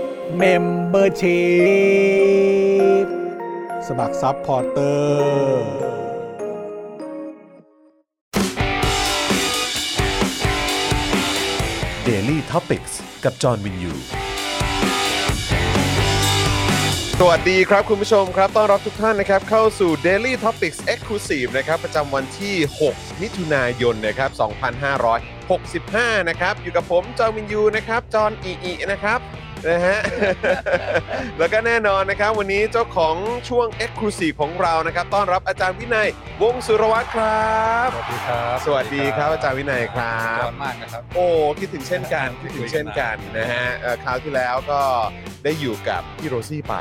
membership สมัคร supporter Daily t o p i c กกับจอห์นวินยู สวัสดีครับคุณผู้ชมครับ ต้อนรับทุกท่านนะครับ เข้าสู่ Daily Topics Exclusive นะครับ ประจำวันที่ 6 มิถุนายนนะครับ 2565 นะครับ อยู่กับผม จอห์นวินยู นะครับ จอห์นอีอีนะครับ นะฮะ แล้วก็แน่นอนนะครับ วันนี้เจ้าของช่วง Exclusive ของเรานะครับต้อนรับอาจารย์วินัยวงศ์สุรวัตรครับ สวัสดีครับสวัสดีครับอาจารย์วินัยครัร้บอนมากนะครับ โอ้คิดถึงเช่นกันคิดถึงเช่นกันนะฮะเอ่อคราวที่แล้วก็ได้อยู่กับพี่โรซี่ไป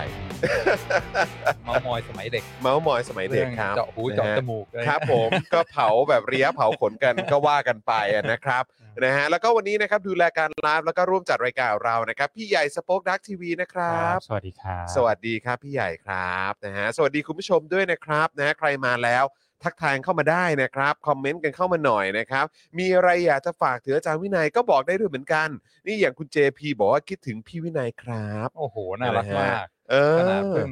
เมามอยสมัยเด็กเมาส์มอยสมัยเด็กครับเจาะหูเจาะนฮจมูกอะไครับผม ก็เผาแบบเรียเผาขนกันก็ว่ากันไปอะนะครับ นะฮะแล้วก็วันนี้นะครับดูแลการไลฟ์แล้วก็ร่วมจัดรายการเรานะครับ พี่ใหญ่สป็อคดักทีวีนะครับ สวัสดีครับ สวัสดีครับพี่ใหญ่ครับนะฮะสวัสดีคุณผู้ชมด้วยนะครับนะฮะใครมาแล้วทักทายเข้ามาได้นะครับ คอมเมนต์กันเข้ามาหน่อยนะครับ มีอะไรอยากจะฝากถึงอาจารย์วินัยก็บอกได้ด้วยเหมือนกัน นี่อย่างคุณ JP บอกว่าคิดถึงพี่วินัยครับ โอ้โห น่ารักมาก เออขนาดเพิ่ง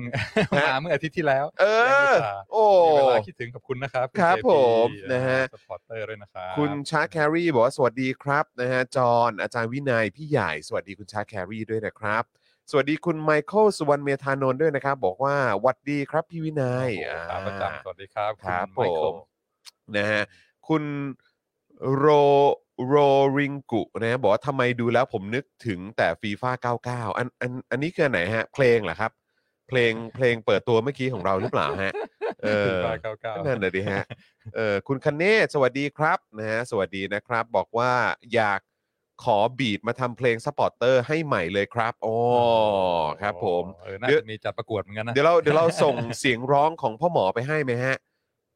มาเมื่ออาทิตย์ที่แล้วเออ โอ้ มีเวลาคิดถึงขอบคุณนะครับณครับ JP ผมนะฮะ สปอร์เตอร์ด้วยนะครับคุณชาร์คแครีบอกว่าสวัสดีครับนะฮะจอห์นอาจารย์วินัยพี่ใหญ่สวัสดีคุณชาร์คแครีด้วยนะครับ สวัสดีคุณไมเคิลสุวรรณเมธานนท์ด้วยนะครับ บอกว่าหวัดดีครับพี่วินัยโอ้โหขาอ่าประจำสวัสดีครับครับณไมเคิผลมนะฮะคุณโร โรริงกุนะฮะบอกว่าทำไมดูแล้วผมนึกถึงแต่ฟีฟ่า99 อันอันอันนี้คืออันไหนฮะ เพลงเหรอครับ เพลงเพลงเปิดตัวเมื่อกี้ของเราหรือเปล่าฮะ เออฟีฟ่า99 นั่นเลยดิฮะเออคุณคเนศสวัสดีครับนะฮะสวัสดีนะครับ บอกว่าอยากขอ beat มาทำเพลง supporter ให้ใหม่เลยครับอ๋อครับผมเออน่าเดี๋ยวจะมีจัดประกวดเหมือนกันนะเดี๋ยวเราเดี๋ยวเราส่งเสียงร้องของพ่อหมอไปให้ไหมฮะ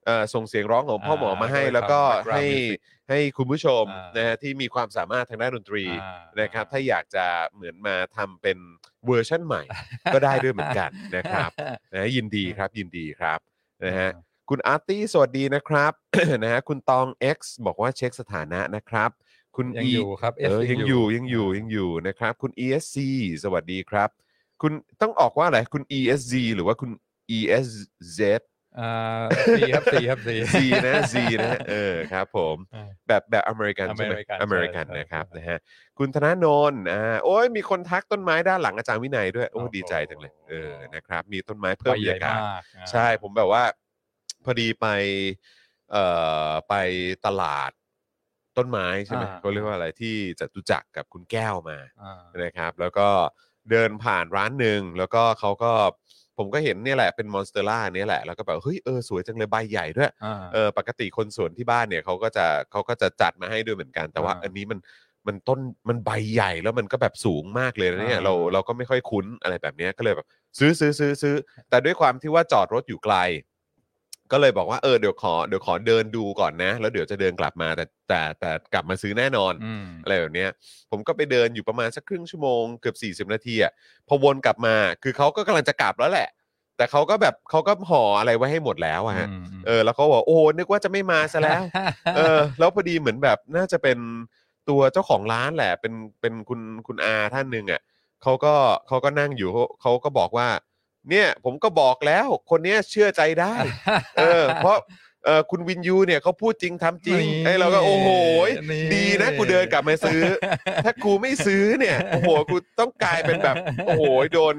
เอ่อส่งเสียงร้องของพ่อหมอมาให้อ่าแล้วก็โดยทำให้ background music ให้คุณผู้ชมอ่านนะฮะที่มีความสามารถทางด้านดนตรีอ่านะครับ ถ้าอยากจะเหมือนมาทำเป็นเวอร์ชั่นใหม่ ก็ได้ด้วยเหมือนกันนะครับนะยินดีครับยินดีครับนะฮะคุณอาร์ตี้สวัสดีนะครับ นะฮะคุณตอง X บอกว่าเช็คสถานะนะครับ คุณ ยัง E อยู่ครับ เออ S ยังอยู่ยังอยู่ยังอยู่นะครับ คุณ ESC สวัสดีครับ คุณต้องออกว่าอะไรคุณ ESZ หรือว่าคุณ ESZ อ่าซีครับซีครับซี Z นะ Z นะเออครับผมอ่า แบบแบบอเมริกันใช่ไหมอเมริกันอเมริกันใช่ใช่นะครับใช่ นะฮะคุณธนาโนนอ่าโอ้ยมีคนทักต้นไม้ด้านหลังอาจารย์วินัยด้วยโอ้โอ้โหดีใจจังเลยเออนะครับ มีต้นไม้เพิ่มใบบรรใหญ่ยากาศ มากอ่าใช่ผมแบบว่า พอดีไปเอ่อไปตลาดต้นไม้ใช่ไหมอ่า เขาเรียกว่าอะไรที่จตุจักรกับคุณแก้วมาอ่า นะครับ แล้วก็เดินผ่านร้านหนึ่งแล้วก็เขาก็ ผมก็เห็นเนี่ยแหละเป็นมอนสเตอร่าเนี่ยแหละแล้วก็แบบเฮ้ยเออสวยจังเลยใบใหญ่ด้วยอ่า เออปกติคนสวนที่บ้านเนี่ยเขาก็จะเขาก็จะจัดมาให้ด้วยเหมือนกัน แต่ว่าอ่าอันนี้มันมันต้นมันใบใหญ่แล้วมันก็แบบสูงมากเลยนะเนี่ยอ่า เราเราก็ไม่ค่อยคุ้นอะไรแบบเนี้ยก็เลยแบบซื้อซื้อซื้อซื้อ แต่ด้วยความที่ว่าจอดรถอยู่ไกล ก็เลยบอกว่าเออเดี๋ยวขอเดี๋ยวขอเดินดูก่อนนะ แล้วเดี๋ยวจะเดินกลับมาแต่แต่แต่กลับมาซื้อแน่นอน อืม อะไรแบบเนี้ยผมก็ไปเดินอยู่ประมาณสักครึ่งชั่วโมงเกือบ 40 นาทีอะพอวนกลับมาคือเขาก็กำลังจะกลับแล้วแหละ แต่เขาก็แบบเขาก็ห่ออะไรไว้ให้หมดแล้วอะฮะอืมอืมเออแล้วเขาบอกโอ้นึกว่าจะไม่มาซะแล้ว เออ แล้วพอดีเหมือนแบบน่าจะเป็นตัวเจ้าของร้านแหละ เป็นเป็นคุณคุณอาท่านหนึ่งอะเขาก็เขาก็นั่งอยู่เขาเขาก็บอกว่า เนี่ย ผมก็บอกแล้ว คนเนี้ยเชื่อใจได้ เออ เพราะ เออคุณวินยูเนี่ยเขาพูดจริงทำจริงนี่ไอ้เราก็โอ้โหนี่ ดีนะกูเดินกลับมาซื้อ ถ้ากูไม่ซื้อเนี่ยโอ้โหกูต้องกลายเป็นแบบโอ้โหโดน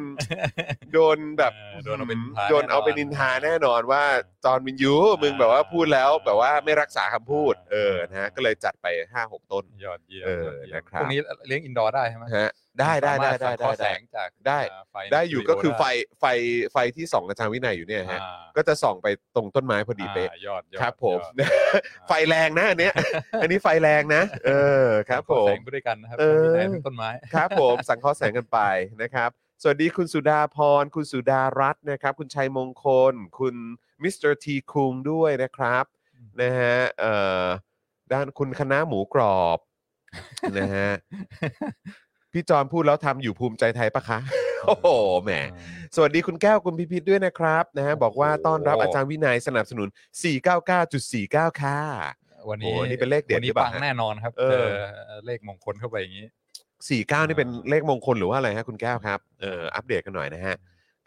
โดนแบบเออโดนเอาเป็นนินทาโดนเอาเป็นนินทาแน่นอนว่าจอห์นวินยูมึงแบบว่าพูดแล้วแบบว่าไม่รักษาคำพูด เออนะฮะก็เลยจัดไปห้าหกต้น ยอดเยี่ยมเออยดเยี่ยมนะครับ พวกนี้เลี้ยงอินดอร์ได้ใช่ไหมฮะ ได้ได้ได้ได้สามารถได้สั่งข้อแสได้งจากได้อ่าไฟได้อยู่สตูก็คือไฟด้ไฟไฟที่ส่องอาจารย์วินัยอยู่เนี่ยฮะอ่าก็จะส่องไปตรงต้นไม้พอดีเป๊ะ อ่ายอดยอดครับผม ยอดไฟแรงนะอันเนี้ย อันนี้ไฟแรงนะ เออครับผข้อแสม งไปด้วยกันนะครับเออทั้งวินัยทั้งต้นไม้ ครับผม สั่งข้อแสงกันไปนะครับ สวัสดีคุณสุดาพร คุณสุดารัตน์นะครับ คุณชัยมงคล คุณมิสเตอร์ทีคุงด้วยนะครับนะฮะเอ่อด้านคุณคณะหมูกรอบ นะฮะ พี่จอนพูดแล้วทำอยู่ภูมิใจไทยปะคะ โอ้โหแหม สวัสดีคุณแก้วคุณพิพิธด้วยนะครับนะฮะบอกว่าต้อนรับอาจารย์วินัยสนับสนุน 499.49 ค่ะ วันนี้โอ้นี่เป็นเลขเด็ดวันนี้หรือเปล่าปังแน่นอนครับเออ เจอเลขมงคลเข้าไปอย่างนี้ 49 นี่เป็นเลขมงคลหรือว่าอะไรฮะคุณแก้วครับเอออัปเดตกันหน่อยนะฮะ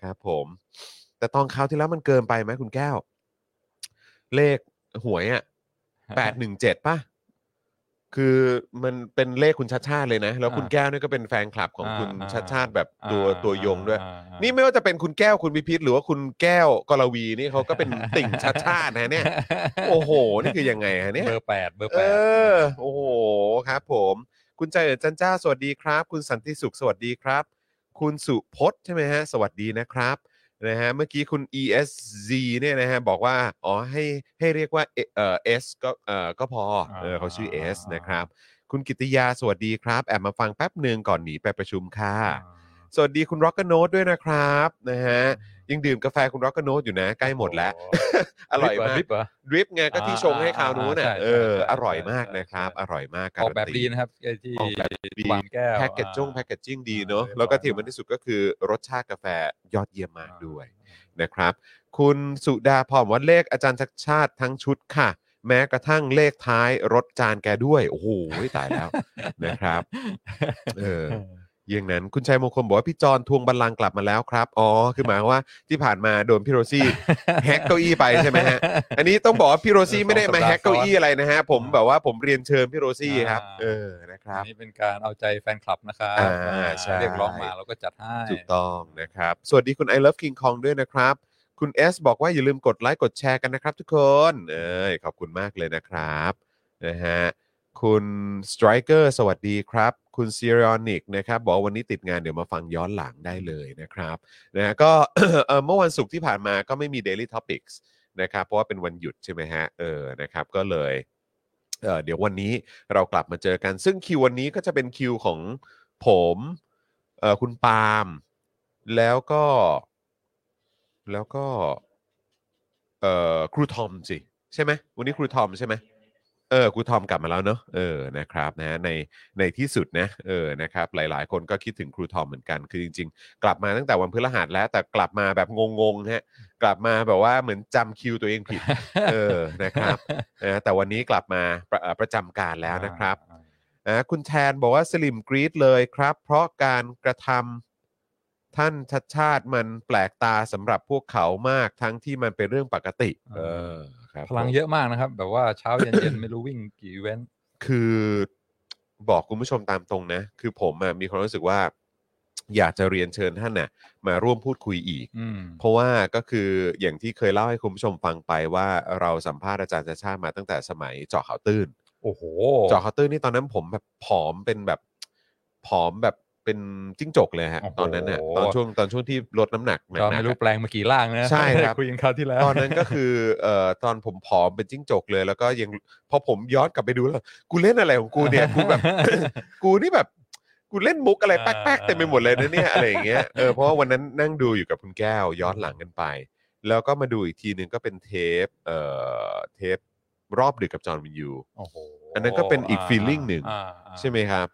ครับ ผม แต่ตอนคราวที่แล้วมันเกินไปไหมคุณแก้ว เลขหวยอะ817ป่ะ คือมันเป็นเลขคุณชัดชาติเลยนะ แล้วคุณอ่าแก้วนี่ก็เป็นแฟนคลับของอ่าคุณอ่าชัดชาติแบบตัวอ่าตัวยงด้วย อ่าอ่านี่ไม่ว่าจะเป็นคุณแก้วคุณพิพิธหรือว่าคุณแก้วกรวีนี่เขาก็เป็น ติ่งชัดชาตินะเนี่ย โอ้โห นี่คือยังไงฮะเนี่ย เบอร์แปดเบอร์เอแปดอ โอ้โห ครับผม คุณใจเอ๋อจันจ้า สวัสดีครับ คุณสันติสุข สวัสดีครับ คุณสุพจน์ใช่ไหมฮะ สวัสดีนะครับ นะฮะเมื่อกี้คุณ ESZ เนี่ยนะฮะบอกว่าอ๋อให้ให้เรียกว่าเอเอ่อ S ก็เอ่อก็พอเออเขาชื่อ S นะครับ คุณกิติยาสวัสดีครับ แอบมาฟังแป๊บหนึ่งก่อนหนีไปประชุมค่ะ สวัสดีคุณ Rock n o t e ด้วยนะครับนะฮะ ยังดื่มกาแฟคุณ Rock n o t e อยู่นะ ใกล้หมดแล้ว อร่อยมากดริปเหรอ ดริปไงก็ที่ชงให้คราวนู้นน่ะอ่าใช่เออใช่ใช่อร่อยมากใช่นะครับ ใช่ อร่อยมากออกแบบการันตี ดีนะครับไอ้ที่ออกแบบดี วางแก้ว แพ็กเกจจงอ่าแพ็กเกจจิ้งดีเนาะเออแล้วก็เรีที่ยบร้อยมันที่สุดก็คือรสชาติกาแฟยอดเยี่ยมมากด้วยนะครับ คุณสุดาพรว่าเลขอาจารย์ชักชาติทั้งชุดค่ะ แม้กระทั่งเลขท้ายรถจานแกด้วย โอ้โหตายแล้วนะครับ เออ อย่างนั้นคุณชัยมงคลบอกว่าพี่จอนทวงบัลลังก์กลับมาแล้วครับ อ๋อ คือหมายความว่าที่ผ่านมาโดนพี่โรซี่ แฮกเก้าอี้ไปใช่ไหมฮะ อันนี้ต้องบอกว่าพี่โรซี่ไม่ได้มาแฮกเก้าอี้อะไรนะฮะ ผมแบบว่าผมเรียนเชิญพี่โรซี่ครับอ่าเออ นะครับอันนี้เป็นการเอาใจแฟนคลับนะครับอ่าอ่าใช่เรียกร้องมาเราก็จัดให้ ถูกต้องนะครับ สวัสดีคุณ I love King Kong ด้วยนะครับ คุณ S บอกว่าอย่าลืมกดไลค์กดแชร์กันนะครับ ทุกคน เอ้ยขอบคุณมากเลยนะครับ นะฮะ คุณ Striker สวัสดีครับ คุณ s i r i o n i c นะครับบอกวันนี้ติดงานเดี๋ยวมาฟังย้อนหลังได้เลยนะครับนะฮะก็เอ่อเมื่อวันศุกร์ที่ผ่านมาก็ไม่มี Daily Topics นะครับเพราะว่าเป็นวันหยุดใช่ไหมฮะเออนะครับก็เลยเออเดี๋ยววันนี้เรากลับมาเจอกัน ซึ่งคิววันนี้ก็จะเป็นคิวของผมเออคุณปาล์มแล้วก็แล้วก็เอ่อครูทอมสิใช่ไหมวันนี้ครูทอมใช่ไหม เออครูทอมกลับมาแล้วเนอะเออนะครับนะในในที่สุดนะเออนะครับหลายๆ คนก็คิดถึงครูทอมเหมือนกันคือจริง ๆ กลับมาตั้งแต่วันพฤหัสแล้ว แต่กลับมาแบบงงๆฮะกลับมาแบบว่าเหมือนจำคิวตัวเองผิดเออนะครับนะแต่วันนี้กลับมาประเอ่อประจำการแล้วนะครับอ่าอ่าคุณแทนบอกว่าสลิมกรีดเลยครับ เพราะการกระทำท่านชัดชาติมันแปลกตาสำหรับพวกเขามากทั้งที่มันเป็นเรื่องปกติ เออ ครับพลังผมเยอะมากนะครับ แบบว่าเช้าเย็นเย็นไม่รู้วิ่งกี่อีเวนต์คือบอกคุณผู้ชมตามตรงนะ คือผมอะมีความรู้สึกว่า อยากจะเรียนเชิญท่านน่ะ มาร่วมพูดคุยอีก อืม เพราะว่าก็คืออย่างที่เคยเล่าให้คุณผู้ชมฟังไปว่าเราสัมภาษณ์อาจารย์ชาติชาติมาตั้งแต่สมัยเจาะข่าวตื้น โอ้โห เจาะเคาน์เตอร์นี่ตอนนั้นผมแบบผอมเป็นแบบผอมแบบ เป็นจิ้งจกเลยฮะ โอ้โห ตอนนั้นน่ะตอนช่วงตอนช่วงที่ลดน้ำหนักหก็นักไม่ๆรู้อะ แปลงมากี่ร่างนะใช่ครับ คุยกันคราวที่แล้ว ตอนนั้นก็คือเอ่อตอนผมผอมเป็นจิ้งจกเลย แล้วก็ยังพอผมย้อนกลับไปดูแล้วกูเล่นอะไรของกูเนี่ยกูแบบ กูนี่แบบกูเล่นมุกอะไรแป๊กๆเต็มไปหมดเลยนะเนี่ยอะไรอย่างเงี้ยเออเพราะว่าวันนั้นนั่งดูอยู่กับคุณแก้วย้อนหลังกันไป แล้วก็มาดูอีกทีนึงก็เป็นเทปเอ่อเทปรอบดึกกับจอห์นวินยูโอ้โหอันนั้นก็เป็นอีก feeling หนึ่ง อ่าอ่าใช่ไหมครับ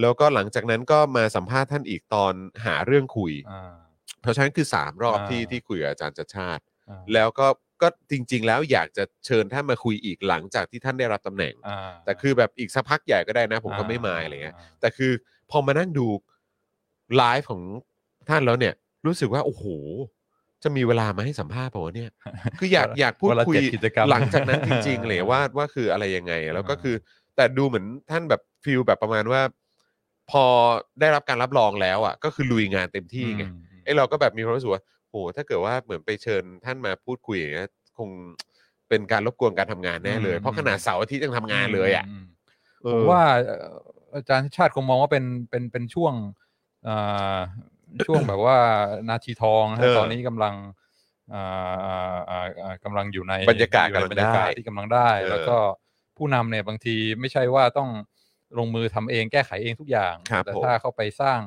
แล้วก็หลังจากนั้นก็มาสัมภาษณ์ท่านอีกตอนหาเรื่องคุย อ่า เพราะฉะนั้นคือ 3 รอบอ่า ที่ที่คุยกับอาจารย์ชัดชาติ อ่าแล้วก็ก็จริง ๆ แล้วอยากจะเชิญท่านมาคุยอีกหลังจากที่ท่านได้รับตำแหน่ง อ่าแต่คือแบบอีกสักพักใหญ่ก็ได้นะ ผมก็ไม่มายอะไรเงี้ยแต่คือพอมานั่งดูไลฟ์ของท่านแล้วเนี่ย รู้สึกว่าโอ้โห จะมีเวลามาให้สัมภาษณ์เปล่าวะเนี่ย คืออยากอยากพูดวันละคุยเจ็ดกิจกรรมหลังจากนั้นจริงๆเลยว่าว่าคืออะไรยังไง แล้วก็คือ แต่ดูเหมือนท่านแบบฟิลแบบประมาณว่า พอได้รับการรับรองแล้วอะก็คือลุยงานเต็มที่ไงอืมไอ้เราก็แบบมีความรู้สึกว่าโหถ้าเกิดว่าเหมือนไปเชิญท่านมาพูดคุยอย่างเงี้ยคงเป็นการรบกวนการทำงานแน่เลย อืม เพราะขนาดเสาร์อาทิตย์ยังทำงานเลยอะมเอผอ มว่าเอ่ออาจารย์ชาติคงมองว่าเป็นเป็นเป็นช่วงอ่าช่วงแบบว่านาทีทองนะฮะเออตอนนี้กำลังอ่าอ่าอ่าอ่ากำลังอยู่ในบรรยากาศอยู่ในกำลังบรรยากาศได้ที่กำลังได้ เออ แล้วก็ผู้นำเนี่ยบางทีไม่ใช่ว่าต้อง ลงมือทำเองแก้ไขเองทุกอย่าง ครับแต่ผมถ้าเข้าไปสร้าง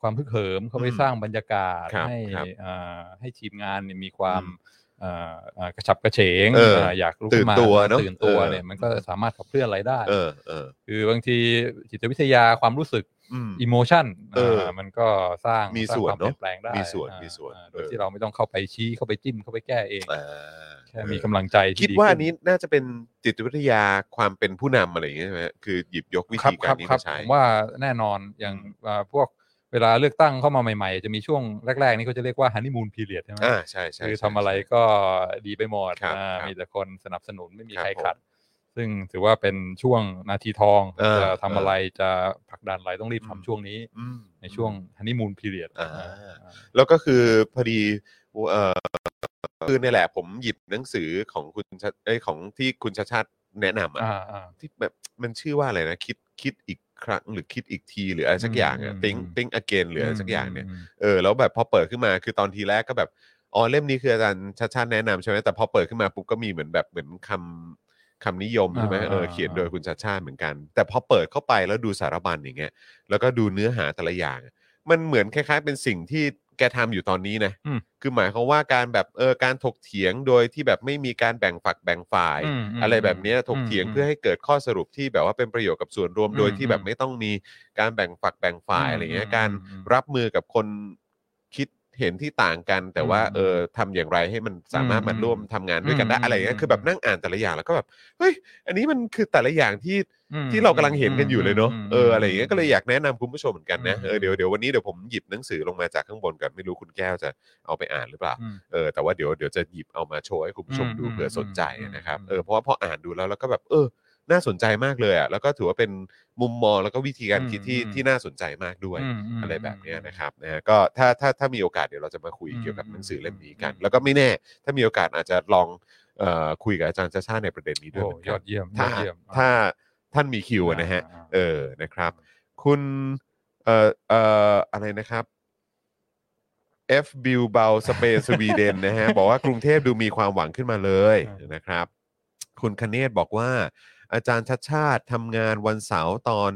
ความพึกเหิม เข้าไปอืมสร้างบรรยากาศครับให้ครับอ่าให้ทีมงานเนี่ยมีความอืมอ่าอ่ากระฉับกระเฉงเอออ่าอยากลุกตื่ขึ้นนมาตัวเนอะตื่นตัวเออ เนี่ยมันก็สามารถขับเคลื่อนอะไรได้ เออเออ คือบางทีจิตวิทยาความรู้สึก อืมอิโมชันเออมันก็สร้างมีสร้างส่วนความเปลี่ยนเนอะแปลงได้มีส่วนอ่ามีส่วนอ่าโดเอยอที่เราไม่ต้องเข้าไปชี้เข้าไปจิ้มเข้าไปแก้เองอ่าแค่มีกำลังใจที่คิดดีว่าขึ้อันนี้น่าจะเป็นจิตวิทยาความเป็นผู้นำอะไรอย่างเงี้ยใช่ไหมคือหยิบยกวิครับธีคการรับนี้ครัมาบใช้ผมว่าแน่นอนอย่างอ่าพวกเวลาเลือกตั้งเข้ามาใหม่ๆ จะมีช่วงแรกๆ นี่เขาจะเรียกว่าฮันนีมูนพีเรียดใช่ไหมอ่าใช่ใช่คือใช่ทำอะไรใช่ก็ดีไปหมดครับอ่าครับมีแต่คนสนับสนุนไม่มีครับใครผมขัด ซึ่งถือว่าเป็นช่วงนาทีทองเออจะทำเออออะไรจะผลักดันอะไรต้องรีบอืม ทำช่วงนี้ อืม ในช่วงฮันนีมูนพีเรียด อ่า แล้วก็คือพอดีเอ่อคือเนี่ยแหละผมหยิบหนังสือของคุณชาเอ้ยของที่คุณชาชาติแนะนำอะอ่าอ่าที่แบบมันชื่อว่าอะไรนะคิดคิดอีกครั้งหรือคิดอีกทีหรืออะไรสักอย่างอะอืม think อืม think again หรืออะไรสักอย่างเนี่ยมเออแล้วแบบพอเปิดขึ้นมาคือตอนทีแรกก็แบบอ๋อเล่มนี้คืออาจารย์ชาติชาติแนะนำใช่ไหมแต่พอเปิดขึ้นมาปุ๊บก็มีเหมือนแบบเหมือนคำ คำนิยมใช่ไหมอ่าเอออ่าเขียนโดยคุณชาติชาติเหมือนกัน แต่พอเปิดเข้าไปแล้วดูสารบัญอย่างเงี้ยแล้วก็ดูเนื้อหาแต่ละอย่างอะมันเหมือนคล้าย ๆ เป็นสิ่งที่แกทำอยู่ตอนนี้นะอืมคือหมายความว่าการแบบเออการถกเถียงโดยที่แบบไม่มีการแบ่งฝักแบ่งฝ่ายอืมอืมอะไรแบบเนี้ยถกเถียงอืมเพื่อให้เกิดข้อสรุปที่แบบว่าเป็นประโยชน์กับส่วนรวมอืมโดยที่แบบอืมไม่ต้องมีการแบ่งฝักแบ่งฝ่ายอืมอะไรเงี้ยอืมการอืมรับมือกับคนคิด เห็นที่ต่างกัน แต่ว่าอืมเออทำอย่างไรให้มันสามารถอืมมาร่วมทำงานด้วยกันได้อืมอะไรเงี้ยอืมคือแบบนั่งอ่านแต่ละอย่างแล้วก็แบบเฮ้ยอันนี้มันคือแต่ละอย่างที่อืมที่เรากำลังเห็นกันอยู่เลยเนาะมเอออะไรอย่างเงี้ยก็เลยอยากแนะนำคุณผู้ชมเหมือนกันนะอืม เออเดี๋ยวเดี๋ยววันนี้เดี๋ยวผมหยิบหนังสือลงมาจากข้างบนก่อนไม่รู้คุณแก้วจะเอาไปอ่านหรือเปล่า อืม เออแต่ว่าเดี๋ยวเดี๋ยวจะหยิบเอามาโชว์ให้คุณผู้ชมอืมดูอืมเผื่อสนใจอืมนะครับอืม เออเพราะว่าพออ่านดูแล้วแล้วก็แบบเออ น่าสนใจมากเลยอะแล้วก็ถือว่าเป็นมุมมองแล้วก็วิธีการคิดที่อืมที่น่าสนใจมากด้วยมมอะไรแบบเนี้ยนะครับนะฮะก็ถ้าถ้าถ้ามีโอกาสเดี๋ยวเราจะมาคุยอืมเกี่ยวกับหนังสือเล่มนี้กันอืมแล้วก็ไม่แน่ ถ้ามีโอกาสอาจจะลองเอ่อคุยกับอาจารย์ชาชาติในประเด็นนี้ด้วยโอ้เหมือนยกัอนดเยี่ยมยถ้าอดเยี่ยมถ้าท่านมีคิวอะนะฮะอ่าเออนะครับ คุณเอ่อเอ่ออะไรนะครับ F บิลเบาสเปนสวีเดนนะฮะ บอกว่ากรุงเทพดูมีความหวังขึ้นมาเลยอ่านนะครับ คุณคเนศบอกว่า อาจารย์ชัดชาติทำงานวันเสาร์ตอน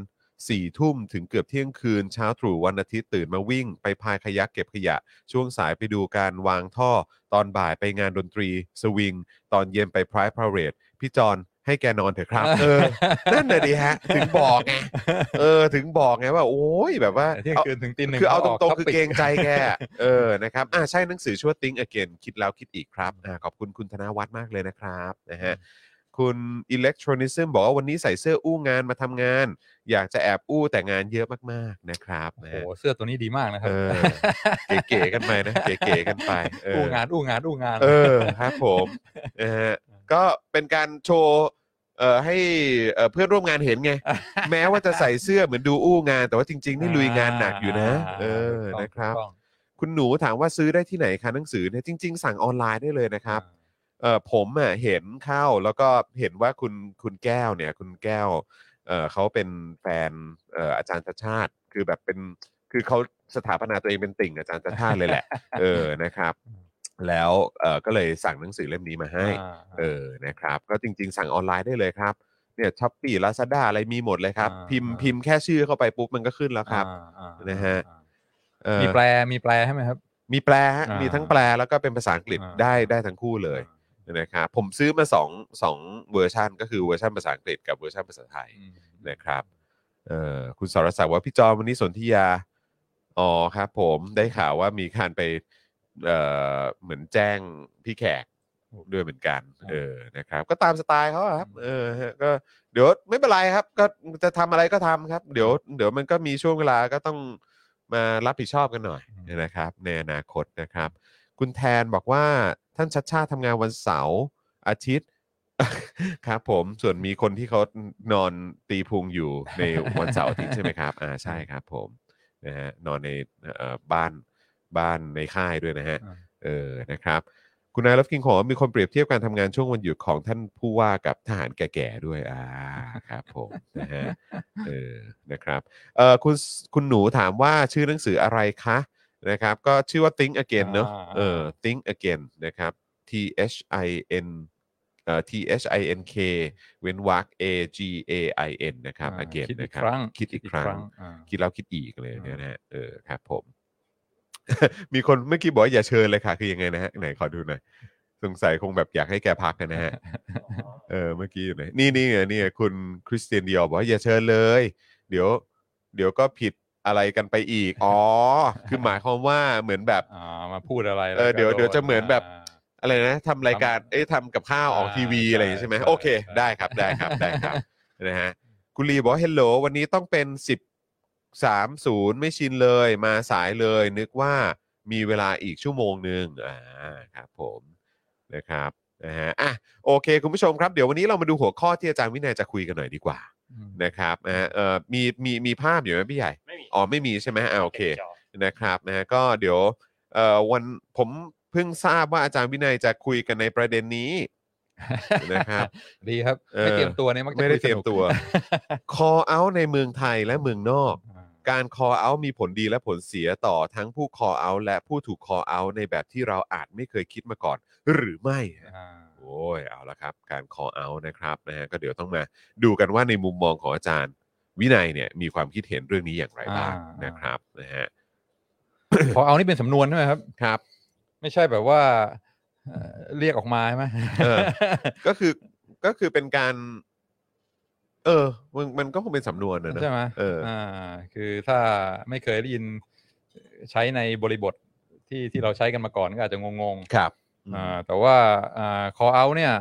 สี่ทุ่มถึงเกือบเที่ยงคืนเช้าตรู่วันอาทิตย์ตื่นมาวิ่ง ไปพายขยักเก็บขยะ ช่วงสายไปดูการวางท่อ ตอนบ่ายไปงานดนตรี สวิง ตอนเย็นไปพายพาเรดพี่จอนให้แกนอนเถอะครับ เออ นั่นน่ะดิฮะ ถึงบอกไง เออ ถึงบอกไงว่า โอ้ย แบบว่าเที่ยงคืนถึงตีหนึ่งคือเอาตรงๆกคือ topic เกรงใจแก เออ นะครับ อ่าใช่หนังสือชื่อว่า Think Again คิดแล้วคิดอีกครับ อ่า ขอบคุณคุณธนวัฒน์มากเลยนะครับ นะฮะ คุณ Electronism บอกว่าวันนี้ใส่เสื้ออู้งานมาทำงาน อยากจะแอบอู้แต่งานเยอะมากๆนะครับโอ้นะโหฮะเสื้อตัวนี้ดีมากนะครัเออเก๋ๆกันไปนะเก๋ๆกันไปเอออู้งานอู้งานอู้งาน เออครับผมนะฮะก็เป็นการโชว์เอ่อให้เอ่อเพื่อนร่วมงานเห็นไง แม้ว่าจะใส่เสื้อเหมือนดูอู้งาน แต่ว่าจริง ๆ นี่ลุยงานหนักอยู่นะเออถูกต้องนะครับ ถูกต้องคุณหนูถามว่าซื้อได้ที่ไหนคะหนังสือเนี่ยจริง ๆ สั่งออนไลน์ได้เลยนะครับ เออผมอะเห็นเข้าแล้วก็เห็นว่าคุณคุณแก้วเนี่ย คุณแก้วเออเขาเป็นแฟนเอ่ออาจารย์ชัชชาติ คือแบบเป็นคือเขาสถาปนาตัวเองเป็นติ่งอาจารย์ชัชชาติเลยแหละ เออนะครับแล้วเออก็เลยสั่งหนังสือเล่มนี้มาให้อ่าเออนะครับ ก็จริง ๆ สั่งออนไลน์ได้เลยครับเนี่ย Shopee Lazada อะไรมีหมดเลยครับอ่าพิมพ์อ่าพิมพ์แค่ชื่อเข้าไปปุ๊บมันก็ขึ้นแล้วครับอ่าอ่านะฮะอ่าเอ่อมีแปลมีแปลใช่ไหมครับ มีแปลฮะอ่ามีมีทั้งแปลแล้วก็เป็นภาษาอังกฤษอ่าได้ได้ทั้งคู่เลย นะครับผมซื้อมาสองสองเวอร์ชันก็คือเวอร์ชันภาษาอังกฤษกับเวอร์ชันภาษาไทยอืมนะครับเอ่อคุณสรศักดิ์ว่าพี่จอมวันนี้สนธิยาอ๋อครับผมได้ข่าวว่ามีการไปเอ่อเหมือนแจ้งพี่แขกด้วยเหมือนกัน เออนะครับ ก็ตามสไตล์เขาอะครับ เออฮะก็เดี๋ยวไม่เป็นไรครับ ก็จะทำอะไรก็ทำครับ เดี๋ยว เดี๋ยวมันก็มีช่วงเวลาก็ต้องมารับผิดชอบกันหน่อยนะครับ ในอนาคตนะครับ คุณแทนบอกว่า ท่านชัดชาติทำงานวันเสาร์อาทิตย์ ครับผมส่วนมีคนที่เขานอนตีพุงอยู่ในวันเสาร์อาทิตย์ใช่ไหมครับอ่าใช่ครับผมนะฮะนอนในเอ่อบ้านบ้านในค่ายด้วยนะฮะอ่าเออนะครับคุณนายรับกิงของมีคนเปรียบเทียบการทำงานช่วงวันหยุดของท่านผู้ว่ากับทหารแก่ๆด้วยอ่าครับผมนะฮะเออนะครับเออคุณคุณหนูถามว่าชื่อหนังสืออะไรคะ นะครับก็ชื่อว่า Think Again เนอะอ่า เออ Think Again นะครับ T H I N เอ่อ T H I N K เว้นวรรค A G A I N นะครับ อ่า again คิดอีนะกครับ ครั้งคิดอีกครั้ง อ่า คิดแล้วคิดอีกเลยอืมเนี่ยนะฮะเออครับผม มีคนเมื่อกี้บอกว่าอย่าเชิญเลยค่ะ คือยังไงนะฮะไหนขอดูหน่อยสงสัยคงแบบอยากให้แกพักกันนะฮะ เออเมื่อกี้อยู่ไหนนี่นี่ไงนี่ไงคุณคริสเตียนเดียบอกว่าอย่าเชิญเลย เดี๋ยว เดี๋ยวก็ผิด อะไรกันไปอีก อ๋อ คือหมายความว่าเหมือนแบบ อ่ามาพูดอะไรเออแล้วก็เดี๋ยวโเดี๋ยวจะเหมือนแบบาอะไรนะทำรายการ เอ้ยทำกับข้าวออกอ่าทีวีอะไรอย่างงี้ใช่ไหมใช่โอเคใช่ได้ครับ ได้ครับ ได้ครับ นะฮะ คุณลีบอกเฮลโหลวันนี้ต้องเป็น 10 30 ไม่ชินเลย มาสายเลย นึกว่ามีเวลาอีกชั่วโมงหนึ่งอ่า ครับผมนะครับ นะฮะ อะ โอเค คุณผู้ชมครับ เดี๋ยววันนี้เรามาดูหัวข้อที่อาจารย์วินัยจะคุยกันหน่อยดีกว่าอืม นะครับนะฮะเอ่อมีมีมีภาพอยู่ไหมพี่ใหญ่ ไม่มีอ๋อไม่มีใช่ไหมอ่าโอเคก็บจอนะครับนะฮะก็เดี๋ยวเอ่อวันผมเพิ่งทราบว่าอาจารย์วินัยจะคุยกันในประเด็นนี้ นะครับ ดีครับเออไม่เตรียมตัวเนี่ยมักจะไม่ได้คุสนุกเตรียมตัว call out ในเมืองไทยและเมืองนอก อ่าการ call out มีผลดีและผลเสียต่อทั้งผู้ call out และผู้ถูก call out ในแบบที่เราอาจไม่เคยคิดมาก่อน หรือไม่ อ่า โอ้ยเอาละครับ การ call out นะครับนะฮะก็เดี๋ยวต้องมาดูกันว่าในมุมมองของอาจารย์ วินัยเนี่ยมีความคิดเห็นเรื่องนี้อย่างไรบ้างนะครับนะฮะพอเอานี่เป็นสำนวนใช่ไหมครับ ครับ ไม่ใช่แบบว่าเอ่อเรียกออกมาใช่ไหม เออ ก็คือก็คือเป็นการ เออ มันมันก็คงเป็นสำนวนนะเนอะ ใช่ไหมเอออ่า คือถ้าไม่เคยได้ยินใช้ในบริบทที่ที่เราใช้กันมาก่อนก็อาจจะงงๆครับ อ่าแต่ว่าอ่า call out เนี่ย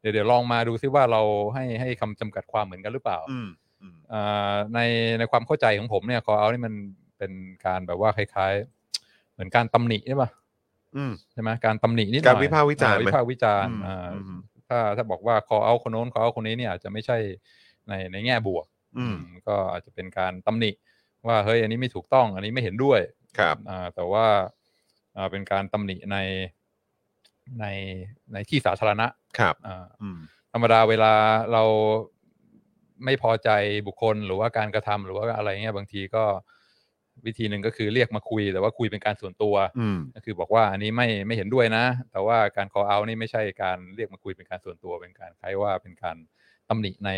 เดี๋ยวเดี๋ยวลองมาดูซิว่าเราให้ให้คำจำกัดความเหมือนกันหรือเปล่าอืมอืมอ่าในในความเข้าใจของผมเนี่ย call out นี่มันเป็นการแบบว่าคล้ายๆ เหมือนการตำหนิใช่ปะอืมใช่ไหมการตำหนินิดหน่อยการวิพากษ์วิจารณ์อ่ไหมวิพากษ์วิจารณ์อืมอ่าอืมถ้าถ้าบอกว่า call out คนโน้น call out คนนี้เนี่ยอาจจะไม่ใช่ในในแง่บวก อืมก็อาจจะเป็นการตำหนิ ว่าเฮ้ยอันนี้ไม่ถูกต้อง อันนี้ไม่เห็นด้วย ครับอ่าแต่ว่าอ่าเป็นการตำหนิใน ในในที่สาธารณะครับอ่าอืมธรรมดาเวลาเราไม่พอใจบุคคลหรือว่าการกระทำหรือว่าอะไรเงี้ยบางทีก็วิธีหนึ่งก็คือเรียกมาคุย แต่ว่าคุยเป็นการส่วนตัวอืมก็คือบอกว่าอันนี้ไม่ไม่เห็นด้วยนะ แต่ว่าการ call out นี่ไม่ใช่การเรียกมาคุยเป็นการส่วนตัวเป็นการคล้ายว่าเป็นการตำหนิใน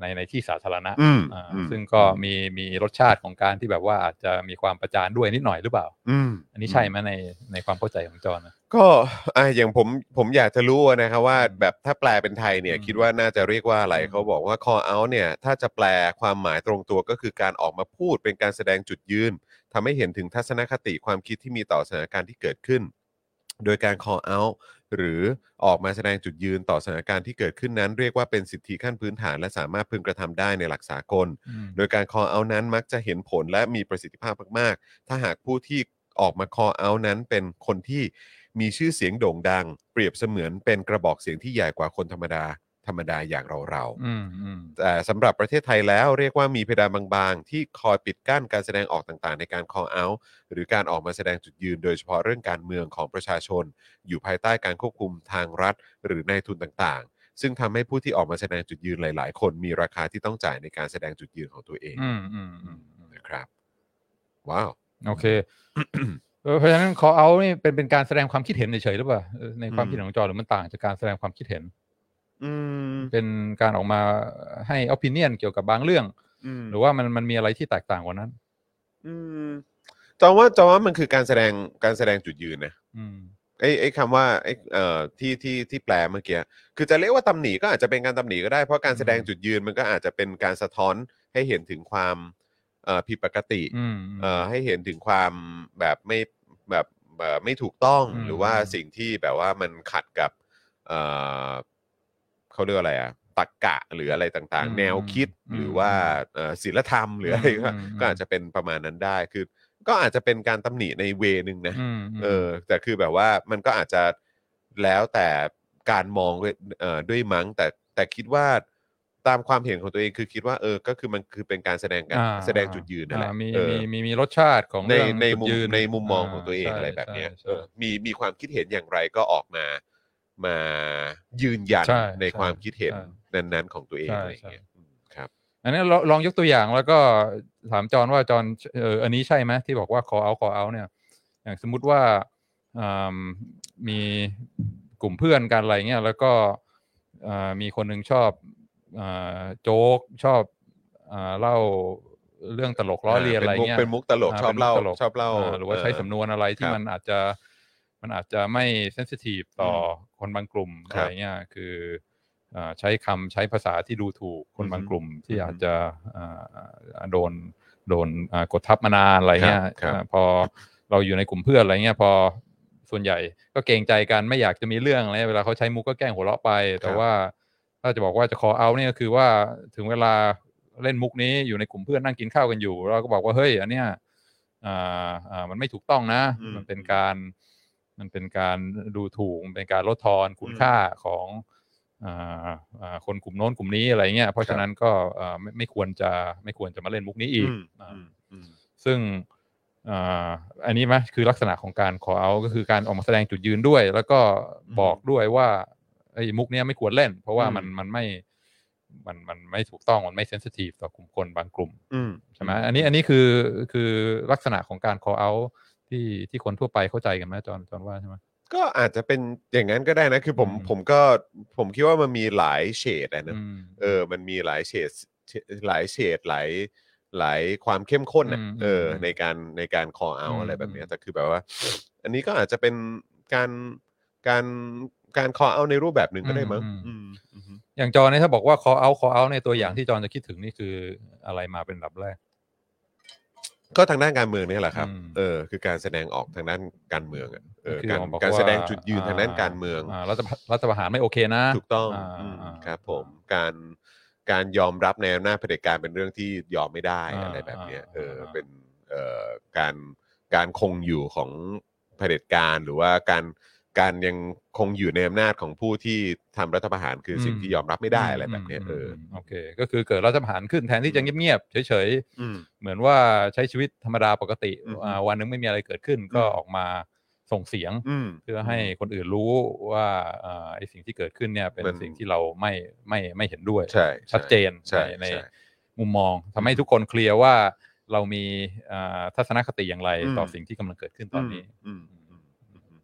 ในในที่สาธารณะอืมอ่าอืมซึ่งก็มีมีรสชาติของการที่แบบว่าอาจจะมีความประจานด้วยนิดหน่อยหรือเปล่าอืมอันนี้ใช่ไหมในในความเข้าใจของจอห์นนะก็อะอย่างผมผมอยากจะรู้นะครับว่าแบบถ้าแปลเป็นไทยเนี่ยอืมคิดว่าน่าจะเรียกว่าอะไรอืมเขาบอกว่า call out เนี่ย ถ้าจะแปลความหมายตรงตัวก็คือการออกมาพูดเป็นการแสดงจุดยืนทำให้เห็นถึงทัศนคติความคิดที่มีต่อสถานการณ์ที่เกิดขึ้น โดยการ call out หรือออกมาแสดงจุดยืนต่อสถานการณ์ที่เกิดขึ้นนั้น เรียกว่าเป็นสิทธิขั้นพื้นฐาน และสามารถพึงกระทำได้ในหลักสากลอืมโดยการ call out นั้นมักจะเห็นผลและมีประสิทธิภาพมาก ๆ ถ้าหากผู้ที่ออกมา call out นั้นเป็นคนที่มีชื่อเสียงโด่งดัง เปรียบเสมือนเป็นกระบอกเสียงที่ใหญ่กว่าคนธรรมดา ธรรมดาอย่างเราอืมอืม ๆ แต่สำหรับประเทศไทยแล้วเรียกว่ามีเพดานบางๆ ที่คอยปิดกั้นการแสดงออกต่างๆ ในการ call out หรือการออกมาแสดงจุดยืนโดยเฉพาะเรื่องการเมืองของประชาชน อยู่ภายใต้การควบคุมทางรัฐ หรือในายทุนต่างๆ ซึ่งทำให้ผู้ที่ออกมาแสดงจุดยืนหลายๆ คนมีราคาที่ต้องจ่ายในการแสดงจุดยืนของตัวเองอืมอืมอืมอืมนะครับ ว้าว โอเค เออเพราะฉะนั้น call out นี่เป็นเป็นการแสดงความคิดเห็นเฉยๆหรือเปล่าเออในความอืม คิดของจอห์นหรือมันต่างจากการแสดงความคิดเห็นอืม เป็นการออกมาให้ opinion เกี่ยวกับบางเรื่องอืมหรือว่ามันมันมีอะไรที่แตกต่างกว่านั้น อืมจองว่าจองว่ามันคือการแสดงการแสดงจุดยืนนะอืมไอ้ไอ้คำว่าไอ้เอ่อที่ที่ที่แปลเมื่อกี้คือจะเรียกว่าตำหนิก็อาจจะเป็นการตำหนิก็ได้เพราะการแสดงจุดยืนมันก็อาจจะเป็นการสะท้อนให้เห็นถึงความเอ่อผิดปกติอืมเอ่อให้เห็นถึงความแบบไม่แบบเอ่อไม่ถูกต้องอืมหรือว่าสิ่งที่แบบว่ามันขัดกับเอ่อ เขาเรียกว่าอะไรอะตักกะหรืออะไรต่างอืมๆ แนวคิดอืมหรือว่าเอ่อศีลธรรมหรืออะไรก็อืม ก็อาจจะเป็นประมาณนั้นได้คือ ก็อาจจะเป็นการตำหนิในเวนึงนะ อืมมเออแต่คือแบบว่ามันก็อาจจะแล้วแต่การมองด้วยเอ่อด้วยมั้งแต่แต่คิดว่าตามความเห็นของตัวเองคือคิดว่าเออก็คือมันคือเป็นการแสดงการอ่าแสดงจุดยืนนั่นแหละอ่ามีเออมีมีมีรสชาติของในเรื่องในจุดมุมยืนในมุมมองาของตัวเองใช่อะไรแบบเนี้ยใช่ เออมีมีความคิดเห็นอย่างไรก็ออกมา มายืนยันใช่ในใช่ความคิดเห็นใช่ นั้นๆ ของตัวเองใช่อะไรอย่างเงี้ยอืมครับ อันนี้ลองลองยกตัวอย่างแล้วก็ถามจอห์นว่าจอห์นเอออันนี้ใช่ไหมที่บอกว่า call out call out เนี่ย อย่างสมมุติว่าอ่ามีกลุ่มเพื่อนกันอะไรเงี้ยแล้วก็อ่ามีคนหนึ่งชอบอ่าโจ๊กชอบอ่าเล่าเรื่องตลกล้อเลียนอะไรเงี้ย เป็นมุกเป็นมุกตลกชอบเล่าป็นมุกตลก ชอบเล่าหรือว่าใช้เออสำนวนอะไรที่ครับมันอาจจะ มันอาจจะไม่เซนซิทีฟต่ออคนบางกลุ่มครัอะบไรเงี้ยคืออ่าใช้คำใช้ภาษาที่ดูถูกคนบางกลุ่มที่อืมอาจจะอ่าโดนโดนอ่ากดทับมานานอะไรเงี้ยครับครับอ่าพอเราอยู่ในกลุ่มเพื่อนอะไรเงี้ยพอส่วนใหญ่ก็เกรงใจกันไม่อยากจะมีเรื่องอะไรเวลาเขาใช้มุกก็แกล้งหัวเราะไป แต่ว่าถ้าจะบอกว่าจะ call out เนี่ยก็คือว่าถึงเวลาเล่นมุกนี้อยู่ในกลุ่มเพื่อนนั่งกินข้าวกันอยู่ เราก็บอกว่าเฮ้ยอันเนี้ยอ่าอ่ามันไม่ถูกต้องนะอืมมันเป็นการ มันเป็นการดูถูกมันเป็นการลดทอนคุณค่าของอ่าอ่าคนกลุ่มโน้นกลุ่มนี้อะไรเงี้ยเพราะฉะนั้นก็อ่าไม่ไม่ควรจะไม่ควรจะมาเล่นมุกนี้อีกอืมอ่าอืมอืมซึ่งอ่าอันนี้ไหมคือลักษณะของการ call out ก็คือการออกมาแสดงจุดยืนด้วย แล้วก็บอกด้วยว่าไอ้มุกเนี้ยไม่ควรเล่น เพราะว่ามันมันไม่มันมันไม่ถูกต้องมันไม่เซนซิทีฟต่อกลุ่มคนบางกลุ่มอืมใช่ไหมอันนี้อันนี้คือคือลักษณะของการ call out ที่ที่คนทั่วไปเข้าใจกันไหมจอนจอนว่าใช่ไหมก็อาจจะเป็นอย่างนั้นก็ได้นะ คือผมอืม ผมก็ผมคิดว่ามันมีหลายเฉดอะนะอืม เออ มันมีหลายเฉดหลายเฉดหลายหลายความเข้มข้นอะอืมเอออมในการในการคอเอาอืมอะไรแบบเนี้ยอืม แต่คือแบบว่า อันนี้ก็อาจจะเป็นการการการคอเอาในรูปแบบหนึ่งก็ได้มั้งอืมอืมอย่างจอนเนี่ยถ้าบอกว่า call out call out ในตัวอย่างที่จอนจะคิดถึงนี่คืออะไรมาเป็นลำดับแรก ก็ทางด้านการเมืองเนี่ยแหละครับอืมเออ คือการแสดงออกทางด้านการเมืองอะเออคือการบอกการว่าแสดงจุดยืนทางด้านการเมืองารัฐประรัฐประหารไม่โอเคนะ ถูกต้องาอืมอ่าครับผม การการยอมรับในอำนาจเผด็จการเป็นเรื่องที่ยอมไม่ได้อ่าอะไรแบบเนี้ยอ่าเอออ่าเป็นเอ่อการการคงอยู่ของเผด็จการหรือว่าการ การยังคงอยู่ในอำนาจของผู้ที่ทำรัฐประหารคือสิ่งที่ยอมรับไม่ได้อะไรแบบเนี้ยเออมโอเค ก็คือเกิดรัฐประหารขึ้นแทนที่จะเงียบๆเฉยอืมๆเหมือนว่าใช้ชีวิตธรรมดาปกติอืมอ่าวันหนึงไม่มีอะไรเกิดขึ้นก็อืมออกมาส่งเสียงอืมเพื่อให้คนอื่นรู้ว่าอ่าไอ้สิ่งที่เกิดขึ้นเนี่ยเป็นมันสิ่งที่เราไม่ไม่ไม่เห็นด้วยใช่ใชัดเจนใช่ในในใช่มุมมองทำให้ทุกคนเคลียร์ว่าเรามีอ่าทัศนคติอย่างไรอืมต่อสิ่งที่กำลังเกิดขึ้นตอนนี้ อืมอืมอืมอืม อ่า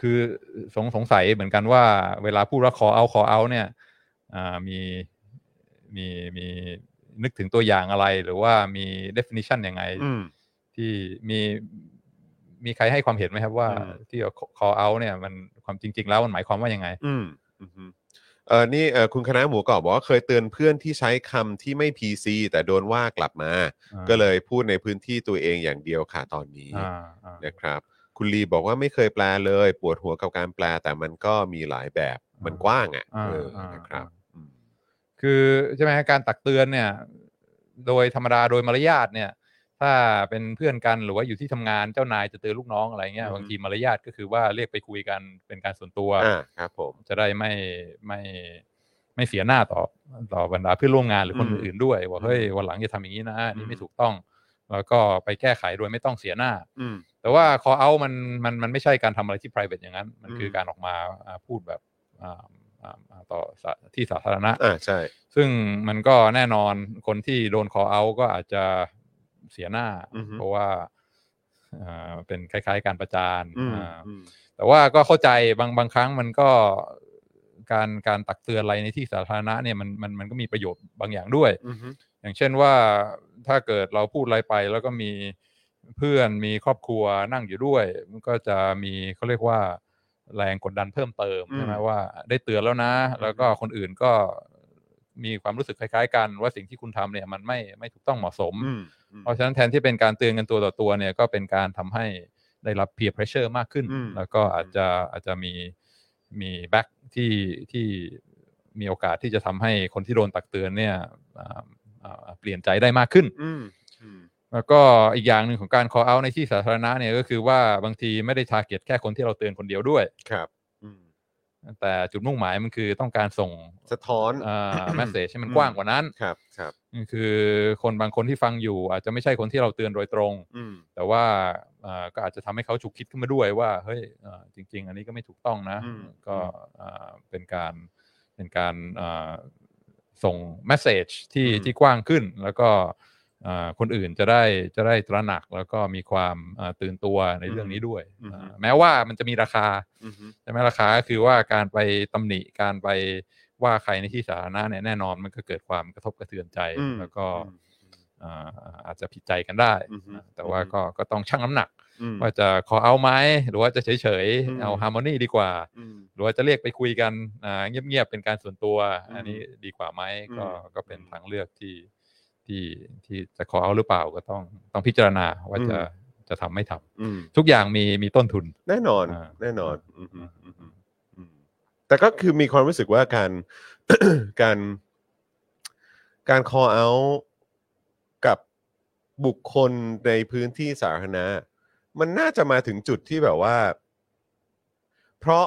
คือสงสงสัยเหมือนกันว่าเวลาพูดว่า call out call out เนี่ยอ่ามีมีมีนึกถึงตัวอย่างอะไร หรือว่ามี definition ยังไงอืมที่มีมีใครให้ความเห็นไหมครับว่าอืมที่ call out เนี่ยมันความจริง ๆ แล้วมันหมายความว่ายังไงอืมอืมอืมเออนี่เออคุณคณะหมูกรอบบอกว่าเคยเตือนเพื่อนที่ใช้คำที่ไม่ PC แต่โดนว่ากลับมาอ่าก็เลยพูดในพื้นที่ตัวเองอย่างเดียวค่ะตอนนี้อ่าอ่านะครับ คุณลีบอกว่าไม่เคยแปลเลย ปวดหัวกับการแปลแต่มันก็มีหลายแบบมันกว้างอะอ่าเอออ่านะครับอ่าอืมคือใช่ไหมฮะการตักเตือนเนี่ย โดยธรรมดาโดยมารยาทเนี่ย ถ้าเป็นเพื่อนกันหรือว่าอยู่ที่ทำงานเจ้านายจะเตือนลูกน้องอะไรเงี้ยอืมบางทีมารยาทก็คือว่าเรียกไปคุยกันเป็นการส่วนตัวอ่าครับผมจะได้ไม่ไม่ไม่เสียหน้าต่อต่อบรรดาเพื่อนร่วมงานหรือคนอืมอื่นๆด้วยว่าเฮ้ยอืมวันหลังอย่าทำอย่างนี้นะอืนี่มไม่ถูกต้อง แล้วก็ไปแก้ไขโดยไม่ต้องเสียหน้าอืม แต่ว่า call out มันมันมันไม่ใช่การทำอะไรที่ private อย่างนั้น มันคือมการออกมาอ่าพูดแบบอ่าอ่าอ่าต่อสาที่สาธารณะอ่าใช่ ซึ่งมันก็แน่นอนคนที่โดน call out ก็อาจจะเสียหน้าอือฮึเพราะว่าอ่าเป็นคล้าย ๆ การประจานอืมอ่าอืมแต่ว่าก็เข้าใจบางบางครั้งมันก็การการตักเตือนอะไรในที่สาธารณะเนี่ยมันมันมันก็มีประโยชน์บางอย่างด้วยอืมฮึอย่างเช่นว่าถ้าเกิดเราพูดอะไรไปแล้วก็มี เพื่อนมีครอบครัวนั่งอยู่ด้วย มันก็จะมีเขาเรียกว่าแรงกดดันเพิ่มเติมใช่ไหมว่าได้เตือนแล้วนะ แล้วก็คนอื่นก็มีความรู้สึกคล้ายๆกัน ว่าสิ่งที่คุณทำเนี่ยมันไม่ไม่ถูกต้องเหมาะสมอืมอืมเพราะฉะนั้นแทนที่เป็นการเตือนกันตัวต่อตัวเนี่ยก็เป็นการทำให้ได้รับ peer pressure มากขึ้นอืมแล้วก็อาจจะอาจจะมีมีแบ็กที่ที่มีโอกาสที่จะทำให้คนที่โดนตักเตือนเนี่ยอ่าอ่าเปลี่ยนใจได้มากขึ้นอืมอืม แล้วก็อีกอย่างหนึ่งของการ call out ในที่สาธารณะเนี่ยก็คือว่าบางทีไม่ได้ target แค่คนที่เราเตือนคนเดียวด้วย ครับอืมแต่จุดมุ่งหมายมันคือต้องการส่งสะท้อนอ่า message ให้มันอืมกว้างกว่านั้น ครับครับ คือคนบางคนที่ฟังอยู่ อาจจะไม่ใช่คนที่เราเตือนโดยตรง อืม แต่ว่าอ่าก็อาจจะทำให้เขาฉุกคิดขึ้นมาด้วยว่า เฮ้ยอ่าจริง ๆ อันนี้ก็ไม่ถูกต้องนะ อืม ก็อ่าเป็นการเป็นการอ่าส่ง message ที่อืม ที่กว้างขึ้น แล้วก็อ่า คนอื่นจะได้จะได้ตระหนักแล้วก็มีความอ่าตื่นตัวในเรื่องนี้ด้วยอ่าแม้ว่ามันจะมีราคาอืมใช่ไหมราคาก็คือว่าการไปตำหนิการไปว่าใครในที่สาธารณะเนี่ยแน่นอนมันก็เกิดความกระทบกระเทือนใจอืมแล้วก็อืมอ่าอาจจะผิดใจกันได้อือฮึนะแต่ว่าอือฮึก็ก็ต้องชั่งน้ำหนักอืมว่าจะขอเอาไหมหรือว่าจะเฉยอืมๆเอาฮาร์โมนีดีกว่าอืมหรือว่าจะเรียกไปคุยกันอ่าเงียบๆเป็นการส่วนตัวอืมอันนี้ดีกว่าไหมก็อืมก็เป็นทางเลือกที่ ที่ที่จะขอเอาหรือเปล่าก็ต้องต้องพิจารณาว่าจะจะทำไม่ทำอืมทุกอย่างมีมีต้นทุน แน่นอนอ่าแน่นอนอืมอืมอืมอืมอืมแต่ก็คือมีความรู้สึกว่าการการการ call out กับบุคคลในพื้นที่สาธารณะ มันน่าจะมาถึงจุดที่แบบว่า เพราะ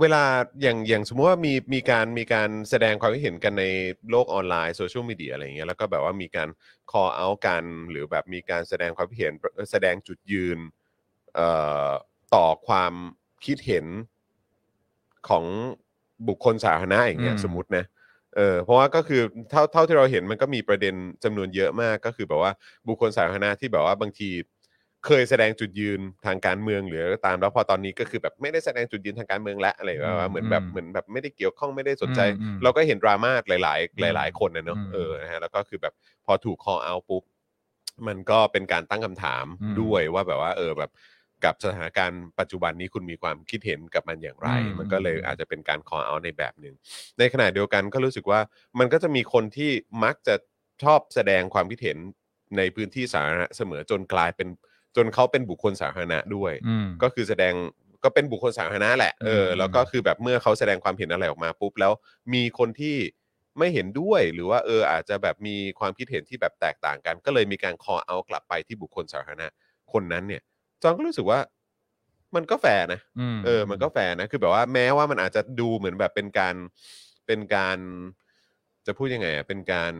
เวลาอย่างอย่างสมมติว่ามีมีการมีการแสดงความคิดเห็นกันในโลกออนไลน์โซเชียลมีเดียอะไรอย่างเงี้ยแล้วก็แบบว่ามีการ call out กันหรือแบบมีการแสดงความคิดเห็นแสดงจุดยืนเอ่อต่อความคิดเห็นของบุคคลสาธารณะอย่างเงี้ยอืม สมมตินะเออเพราะว่าก็คือเท่าเท่าที่เราเห็นมันก็มีประเด็นจำนวนเยอะมากก็คือแบบว่าบุคคลสาธารณะที่แบบว่าบางที เคยแสดงจุดยืนทางการเมืองหรืออะไรก็ตามแล้วพอตอนนี้ก็คือแบบไม่ได้แสดงจุดยืนทางการเมืองแล้วอะไรแบบว่าอืมเหมือนแบบอืมเหมือนแบบไม่ได้เกี่ยวข้องไม่ได้สนใจ อืมอืมเราก็เห็นดราม่าหลายอืมๆหลาย ๆ คนนะเนอะอืมเออนะฮะแล้วก็คือแบบพอถูก call out ปุ๊บมันก็เป็นการตั้งคำถามอืมด้วยว่าแบบว่าเออแบบกับสถานการณ์ปัจจุบันนี้คุณมีความคิดเห็นกับมันอย่างไร อืม มันก็เลยอืมอาจจะเป็นการ call out ในแบบหนึ่ง ในขณะเดียวกันก็รู้สึกว่ามันก็จะมีคนที่มักจะชอบแสดงความคิดเห็นในพื้นที่สาธารณะเสมอจนกลายเป็น จนเขาเป็นบุคคลสาธารณะด้วย อืม ก็คือแสดงก็เป็นบุคคลสาธารณะแหละเอออืมแล้วก็คือแบบเมื่อเขาแสดงความเห็นอะไรออกมาปุ๊บแล้วมีคนที่ไม่เห็นด้วยหรือว่าเอออาจจะแบบมีความคิดเห็นที่แบบแตกต่างกัน ก็เลยมีการ call out กลับไปที่บุคคลสาธารณะคนนั้นเนี่ยจอนก็รู้สึกว่ามันก็แฟร์นะ อืม เออ มันก็แฟร์นะ คือแบบว่าแม้ว่ามันอาจจะดูเหมือนแบบเป็นการ เป็นการ จะพูดยังไงอะเป็นการ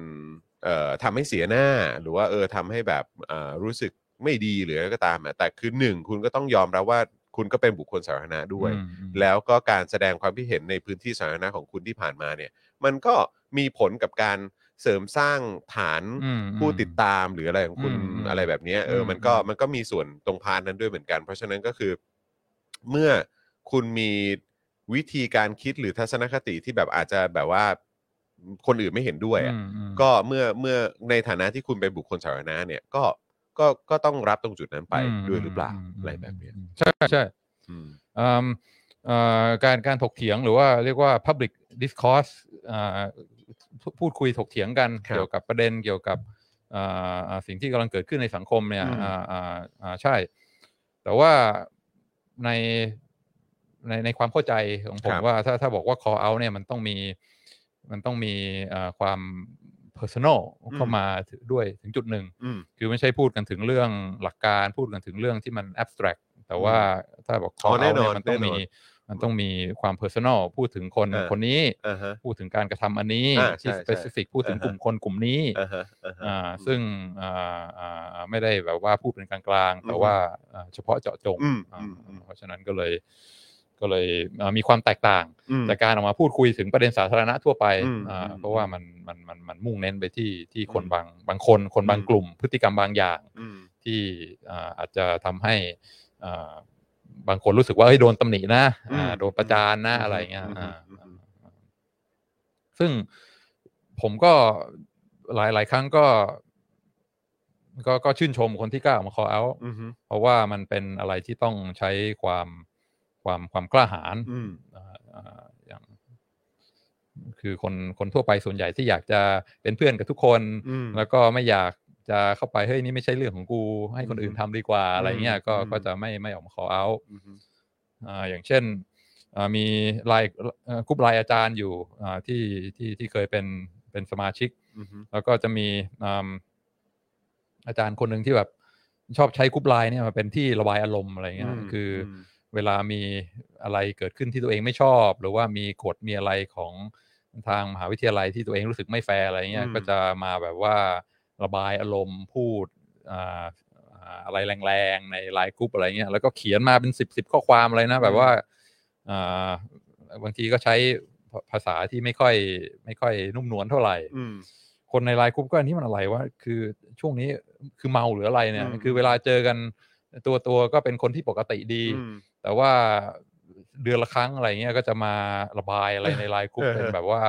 เอ่อทำให้เสียหน้า หรือว่าเออทำให้แบบเอ่อรู้สึก ไม่ดีหรืออะไรก็ตามอะแต่คือหนึ่งคุณก็ต้องยอมรับว่าคุณก็เป็นบุคคลสาธารณะด้วย อืมอืม แล้วก็การแสดงความคิดเห็นในพื้นที่สาธารณะของคุณที่ผ่านมาเนี่ย มันก็มีผลกับการเสริมสร้างฐานอืม ผู้ติดตามหรืออะไรของคุณอืมอืมอะไรแบบเนี้ยเอออม มันก็อืมมันก็มีส่วนตรงพาร์ทนั้นด้วยเหมือนกัน เพราะฉะนั้นก็คือ เมื่อคุณมีวิธีการคิดหรือทัศนคติที่แบบอาจจะแบบว่าคนอื่นไม่เห็นด้วยอะ อืมอืม ก็เมื่อเมื่อในฐานะที่คุณเป็นบุคคลสาธารณะเนี่ยก็ ก็ก็ต้องรับตรงจุดนั้นไปอืมด้วยหรือเปล่ามอะไรแบบเนี้ยอืมใช่ใช่อืมอืมเอ่อการการถกเถียงหรือว่าเรียกว่า public discourse อ่าพูพูดคุยถกเถียงกันครับเกี่ยวกับประเด็นเกี่ยวกับอ่าอ่าสิ่งที่กำลังเกิดขึ้นในสังคมเนี่ยอืมอ่าอ่าอ่าใช่ แต่ว่าในในในความเข้าใจของผมว่าถ้าถ้าบอกว่า call out เนี่ยมันต้องมีมันต้องมีอ่าความ personal เข้ามาถึงด้วยถึงจุดหนึ่งอืมคือไม่ใช่พูดกันถึงเรื่องหลักการพูดกันถึงเรื่องที่มัน abstract แต่ว่าถ้าบอกอ๋อ call แน่ out นอนเนี่ยมันต้องแน่นมีอนมันต้องมีความ personal พูดถึงคนอ่าคนนี้อ่าฮะพูดถึงการกระทำอันนี้อ่าที่ใช่ใช่ specific พูดถึงอ่าฮะกลุ่มคนกลุ่มนี้อ่าฮะอ่าฮะอ่าซึ่งอ่าอ่าไม่ได้แบบว่าพูดเป็นกลางๆแต่อืมว่าอ่าเฉพาะเจาะจงอืมอ่าอืมอืมเพราะฉะนั้นก็เลย ก็เลยอ่ามีความแตกต่างอืมแต่การออกมาพูดคุยถึงประเด็นสาธารณะทั่วไปอืมอ่าอืมเพราะว่ามันมันมันมันมุ่งเน้นไปที่ที่คนอืมบางบางคนคนบางอืมกลุ่ม พฤติกรรมบางอย่างอืมที่อ่าอาจจะทำให้อ่าบางคนรู้สึกว่าเฮ้ยโดนตำหนินะอ่าอืมโดนประจานนะอืมอะไรเงี้ยอืมอ่าอืมซึ่งผมก็หลายหลายครั้งก็ก็ก็ชื่นชมคนที่กล้าออกมา call out อืมอืมเพราะว่ามันเป็นอะไรที่ต้องใช้ความ ความความกล้าหาญอืมอ่าอ่าอย่างคือคนคนทั่วไปส่วนใหญ่ที่อยากจะเป็นเพื่อนกับทุกคนอืมแล้วก็ไม่อยากจะเข้าไปเฮ้ยนี่ไม่ใช่เรื่องของกู ให้คนอื่นทำดีกว่าอะไรเงี้ยก็อืมก็จะไม่ไม่ออกมา call out อืมอ่าอย่างเช่นอ่ามีไลน์เอ่อกลุ่มไลน์อาจารย์อยู่อ่าที่ที่ที่เคยเป็นเป็นสมาชิกอืมแล้วก็จะมีอืมอาจารย์คนหนึ่งที่แบบชอบใช้ group LINE เนี่ยมาเป็นที่ระบายอารมณ์อะไรเงี้ยอืมคืออืม เวลามีอะไรเกิดขึ้นที่ตัวเองไม่ชอบ หรือว่ามีกฎมีอะไรของทางมหาวิทยาลัยที่ตัวเองรู้สึกไม่แฟร์อะไรเงี้ยอืมก็จะมาแบบว่าระบายอารมณ์พูดอ่าอ่าอะไรแรงๆใน LINE group อะไรเงี้ยแล้วก็เขียนมาเป็นสิบสิบข้อความอะไรนะแบบว่าอ่าบางทีก็ใช้ภาษาภาษาที่ไม่ค่อย ไม่ค่อยนุ่มนวลเท่าไหร่อืมคนใน LINE group ก็อันนี้มันอะไรวะคือช่วงนี้คือเมาหรืออะไรเนี่ยอืมคือเวลาเจอกันตัวตัวก็เป็นคนที่ปกติดีอืม แต่ว่าเดือนละครั้งอะไรเงี้ยก็จะมาระบายอะไรใน LINE group เออเป็นแบบว่า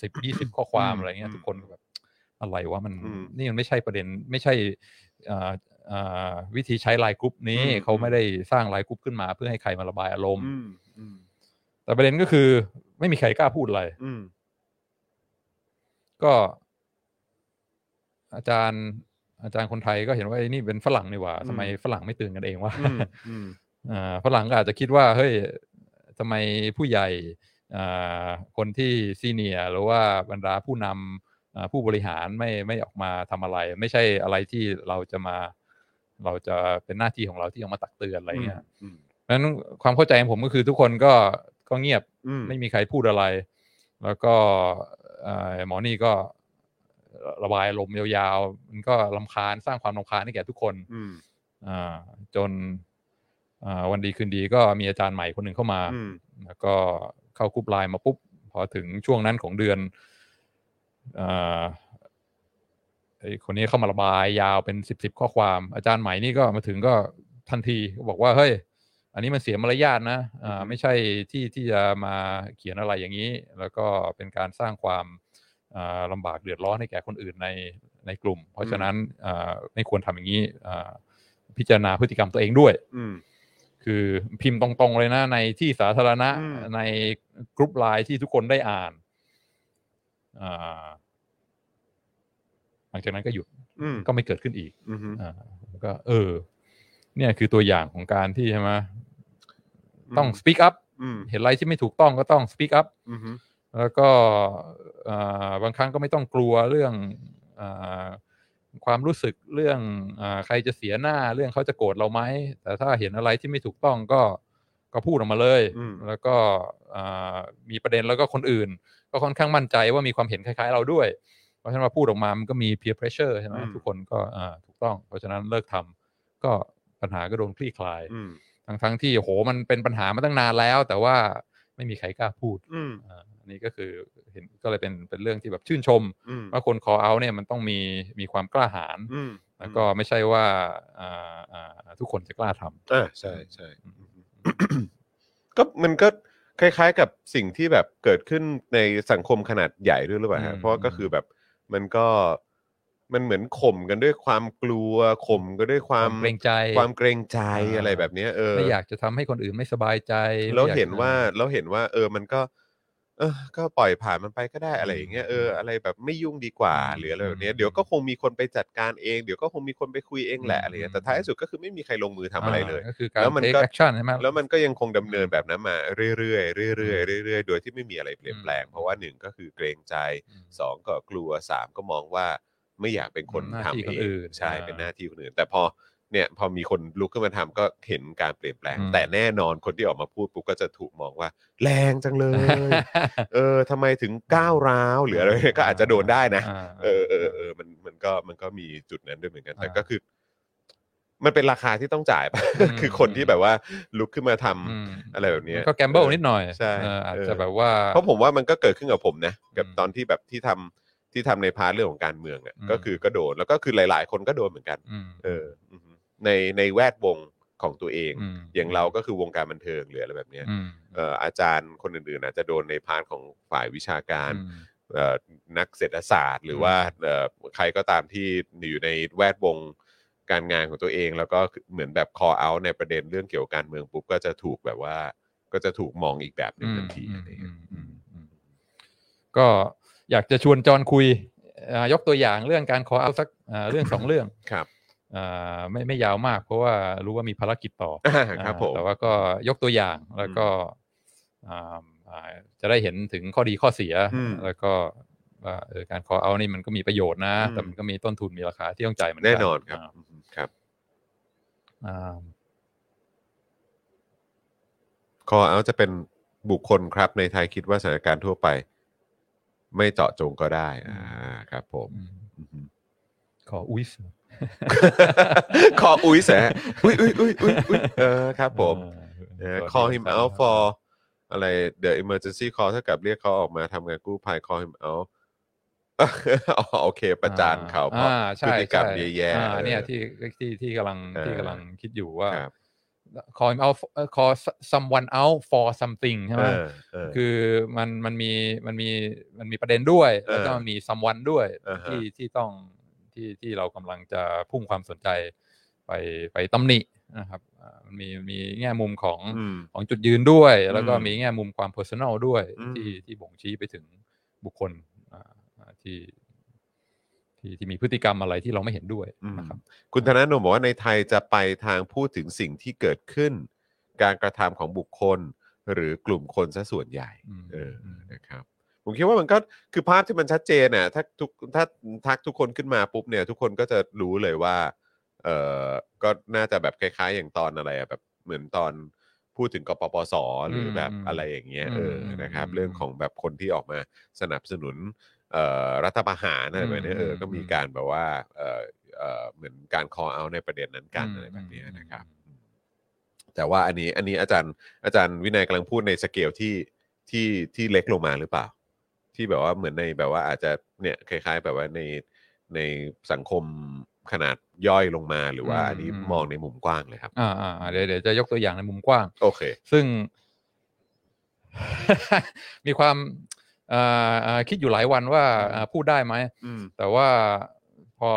สิบยี่สิบข้อความอืมอะไรเงี้ยอืมทุกคนก็แบบอะไรวะมันอืมนี่มันไม่ใช่ประเด็นไม่ใช่อ่าอ่าวิธีใช้ LINE group นี้อืมเขาไม่ได้สร้าง LINE group ขึ้นมาเพื่อให้ใครมาระบายอารมณ์อืมอืมแต่ประเด็นก็คือ ไม่มีใครกล้าพูดอะไรอืมก็ อาจารย์ อาจารย์คนไทยก็เห็นว่าไอ้นี่เป็นฝรั่งนี่หว่าอืมทำไมฝรั่งไม่ตื่นกันเองวะอืมอืมอ่า ฝรั่งก็อาจจะคิดว่าเฮ้ยทำไมผู้ใหญ่อ่าคนที่ซีเนียหรือว่าบรรดาผู้นำอ่าผู้บริหารไม่ไม่ออกมาทำอะไร ไม่ใช่อะไรที่เราจะมา เราจะเป็นหน้าที่ของเราที่ต้องมาตักเตือนอะไรเงี้ยอืมเพราะฉะนั้นความเข้าใจของผมก็คือทุกคนก็ก็เงียบอืมไม่มีใครพูดอะไร แล้วก็เอ่อหมอนี่ก็ระบายอารมณ์ยาวๆ มันก็รำคาญสร้างความรำคาญให้แก่ทุกคนอืมอ่าจนอ่า วันดีคืนดีก็มีอาจารย์ใหม่คนหนึ่งเข้ามาอืมแล้วก็เข้า group LINE มาปุ๊บ พอถึงช่วงนั้นของเดือนอ่าไอคนนี้เข้ามาระบายยาวเป็นสิบสิบข้อความ อาจารย์ใหม่นี่ก็มาถึงก็ทันทีก็บอกว่าเฮ้ย อันนี้มันเสียมารยาทนะอ่าไม่ใช่ที่ที่จะมาเขียนอะไรอย่างนี้ แล้วก็เป็นการสร้างความอ่าลำบากเดือดร้อนให้แก่คนอื่นในในกลุ่ม เพราะฉะนั้นอ่าไม่ควรทำอย่างนี้อ่าพิจารณาพฤติกรรมตัวเองด้วยอืม คือพิมพ์ตรงๆเลยนะ ในที่สาธารณะอืมในกรุ๊ปไลน์ที่ทุกคนได้อ่านอ่าหลังจากนั้นก็หยุดอืมก็ไม่เกิดขึ้นอีกอืมอ่าผมก็ เออ เนี่ยคือตัวอย่างของการที่ใช่ไหมต้อง speak up อืมเห็นอะไรที่ไม่ถูกต้องก็ต้อง speak up อืมแล้วก็อ่าบางครั้งก็ไม่ต้องกลัวเรื่องอา ความรู้สึกเรื่องอาใครจะเสียหน้าเรื่องเขาจะโกรธเราไหมแต่ถ้าเห็นอะไรที่ไม่ถูกต้องก็ก็พูดออกมาเลยอืมแล้วก็อ่ามีประเด็นแล้วก็คนอื่น ก็ค่อนข้างมั่นใจว่ามีความเห็นคล้าย ๆ เราด้วย เพราะฉะนั้นมาพูดออกมามันก็มี peer pressure ใช่ไหมอืมทุกคนก็อ่าถูกต้อง เพราะฉะนั้นเลิกทำก็ปัญหาก็โดนคลี่คลายอืมทั้งทั้งๆที่โหมันเป็นปัญหามาตั้งนานแล้ว แต่ว่าไม่มีใครกล้าพูด อืมอ่าอันนี้ก็คือเห็นก็เลยเป็นเป็นเรื่องที่แบบชื่นชมอืมว่าคน call out เนี่ยมันต้องมีมีความกล้าหาญอืมแล้วก็ไม่ใช่ว่าอ่าอ่าทุกคนจะกล้าทำอ่าใช่ใช่ก็มันก็คล้าย ๆ กับสิ่งที่แบบเกิดขึ้นในสังคมขนาดใหญ่ด้วยหรือเปล่าอืฮะมเพราะก็คือแบบมันก็มันเหมือนข่มกันด้วยความกลัวข่มกันด้วยความเกรงใจ ความเกรงใจอ่าอะไรแบบเนี้ยเออไม่อยากจะทำให้คนอื่นไม่สบายใจแล้วไม่อยกเห็นว่าอ่แล้วเห็นว่า เออมันก็ เออก็ปล่อยผ่านมันไปก็ได้อะไรอย่างเงี้ยเอออะไรแบบไม่ยุ่งดีกว่าอืมหรืออะไรแบบเนี้ยอืมเดี๋ยวก็คงมีคนไปจัดการเองเดี๋ยวก็คงมีคนไปคุยเองแหละอืมอะไรเงี้ยแต่ท้ายสุดก็คือไม่มีใครลงมือทำอะไรเลยาก็คือการ แล้วมัน take ก็ action ใช่ไหม แล้วมันก็ยังคงดำเนินแบบนั้นมาเรื่อยๆเรื่อยๆเรื่อยๆโดยที่ไม่มีอะไรเปลี่ยนแปลงอืมเพราะว่าหนึ่งก็คือเกรงใจอืมสองก็กลัวสามก็มองว่าไม่อยากเป็นคนหน้าทำที่เอคนงอื่นใช่อ่า เป็นหน้าที่คนอื่น แต่พอ เนี่ยพอมีคนลุกขึ้นมาทำก็เห็นการเปลี่ยนแปลง อืม แต่แน่นอนคนที่ออกมาพูดปุ๊บก็จะถูกมองว่า แรงจังเลย เออทำไมถึงก้าวร้าวหรืออะไรก็อาจจะโดนได้นะ อ่า เออเออเออมันมันก็มันก็มีจุดนั้นด้วยเหมือนกัน แต่อ่าก็คือ มันเป็นราคาที่ต้องจ่ายปะ อืม คือคนที่แบบว่าลุกขึ้นมาทำอืมอะไรแบบเนี้ยมันก็ gamble นิดหน่อยใช่เอออาจเออจะแบบว่า เพราะผมว่ามันก็เกิดขึ้นกับผมนะกับอืมตอนที่แบบที่ทำที่ทำใน part เรื่องของการเมืองอะอืม ก็คือก็โดนแล้วก็คือหลาย ๆ คนก็โดนเหมือนกัน อืม เอออือฮึ ในในแวดวงของตัวเองมอย่างเราก็คือวงการบันเทิงหรืออะไรแบบเนี้ยอืมเอ่ออาจารย์คนอื่นๆอาจจะโดนในพาร์ทของฝ่ายวิชาการ อืม เอ่อนักเศรษฐศาสตร์ หรือมว่าเอ่อใครก็ตามที่อยู่ในแวดวงการงานของตัวเอง แล้วก็เหมือนแบบ call out ในประเด็นเรื่องเกี่ยวกับการเมืองปุ๊บก็จะถูกแบบว่า ก็จะถูกมองอีกแบบหนึ่งทันทีอืมอะไรอย่างอืเงี้ยมอืมอืมก็อยากจะชวนจอห์นคุยอ่ายกตัวอย่างเรื่องการขอเอาสักอ่าเรื่องสองเรื่องครับอ่า ไม่ไม่ยาวมาก เพราะว่ารู้ว่ามีภารกิจต่ออ่าครับอ่าผมแต่ว่าก็ยกตัวอย่างแล้วก็อ่าอ่าจะได้เห็นถึงข้อดีข้อเสียอืมแล้วก็ว่าเออการ call out นี่มันก็มีประโยชน์นะอืมแต่มันก็มีต้นทุนมีราคาที่ต้องจ่ายเหมือนกัแน่นอนครับาอืมครับอ่าคอเอาจะเป็นบุคคลครับ ในไทยคิดว่าสถานการณ์ทั่วไป ไม่เจาะจงก็ได้ อ่า ครับผมอืมอือฮึขออุ้ย คออุ้ยแสอุ้ยอุ้ยอุ้ยอุ้ยอุ้ยเออครับผมเออ call him out for อะไร the emergency call เท่ากับเรียกเขาออกมาทำงานกู้ภัย call him out อ๋อโอเค ประจานเขาเพราะอ่าพฤใช่ติกรรมใช่แย่ๆอ่าออเนี่ยที่ที่ที่กำลังเออที่กำลังคิดอยู่ว่าครับ call him out uh, call someone out for something ใช่ไหมเออเออคือมันมันมีมันมีมันมีประเด็นด้วยเออแล้วก็มี someone ด้วยอ่าฮะที่ที่ต้อง ที่ที่เรากำลังจะพุ่งความสนใจไปไปตำหนินะครับอ่ามันมีมีแง่มุมของอืมของจุดยืนด้วย แล้วก็อืมมีแง่มุมความ personal ด้วยอืมที่ที่บ่งชี้ไปถึงบุคคลอ่าอ่าที่ที่ที่มีพฤติกรรมอะไรที่เราไม่เห็นด้วยนะครับคุณธนาโนมบอกว่าในไทยจะไปทางพูดถึงสิ่งที่เกิดขึ้น การกระทำของบุคคลหรือกลุ่มคนซะส่วนใหญ่อืมเอออมนะครับ ผมคิดว่ามันก็คือภาพที่มันชัดเจนน่ะถ้าทุกถ้าทักทุกคนขึ้นมาปุ๊บเนี่ยทุกคนก็จะรู้เลยว่าเออก็น่าจะแบบคล้าย ๆ อย่างตอนอะไรอะแบบเหมือนตอนพูดถึงกปปสหรือแบบอืมอะไรอย่างเงี้ยเอออมนะครับอืมเรื่องของแบบคนที่ออกมาสนับสนุนเอ่อรัฐประหารอะไรแบบเนี้ยเอออืมก็มีอืมการแบบว่าเออเออเหมือนการ call out ในประเด็นนั้นกันอืมอะไรแบบเนี้ยอืมนะครับ แต่ว่าอันนี้อันนี้อาจารย์อาจารย์วินัยกำลังพูดในสเกลที่ที่ที่เล็กลงมาหรือเปล่า ที่แบบว่าเหมือนในแบบว่าอาจจะเนี่ยคล้าย ๆ แบบว่าในในสังคมขนาดย่อยลงมาหรือว่าอืมอันนี้อืมมองในมุมกว้างเลยครับอ่าอ่าอ่าเดี๋ยวเดี๋ยวจะยกตัวอย่างในมุมกว้าง โอเค ซึ่ง มีความอ่าอ่าคิดอยู่หลายวันว่าอ่าพูดได้ไหมอืมแต่ว่าพอ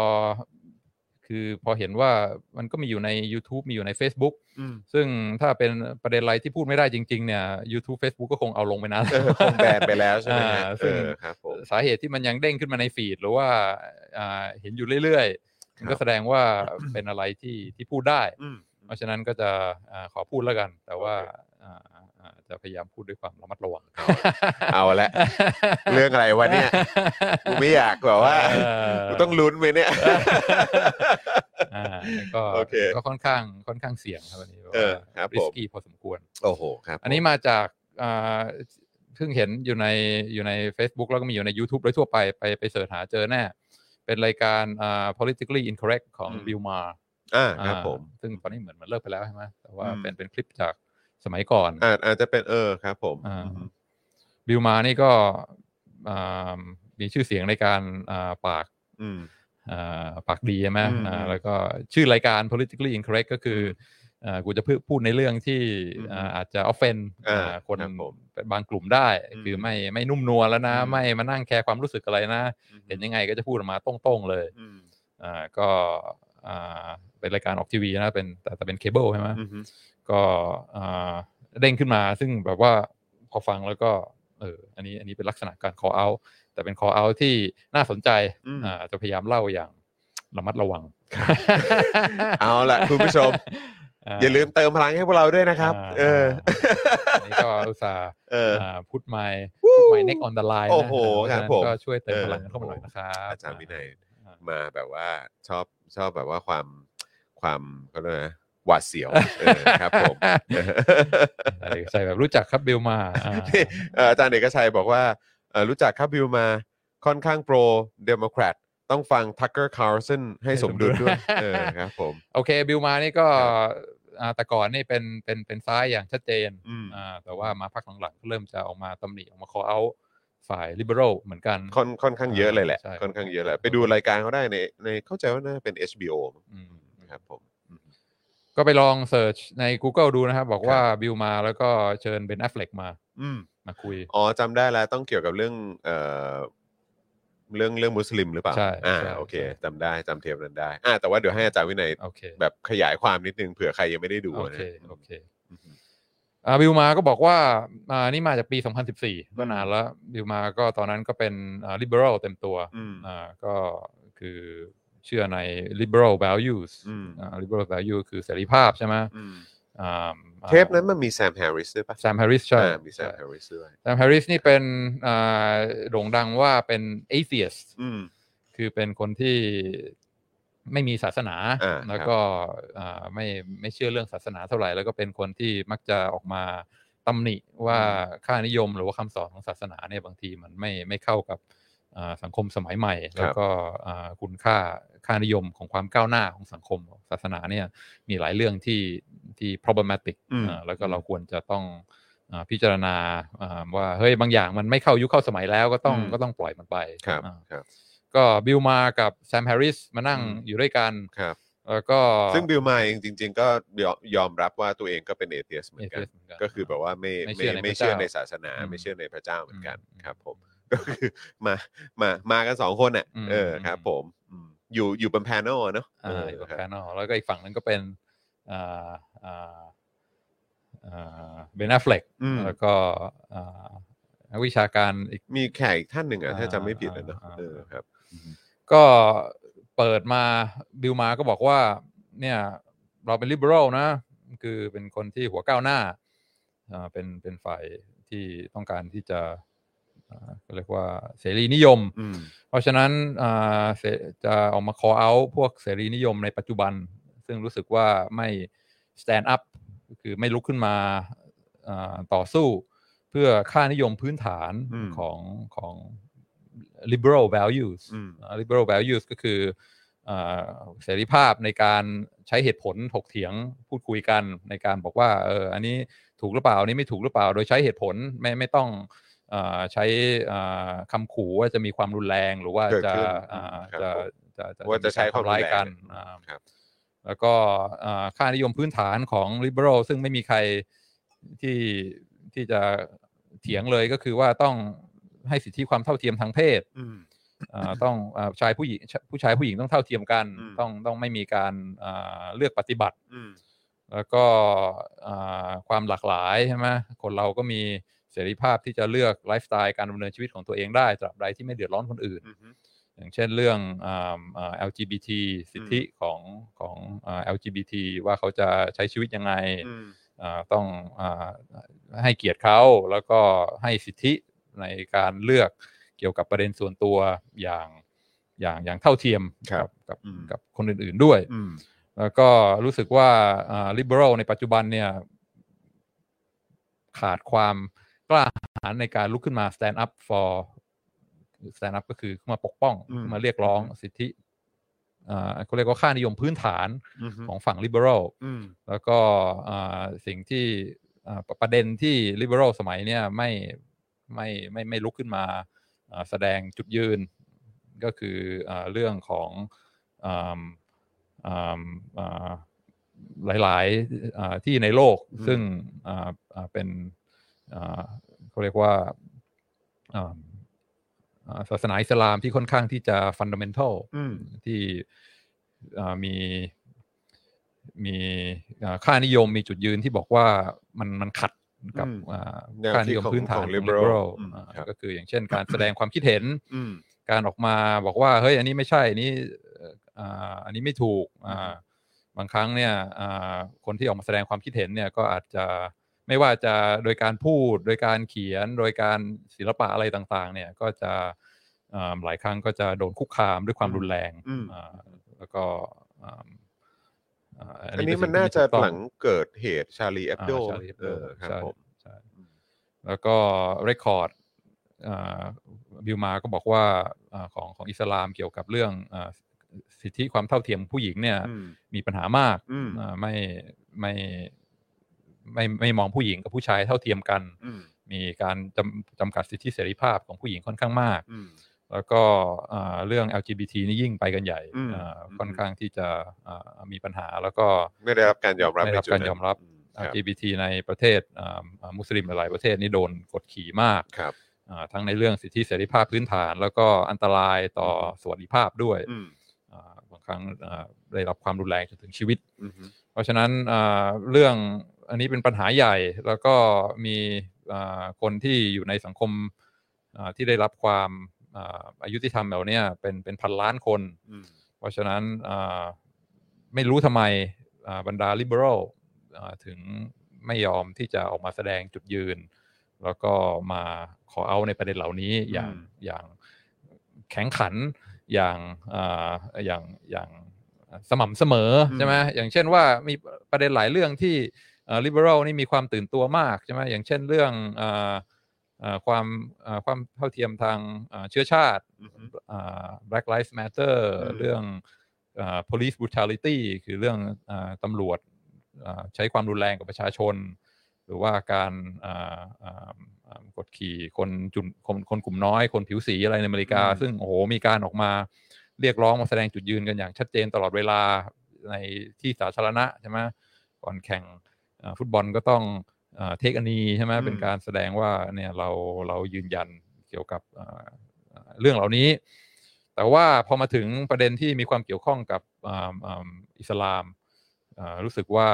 คือพอเห็นว่ามันก็มีอยู่ใน YouTube มีอยู่ใน Facebook อืม ซึ่งถ้าเป็นประเด็นอะไรที่พูดไม่ได้จริง ๆ เนี่ย YouTube Facebook ก็คงเอาลงไปนานเออคงแบนไปแล้วใช่ไหมฮะอ่าเอซึ่งอครับผมสาเหตุที่มันยังเด้งขึ้นมาในฟีดหรือว่าอ่าเห็นอยู่เรื่อยๆมันครัก็บแสดงว่าเป็นอะไรที่ที่พูดได้อืมเพราะฉะนั้นก็จะอาขอพูดแล้วกัน แต่ว่าโอเคอ่าอ่า จะพยายามพูดด้วยความระมัดระวัง เอาละเรื่องอะไรวะเนี่ยกูไม่อยากแบบว่าเออกูต้องลุ้นไหมเนี่ยอ่าแล้วก็โอเคก็ค่อนข้างค่อนข้างเสี่ยงครับอันนี้เออครับผมริสกี้พอสมควร โอ้โหครับ อันนี้มาจากอ่าเพิ่งเห็นอยู่ในอยู่ใน Facebook แล้วก็มีอยู่ใน YouTube โดยทั่วไปไปไปเสิร์ชหาเจอแน่ เป็นรายการอ่า politically incorrect ของอืมบิลมาอ่าครับผม ซึ่งตอนนี้เหมือนมันเลิกไปแล้วใช่ไหมแต่ว่าอืมเป็นเป็นคลิปจาก สมัยก่อนอาจอาจจะเป็นเออครับ ผมอ่าอืมBill Maher นี่ก็อ่ามีชื่อเสียงในการอ่าปากอืมอ่าปากดีใช่ไหมอืมอ่าแล้วก็ชื่อรายการ politically incorrect ก็คืออ่ากูจะพูดในเรื่องที่อืมอ่าอาจจะ offend อ่าอ่าคนครับผมบางกลุ่มได้อืมคือไม่ไม่นุ่มนวลแล้วนะอืมไม่มานั่ง care ความรู้สึกอะไรนะ เห็นยังไงก็จะพูดออกมาตรงๆเลยอืมอ่าก็อ่าเป็นรายการออกทีวีนะเป็นแต่แต่เป็นเคเบิลใช่ไหมอืม ก็อ่าเด้งขึ้นมาซึ่งแบบว่าพอฟังแล้วก็เอออันนี้อันนี้เป็นลักษณะการ call out แต่เป็น call out ที่น่าสนใจอืมอ่าจะพยายามเล่าอย่างระมัดระวัง เอาละคุณผู้ชม อย่าลืมเติมพลังให้พวกเราด้วยนะครับาเอออันนี้ก็อุตส่าห์เออพุทไมพุทไมเน็กออนเดอะไลน์โอ้โหครับผมก็ช่วยเติมเออพลังกันเข้ามาหน่อยนะครับอาจารย์วินัยอ่ามาแบบว่าชอบชอบแบบว่าความความเขาเรียกนะ หวาดเสียวเออครับผมใส่ใส่แบบรู้จักครับ Bill Maher อ่านี่เอ่ออาจารย์เอกชัยบอกว่าเอ่อรู้จักครับ Bill Maher ค่อนข้าง pro Democrat ต้องฟัง Tucker Carlson ให้สมดุลด้วยเออครับผม โอเค Bill Maher นี่ก็อ่าแต่ก่อนนี่เป็นเป็นเป็นซ้ายอย่างชัดเจนอืม อ่าแต่ว่ามาพักหลังๆก็เริ่มจะออกมาตำหนิออกมา call out ฝ่าย liberal เหมือนกัน ค่อนค่อนข้างเยอะเลยแหละ ใช่ ค่อนข้างเยอะแหละ ไปดูรายการเขาได้ในในเข้าใจว่าน่าจะเป็น HBO มั้งอืมครับผมอืม ก็ไปลอง search ใน Google ดูนะครับ บอกว่า Bill Maher แล้วก็เชิญ Ben Affleck มาอืมมาคุย อ๋อจำได้แล้วต้องเกี่ยวกับเรื่องเอ่อเรื่องเรื่องมุสลิมหรือเปล่าใช่อ่าใช่โอเคใช่ จำได้จำเทปนั้นได้อ่าแต่ว่าเดี๋ยวให้อาจารย์วินัยโอเค แบบขยายความนิดนึงเผื่อใครยังไม่ได้ดูโอนะ โอเคอืมอ่า Bill Maher ก็บอกว่าอ่านี่มาจากปี 2014 ก็นานแล้ว Bill Maher ก็ตอนนั้นก็เป็นอ่า liberal เต็มตัวอืม อ่าก็คือ เชื่อใน liberal values อืมอ่า liberal value คือเสรีภาพใช่ไหมอืมอ่าเทปนั้นมันมี Sam Harris ด้วยปะ Sam Harris ใช่อ่ามี Sam Harris ด้วย Sam Harris นี่เป็นอ่าโด่งดังว่าเป็น atheist อืมคือเป็นคนที่ไม่มีศาสนาอ่าแล้วก็อ่าไม่ไม่เชื่อเรื่องศาสนาเท่าไหร่ แล้วก็เป็นคนที่มักจะออกมาตำหนิว่าค่านิยมหรือว่าคำสอนของศาสนาเนี่ยบางทีมันไม่ไม่เข้ากับอ่า สังคมสมัยใหม่ แล้วก็อ่าคุณค่าค่านิยมของความก้าวหน้าของสังคมศาสนาเนี่ยมีหลายเรื่องที่ที่ problematic อืมอ่าแล้วก็เราควรจะต้องอ่าพิจารณาอ่าว่าเฮ้ยบางอย่างมันไม่เข้ายุคเข้าสมัยแล้วก็ต้องอืมก็ต้องปล่อยมันไปครับอ่าครับก็บิลมากับแซมแฮร์ริสมานั่งอืมอยู่ด้วยกันครับแล้วก็ซึ่งบิลมาเองจริง ๆ ก็ยอมยอมรับว่าตัวเองก็เป็น atheist เหมือนกัน atheist เหมือนกันก็คือแบบว่าไม่ไม่ไม่เชื่อในไม่เชื่อเจ้าในศาสนาอืมไม่เชื่อในพระเจ้าเหมือนกันอืมครับผม ก็คือมามามากันสองคนน่ะอืม เออครับ ผมอืมอยู่อยู่บน panel เนาะอ่าอยู่กับครับ panel แล้วก็อีกฝั่งนึงก็เป็นอ่าอ่าอ่าเบนแอฟเฟลกอืม แล้วก็อ่านักวิชาการอีก มีแขกอีกท่านหนึ่งอะถ้าจำไม่ผิดอ่านะเนาะอ่า เออครับ ก็เปิดมาบิลมาก็บอกว่าเนี่ยเราเป็น liberal นะ คือเป็นคนที่หัวก้าวหน้าอ่าเป็นเป็นฝ่ายที่ต้องการที่จะอ่าก็ เรียกว่าเสรีนิยมอืมเพราะฉะนั้นอ่าเสจะออกมา call out พวกเสรีนิยมในปัจจุบัน ซึ่งรู้สึกว่าไม่ stand up ก็คือไม่ลุกขึ้นมาอ่าต่อสู้เพื่อค่านิยมพื้นฐานอืมของของ liberal values อืมอ่า liberal values ก็คืออ่าเสรีภาพในการใช้เหตุผลถกเถียงพูดคุยกันในการบอกว่าเอออันนี้ถูกหรือเปล่า อันนี้ไม่ถูกหรือเปล่า โดยใช้เหตุผลไม่ไม่ต้องอ่า ใช้อ่าคำขู่ว่าจะมีความรุนแรงหรือว่าเกิดจะขึ้นอ่าครับจะผมจะจะว่าจะใช้ความรุนแรงทำร้ายกันเนี่ยอ่าครับแล้วก็อ่าค่านิยมพื้นฐานของ liberal ซึ่งไม่มีใครที่ที่จะเถียงเลยก็คือว่าต้องให้สิทธิความเท่าเทียมทางเพศอืมอ่าต้องอาชายผู้หญิงผู้ชายผู้หญิงต้องเท่าเทียมกันอืมต้องต้องไม่มีการอ่าเลือกปฏิบัติอืมแล้วก็อ่าความหลากหลายใช่ไหมคนเราก็มี เสรีภาพที่จะเลือกไลฟ์สไตล์การดำเนินชีวิตของตัวเองได้ตราบใดที่ไม่เดือดร้อนคนอื่นอืมอย่างเช่นเรื่องอ่าอ่า LGBT สิทธิของของอ่า LGBT ว่าเขาจะใช้ชีวิตยังไงอืมอ่าต้องอาให้เกียรติเขาแล้วก็ให้สิทธิในการเลือกเกี่ยวกับประเด็นส่วนตัวอย่างอย่างอย่างเท่าเทียมครับกับอืมกับคนอื่น ๆด้วยอืมแล้วก็รู้สึกว่าอ่า liberal ในปัจจุบันเนี่ยขาดความ กล้าหาญในการลุกขึ้นมา stand up for stand up ก็คือขึ้นมาปกป้องอืมขึ้นมาเรียกร้องสิทธิอ่าเขาเรียกว่าค่านิยมพื้นฐานอืมของฝั่ง liberal อืมแล้วก็อ่าสิ่งที่อ่าประประเด็นที่ liberal สมัยเนี่ยไม่ไม่ไม่ไม่ลุกขึ้นมาอ่าแสดงจุดยืนก็คืออาเรื่องของอ่าอ่าอ่าหลายๆอ่าที่ในโลกอืมซึ่งอ่าอ่าเป็นอ่า เขาเรียกว่าอ่าอ่าศาสนาอิสลามที่ค่อนข้างที่จะ fundamental อืมที่อ่ามีมีอ่าค่านิยมมีจุดยืนที่บอกว่ามันมันขัดกับอืมอ่าแนวค่านิคิดยมของพื้นฐานของของ liberal liberal อืมอ่าครับก็คืออย่างเช่นการแสดงความคิดเห็นอืมการออกมาบอกว่าเฮ้ยอันนี้ไม่ใช่อันนี้เอ่ออ่าอันนี้ไม่ถูกอ่าบางครั้งเนี่ยอ่าคนที่ออกมาแสดงความคิดเห็นเนี่ยก็อาจจะ ไม่ว่าจะโดยการพูด โดยการเขียน โดยการศิลปะอะไรต่างๆ เนี่ยก็จะอ่าหลายครั้งก็จะโดนคุกคามด้วยความรุนแรงอืมอ่าแล้วก็อ่าาอันนี้เป็มันสิ่น่าที่จะถูกต้องหลังเกิดเหตุชาลีแอบโดอ่า Charlie Hebdo เออครับใช่ผมใช่แล้วก็เรคคอร์ดบิลมาก็บอกว่าอ่าของของอิสลามเกี่ยวกับเรื่องอาสิทธิความเท่าเทียมผู้หญิงเนี่ยอืมมีปัญหามากอืมอ่าไม่ไม่ ไม่ไม่มองผู้หญิงกับผู้ชายเท่าเทียมกันอืมมีการจำจำกัดสิทธิเสรีภาพของผู้หญิงค่อนข้างมากอืมแล้วก็อ่าเรื่อง LGBT นี่ยิ่งไปกันใหญ่อืมอ่าอืมค่อนข้างที่จะอ่ามีปัญหาแล้วก็ไม่ได้รับการยอมรับไม่ได้รับในจุดการนั้นยอมรับครับ LGBT ในประเทศอ่าอ่ามุสลิมหลายๆประเทศนี่โดนกดขี่มากครับอ่าทั้งในเรื่องสิทธิเสรีภาพพื้นฐาน แล้วก็อันตรายต่อสวัสดิภาพด้วยอืมอ่าบางครั้งอ่าได้รับความรุนแรงจนถึงชีวิตอืมเพราะฉะนั้นอ่าเรื่อง อันนี้เป็นปัญหาใหญ่ แล้วก็มีอ่าคนที่อยู่ในสังคมอ่าที่ได้รับความอ่าอายุติธรรมเหล่าเนี้ยเป็นเป็นพันล้านคนอืมเพราะฉะนั้นอ่าไม่รู้ทำไมอ่าบรรดา liberal อ่าถึงไม่ยอมที่จะออกมาแสดงจุดยืน แล้วก็มาขอเอาในประเด็นเหล่านี้อย่างอืมอย่างแข็งขันอย่างอ่าอย่างอย่างสม่ำเสมอใช่ไหมอย่างเช่นว่ามีประเด็นหลายเรื่องที่ เอ่อ liberal นี่มีความตื่นตัวมากใช่ไหมอย่างเช่นเรื่องอ่าอ่าความอ่าความเท่าเทียมทางอ่าเชื้อชาติอือฮึอ่า Black Lives Matter อืมเรื่องอ่า police brutality คือเรื่องอาตำรวจอ่าใช้ความรุนแรงกับประชาชน หรือว่าการอ่าอ่าอ่ากดขี่คนจุนคนคนกลุ่มน้อยคนผิวสีอะไรในอเมริกาอืมซึ่งโอ้โหมีการออกมาเรียกร้องมาแสดงจุดยืนกันอย่างชัดเจนตลอดเวลาในที่สาธารณะใช่ไหมก่อนแข่งอ่า ฟุตบอลก็ต้องเทคอันนีใช่ไหมอืมเป็นการแสดงว่าเนี่ยเราเรายืนยันเกี่ยวกับอ่าอ่าเรื่องเหล่านี้ แต่ว่าพอมาถึงประเด็นที่มีความเกี่ยวข้องกับอ่าอ่าอิสลามอ่ารู้สึกว่า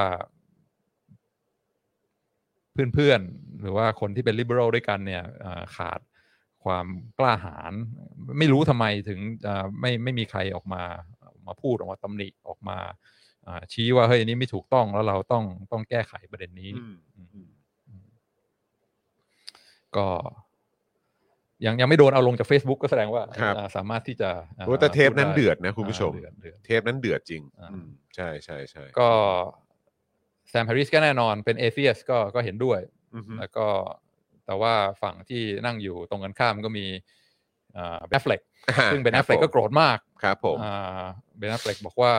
เพื่อนๆ หรือว่าคนที่เป็น liberal ด้วยกันเนี่ยอ่าขาดความกล้าหาญไม่รู้ทำไมถึงอ่าไม่ไม่มีใครออกมามาพูดออกมาตำหนิออกมาอ่า ชี้ว่าเฮ้ยอันนี้ไม่ถูกต้องแล้วเราต้องต้องแก้ไขประเด็นนี้อืมอืมอืมก็ยังยังไม่โดนเอาลงจาก Facebook ก็แสดงว่าครับอ่าสามารถที่จะอ่าโอ้แต่เทปนั้นพูดเดือดนะคุณผู้ชมอ่าเดือดเดือดเทปนั้นเดือดจริงอ่าอืมใช่ใช่ใช่ก็แซมแฮร์ริสก็แน่นอนเป็นเอเ e ียสก็ก็เห็นด้วยอือฮึแล้วก็แต่ว่าฝั่งที่นั่งอยู่ตรงกันข้ามก็มีเบน f ฟล็กอ่าซึ่งเบนแอฟเฟล็กครับผมก็โกรธมากครับผมเบนแอฟเฟล็กบอกว่า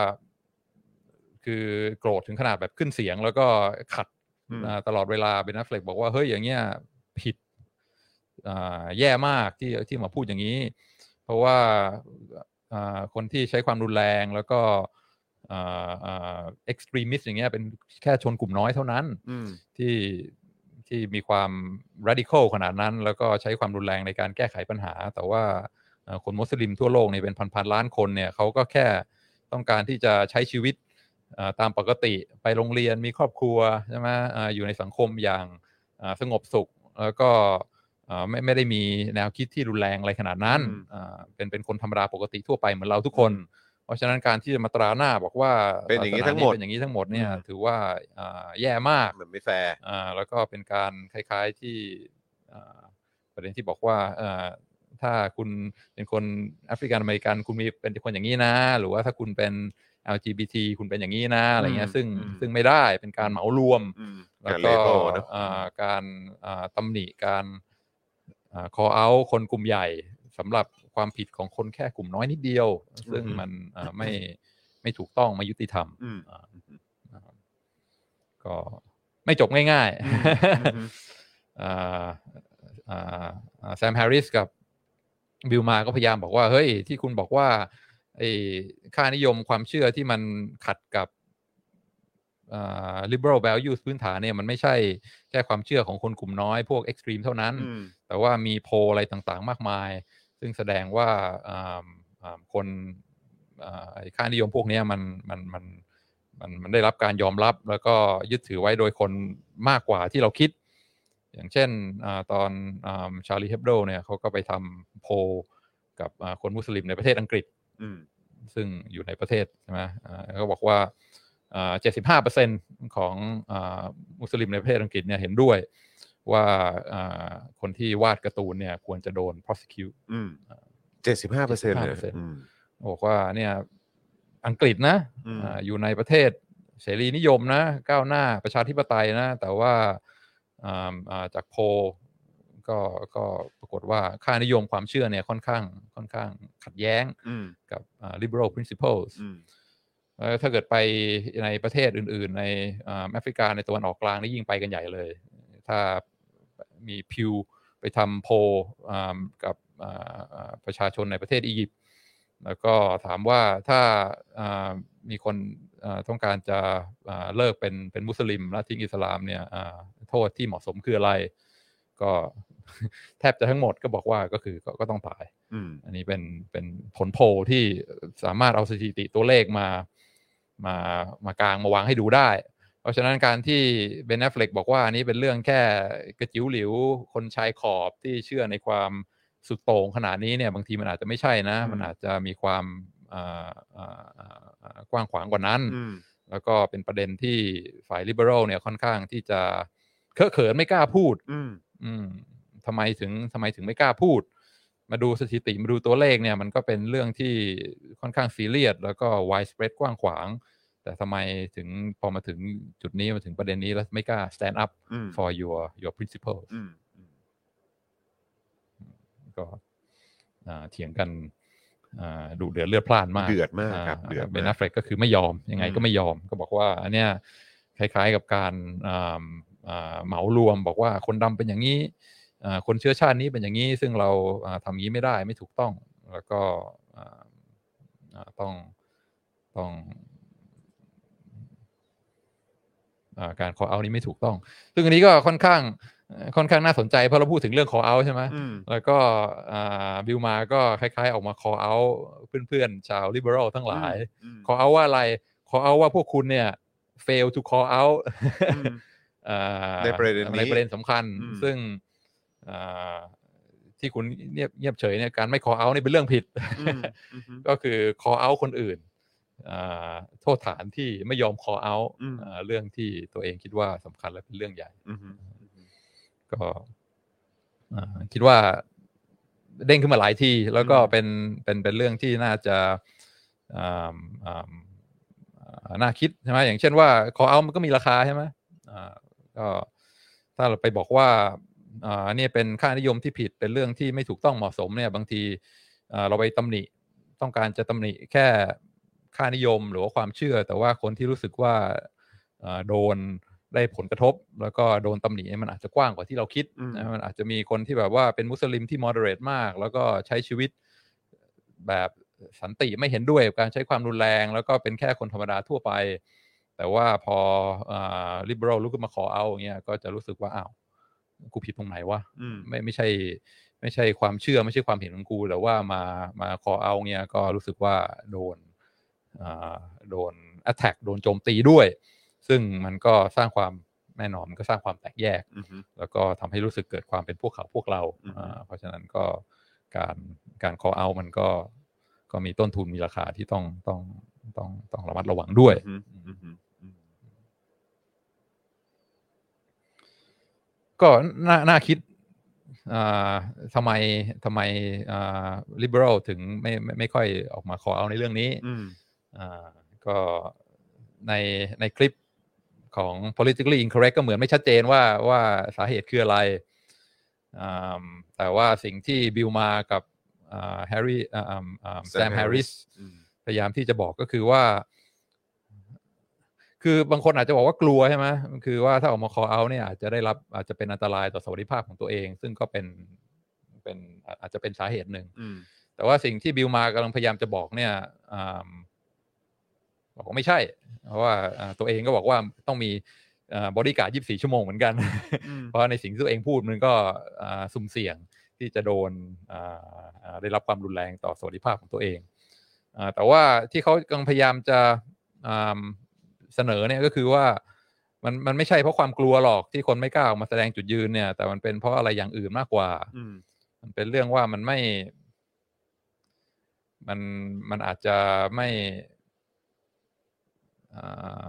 คือโกรธถึงขนาดแบบขึ้นเสียง แล้วก็ขัดอืมอ่าตลอดเวลาเบนแอฟเฟล็กบอกว่าเฮ้ยอย่างเงี้ยผิดอ่าแย่มากที่ที่มาพูดอย่างนี้ เพราะว่าอ่าคนที่ใช้ความรุนแรงแล้วก็อ่าอ่า extremist อย่างเงี้ยเป็นแค่ชนกลุ่มน้อยเท่านั้นอืมที่ที่มีความ radical ขนาดนั้น แล้วก็ใช้ความรุนแรงในการแก้ไขปัญหา แต่ว่าเอ่อคนมุสลิมทั่วโลกเนี่ยเป็นพันๆล้านคนเนี่ยเขาก็แค่ต้องการที่จะใช้ชีวิตเอ่อ ตามปกติไปโรงเรียนมีครอบครัวใช่ไหมอ่าอยู่ในสังคมอย่างอ่าสงบสุข แล้วก็อ่าไม่ไม่ได้มีแนวคิดที่รุนแรงอะไรขนาดนั้นอืมอ่าเป็นเป็นคนธรรมดาปกติทั่วไปเหมือนเราทุกคน เพราะฉะนั้นการที่จะมาตราหน้าบอกว่าเป็นอย่างนี้ศสทั้งหมดเป็นอย่างนี้ทั้งหมดเนี่ยอืมถือว่าอ่าแย่มากมันไม่แฟร์อ่าแล้วก็เป็นการคล้ายๆที่อ่าประเด็นที่บอกว่าเอ่อถ้าคุณเป็นคนแอฟริกันอเมริกันคุณมีเป็นคนอย่างนี้นะ หรือว่าถ้าคุณเป็น LGBT คุณเป็นอย่างนี้นะอะไรเงี้ยอืมซึ่งอืมซึ่งไม่ได้เป็นการเหมารวมอืมแล้วการก็ label เนอะอ่าการอ่าตำหนิการอ่า call out คนกลุ่มใหญ่สำหรับความผิดของคนแค่กลุ่มน้อยนิดเดียว ซึ่งมันอ่าไม่ไม่ถูกต้องไม่ยุติธรรมอืมอ่านะครับก็ไม่จบง่ายอืมอืมๆอ่าอ่าอ่าแซมแฮร์ริสกับบิลมาก็พยายามบอกว่า เฮ้ย ที่คุณบอกว่า ไอ้ค่านิยมความเชื่อที่มันขัดกับอ่า liberal values พื้นฐานเนี่ยมันไม่ใช่แค่ความเชื่อของคนกลุ่มน้อยพวก extreme เท่านั้นอืมแต่ว่ามีโพลอะไรต่างๆ มากมาย ซึ่งแสดงว่าอ่าอ่าคนอ่าไอ้ค่านิยมพวกเนี้ยมันมันมันมันมันได้รับการยอมรับแล้วก็ยึดถือไว้โดยคนมากกว่าที่เราคิด อย่างเช่นอาตอนชาลีเฮบโดเนี่ยเขาก็ไปทำโพลกับอ่าคนมุสลิมในประเทศอังกฤษอืม ซึ่งอยู่ในประเทศใช่ไหมอ่าเขาบอกว่าเจ็ดสิบห้าเปอร์เซ็นของอามุสลิมในประเทศอังกฤษเนี่ยเห็นด้วยว่าอ่าคนที่วาดการ์ตูนเนี่ยควรจะโดน prosecute อืมเจ็ดสิบห้าเปอร์เซ็นต์เลย75%อืมบอกว่าเนี่ยอังกฤษนะอืมอาอยู่ในประเทศเสรีนิยมนะ ก้าวหน้าประชาธิปไตยนะ แต่ว่าอ่าอ่าจากโพลก็ก็ปรากฏว่าค่านิยมความเชื่อเนี่ยค่อนข้างค่อนข้าง ขัดแย้งอืมกับอ่า liberal principles อืมแล้วถ้าเกิดไปในประเทศอื่น ๆ ในอ่าแอฟริกาในตะวันออกกลางนี่ยิ่งไปกันใหญ่เลย ถ้ามีพิวไปทำโพลอ่ากับอ่าอ่าประชาชนในประเทศอียิปต์แล้วก็ถามว่าถ้าอ่ามีคนอ่าต้องการจะอ่าเลิกเป็นเป็นมุสลิมและทิ้งอิสลามเนี่ยอ่าโทษที่เหมาะสมคืออะไร ก็ แทบจะทั้งหมดก็บอกว่าก็คือก็ก็ต้องตายอืมอันนี้เป็นเป็นผลโพลที่สามารถเอาสถิติตัวเลขมามามากลางมาวางให้ดูได้ เพราะฉะนั้นการที่เบน a อฟเฟลกบอกว่าอันนี้เป็นเรื่องแค่กระจิ๋วหลิว คนชายขอบที่เชื่อในความสุดโต่งขนาดนี้เนี่ยบางทีมันอาจจะไม่ใช่นะอืมมันอาจจะมีความอ่าอ่าอ่าอ่ากว้างขวางกว่านั้นอืมแล้วก็เป็นประเด็นที่ฝ่าย liberal เนี่ยค่อนข้างที่จะเคอะเขินไม่กล้าพูด อืมอืม ทำไมถึงทำไมถึงไม่กล้าพูด มาดูสถิติมาดูตัวเลขเนี่ยมันก็เป็นเรื่องที่ค่อนข้างซีเรียสแล้วก็ widespread กว้างขวาง แต่ทำไมถึงพอมาถึงจุดนี้มาถึงประเด็นนี้แล้วไม่กล้า stand up อืม for your your principles อืมอืมก็อ่าเถียงกันอ่าดุเดือดเลือดพล่านมาก เดือดมากครับอ่าเดือดเบนมานักฟเฟลกก็คือไม่ยอม ยังไงอืมก็ไม่ยอม ก็บอกว่าอันเนี้ยคล้ายๆกับการอ่าอ่าเหมารวมบอกว่าคนดำเป็นอย่างนี้อ่า คนเชื้อชาตินี้เป็นอย่างนี้ซึ่งเราอ่าทำอย่างนี้ไม่ได้ไม่ถูกต้อง แล้วก็อ่าอ่าต้องต้องอ่าการ call out นี้ไม่ถูกต้อง ซึ่งอันนี้ก็ค่อนข้างเอ่อค่อนข้างน่าสนใจเพราะเราพูดถึงเรื่อง call out ใช่ไหมอืมแล้วก็อ่าบิลมาก็คล้ายๆ ออกมา call out เพื่อนๆ ชาว liberal ทั้งหลายอืม call out ว่าอะไร call out ว่าพวกคุณเนี่ย fail to call out อืมอ่าในประเด็นนี้ในประเด็นสำคัญอืมซึ่งอ่า ที่คุณเงียบเงียบเฉยเนี่ยการไม่ call out นี่เป็นเรื่องผิดอืมอืมก็คือ call out คนอื่นอ่าโทษฐานที่ไม่ยอม call out อืมอ่าเรื่องที่ตัวเองคิดว่าสำคัญและเป็นเรื่องใหญ่อืมก็อ่าคิดว่าเด้งขึ้นมาหลายทีแล้วก็อืมเป็นเป็นเป็นเรื่องที่น่าจะอ่าอ่าอ่าน่าคิดใช่ไหมอย่างเช่นว่า call out มันก็มีราคาใช่ไหมอ่าก็ถ้าเราไปบอกว่า อ่าเนี่ยเป็นค่านิยมที่ผิดเป็นเรื่องที่ไม่ถูกต้องเหมาะสมเนี่ยบางทีอ่าเราไปตำหนิต้องการจะตำหนิแค่ค่านิยมหรือว่าความเชื่อ แต่ว่าคนที่รู้สึกว่าอ่าโดนได้ผลกระทบ แล้วก็โดนตำหนิเนี่ยมันอาจจะกว้างกว่าที่เราคิดอืมนะมันอาจจะมีคนที่แบบว่าเป็นมุสลิมที่ moderate มาก แล้วก็ใช้ชีวิตแบบสันติไม่เห็นด้วยกับการใช้ความรุนแรง แล้วก็เป็นแค่คนธรรมดาทั่วไป แต่ว่าพออ่า liberal ลุกขึ้นมาขอเอาอย่างเงี้ยก็จะรู้สึกว่าอ้าว กูผิดตรงไหนวะอืมไม่ไม่ใช่ ไม่ใช่ความเชื่อไม่ใช่ความเห็นของกูแต่ว่ามามาคอเอาเงี้ยก็รู้สึกว่าโดนอ่าโดน attack โดนโจมตีด้วย ซึ่งมันก็สร้างความแน่นอนมันก็สร้างความแตกแยกอืมแล้วก็ทำให้รู้สึกเกิดความเป็นพวกเขาพวกเราอือฮึอ่าเพราะฉะนั้นก็การการ call out มันก็ก็มีต้นทุนมีราคาที่ต้องต้องต้องต้องระมัดระวังด้วย อืมอืมอืมอืม ก็น่าน่าคิดอ่าทำไมทำไมอ่า liberal ถึงไม่ไม่ไม่ค่อยออกมา call out ในเรื่องนี้อืมอ่าก็ในในคลิปของ politically incorrect ก็เหมือนไม่ชัดเจนว่าว่าสาเหตุคืออะไรอ่าแต่ว่าสิ่งที่บิลมากับแฮร์รี่แซม Sam แฮร์ริส Harris อืมพยายามที่จะบอกก็คือว่า คือบางคนอาจจะบอกว่ากลัวใช่ไหมคือว่าถ้าออกมา call out เนี่ยอาจจะได้รับอาจจะเป็นอันตรายต่อสวัสดิภาพของตัวเอง ซึ่งก็เป็นเป็นอาจจะเป็นสาเหตุหนึ่งอืมแต่ว่าสิ่งที่บิลมากำลังพยายามจะบอกเนี่ยอ่าบอกว่าไม่ใช่ เพราะว่าอ่าตัวเองก็บอกว่าต้องมีบริการ24 ชั่วโมงเหมือนกันอืมเพราะในสิ่งที่ตัวเองพูดมันก็อ่าสุ่มเสี่ยงที่จะโดนอ่าอ่าได้รับความรุนแรงต่อสวัสดิภาพของตัวเองอ่าแต่ว่าที่เขากำลังพยายามจะอ่า เสนอเนี่ยก็คือว่ามันมันไม่ใช่เพราะความกลัวหรอกที่คนไม่กล้าออกมาแสดงจุดยืนเนี่ย แต่มันเป็นเพราะอะไรอย่างอื่นมากกว่าอืมมันเป็นเรื่องว่ามันไม่ มันมันอาจจะไม่อ่า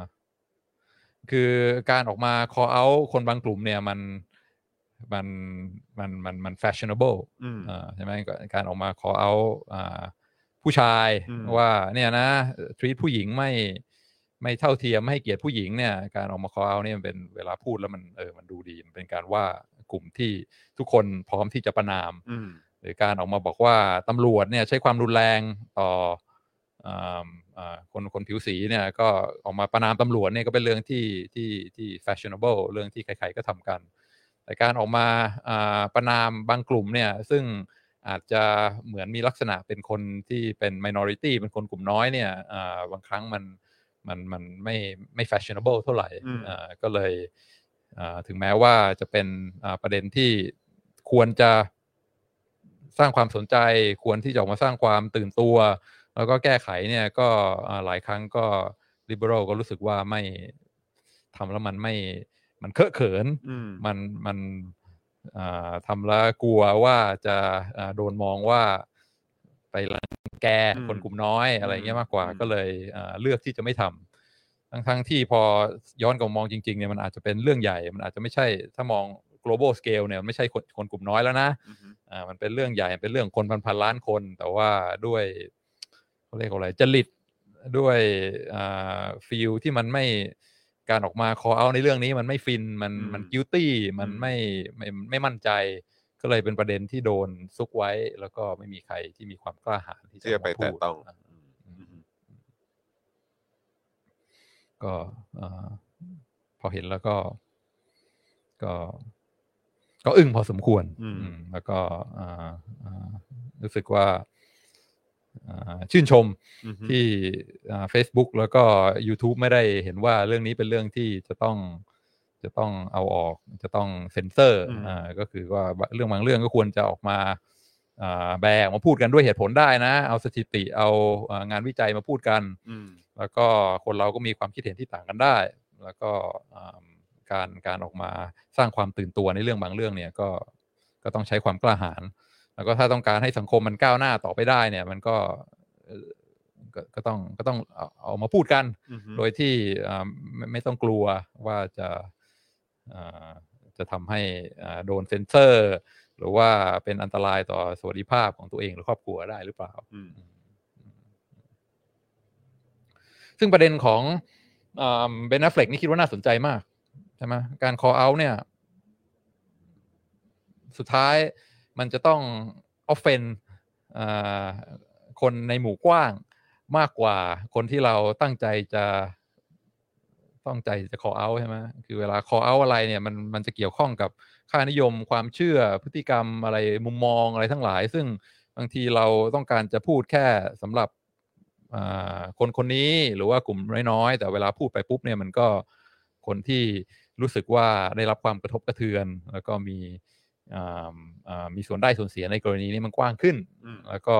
คือการออกมา call out คนบางกลุ่มเนี่ยมันมันมันมันมัน fashionable อืมอ่าใช่ไหมก็การออกมา call out อ่าผู้ชายอืมว่าเนี่ยนะ treat ผู้หญิงไม่ ไม่เท่าเทียมไม่ให้เกียรติผู้หญิงเนี่ยการออกมา call out เนี่ยมันเป็นเวลาพูดแล้วมันเออมันดูดีมันเป็นการว่ากลุ่มที่ทุกคนพร้อมที่จะประนามอืมหรือการออกมาบอกว่าตำรวจเนี่ยใช้ความรุนแรงต่ออ่าอ่าคนคนผิวสีเนี่ยก็ออกมาประนามตำรวจเนี่ยก็เป็นเรื่องที่ที่ที่ fashionable เรื่องที่ใครๆก็ทำกัน แต่การออกมาอ่าประนามบางกลุ่มเนี่ยซึ่งอาจจะเหมือนมีลักษณะเป็นคนที่เป็น minority เป็นคนกลุ่มน้อยเนี่ยอ่าบางครั้งมัน มันมันไม่ไม่ fashionable เท่าไหร่อืมอ่าก็เลยอ่าถึงแม้ว่าจะเป็นอ่าประเด็นที่ควรจะสร้างความสนใจ ควรที่จะออกมาสร้างความตื่นตัว แล้วก็แก้ไขเนี่ยก็อ่าหลายครั้งก็ liberal ก็รู้สึกว่าไม่ทำแล้วมันไม่มันเคอะเขินอืมมันมันอ่าทำแล้วกลัวว่าจะอ่าโดนมองว่า ไปรังแกอืมคนกลุ่มน้อยอะไรเงี้ยมากกว่าอืมก็เลยอ่าเลือกที่จะไม่ททั้งทั้งที่พอย้อนกลับมามองจริงๆเนี่ยมันอาจจะเป็นเรื่องใหญ่ มันอาจจะไม่ใช่ถ้ามอง global scale เนี่ยไม่ใช่คนคนกลุ่มน้อยแล้วนะอือฮึอ่ามันเป็นเรื่องใหญ่เป็นเรื่องคนพันพันล้านคน แต่ว่าด้วยเขาเรียกว่าอะไรจริตด้วยอ่าฟีลที่มันไม่การออกมา call out ในเรื่องนี้มันไม่ฟินมันมัน guilty มันไม่ไม่ไม่มั่นใจ ก็เลยเป็นประเด็นที่โดนซุกไว้ แล้วก็ไม่มีใครที่มีความกล้าหาญที่ที่จะไปมาพูแตะดต้องอ่าอือฮึก็อ่าพอเห็นแล้วก็ ก็ ก็อึ้งพอสมควรอืมอืมแล้วก็อ่าอ่ารู้สึกว่าอ่าชื่นชมอือฮึที่อ่า Facebook แล้วก็ YouTube ไม่ได้เห็นว่าเรื่องนี้เป็นเรื่องที่จะต้อง จะต้องเอาออกจะต้องเซ็นเซอร์อืมอ่าก็คือว่าเรื่องบางเรื่องก็ควรจะออกมาอ่าแบกมาพูดกันด้วยเหตุผลได้นะ เอาสถิติเอาอ่างานวิจัยมาพูดกันอืมแล้วก็คนเราก็มีความคิดเห็นที่ต่างกันได้ แล้วก็อ่าการการออกมาสร้างความตื่นตัวในเรื่องบางเรื่องเนี่ยก็ก็ต้องใช้ความกล้าหาญแล้วก็ถ้าต้องการให้สังคมมันก้าวหน้าต่อไปได้เนี่ย มันก็เอ่อก็ก็ต้องก็ต้องเอาเอามาพูดกันอือฮึโดยที่อ่าไม่ไม่ต้องกลัวว่าจะอ่า จะทำให้อ่าโดนเซ็นเซอร์ หรือว่าเป็นอันตรายต่อสวัสดิภาพของตัวเองหรือครอบครัวได้หรือเปล่าอืมซึ่งประเด็นของเบน a ฟเฟลกนี่คิดว่าน่าสนใจมากใช่ไหมการ call out เนี่ย สุดท้ายมันจะต้อง offend อ่าคนในหมู่กว้างมากกว่าคนที่เราตั้งใจจะ ตั้งใจจะ call out ใช่ไหมคือเวลา call out อะไรเนี่ยมันมันจะเกี่ยวข้องกับค่านิยมความเชื่อพฤติกรรมอะไรมุมมองอะไรทั้งหลาย ซึ่งบางทีเราต้องการจะพูดแค่สำหรับอ่าคนคนนี้หรือว่ากลุ่มน้อยๆ แต่เวลาพูดไปปุ๊บเนี่ยมันก็คนที่รู้สึกว่าได้รับความกระทบกระเทือน แล้วก็มีอ่าอ่ามีส่วนได้ส่วนเสียในกรณีนี้มันกว้างขึ้นอืมแล้วก็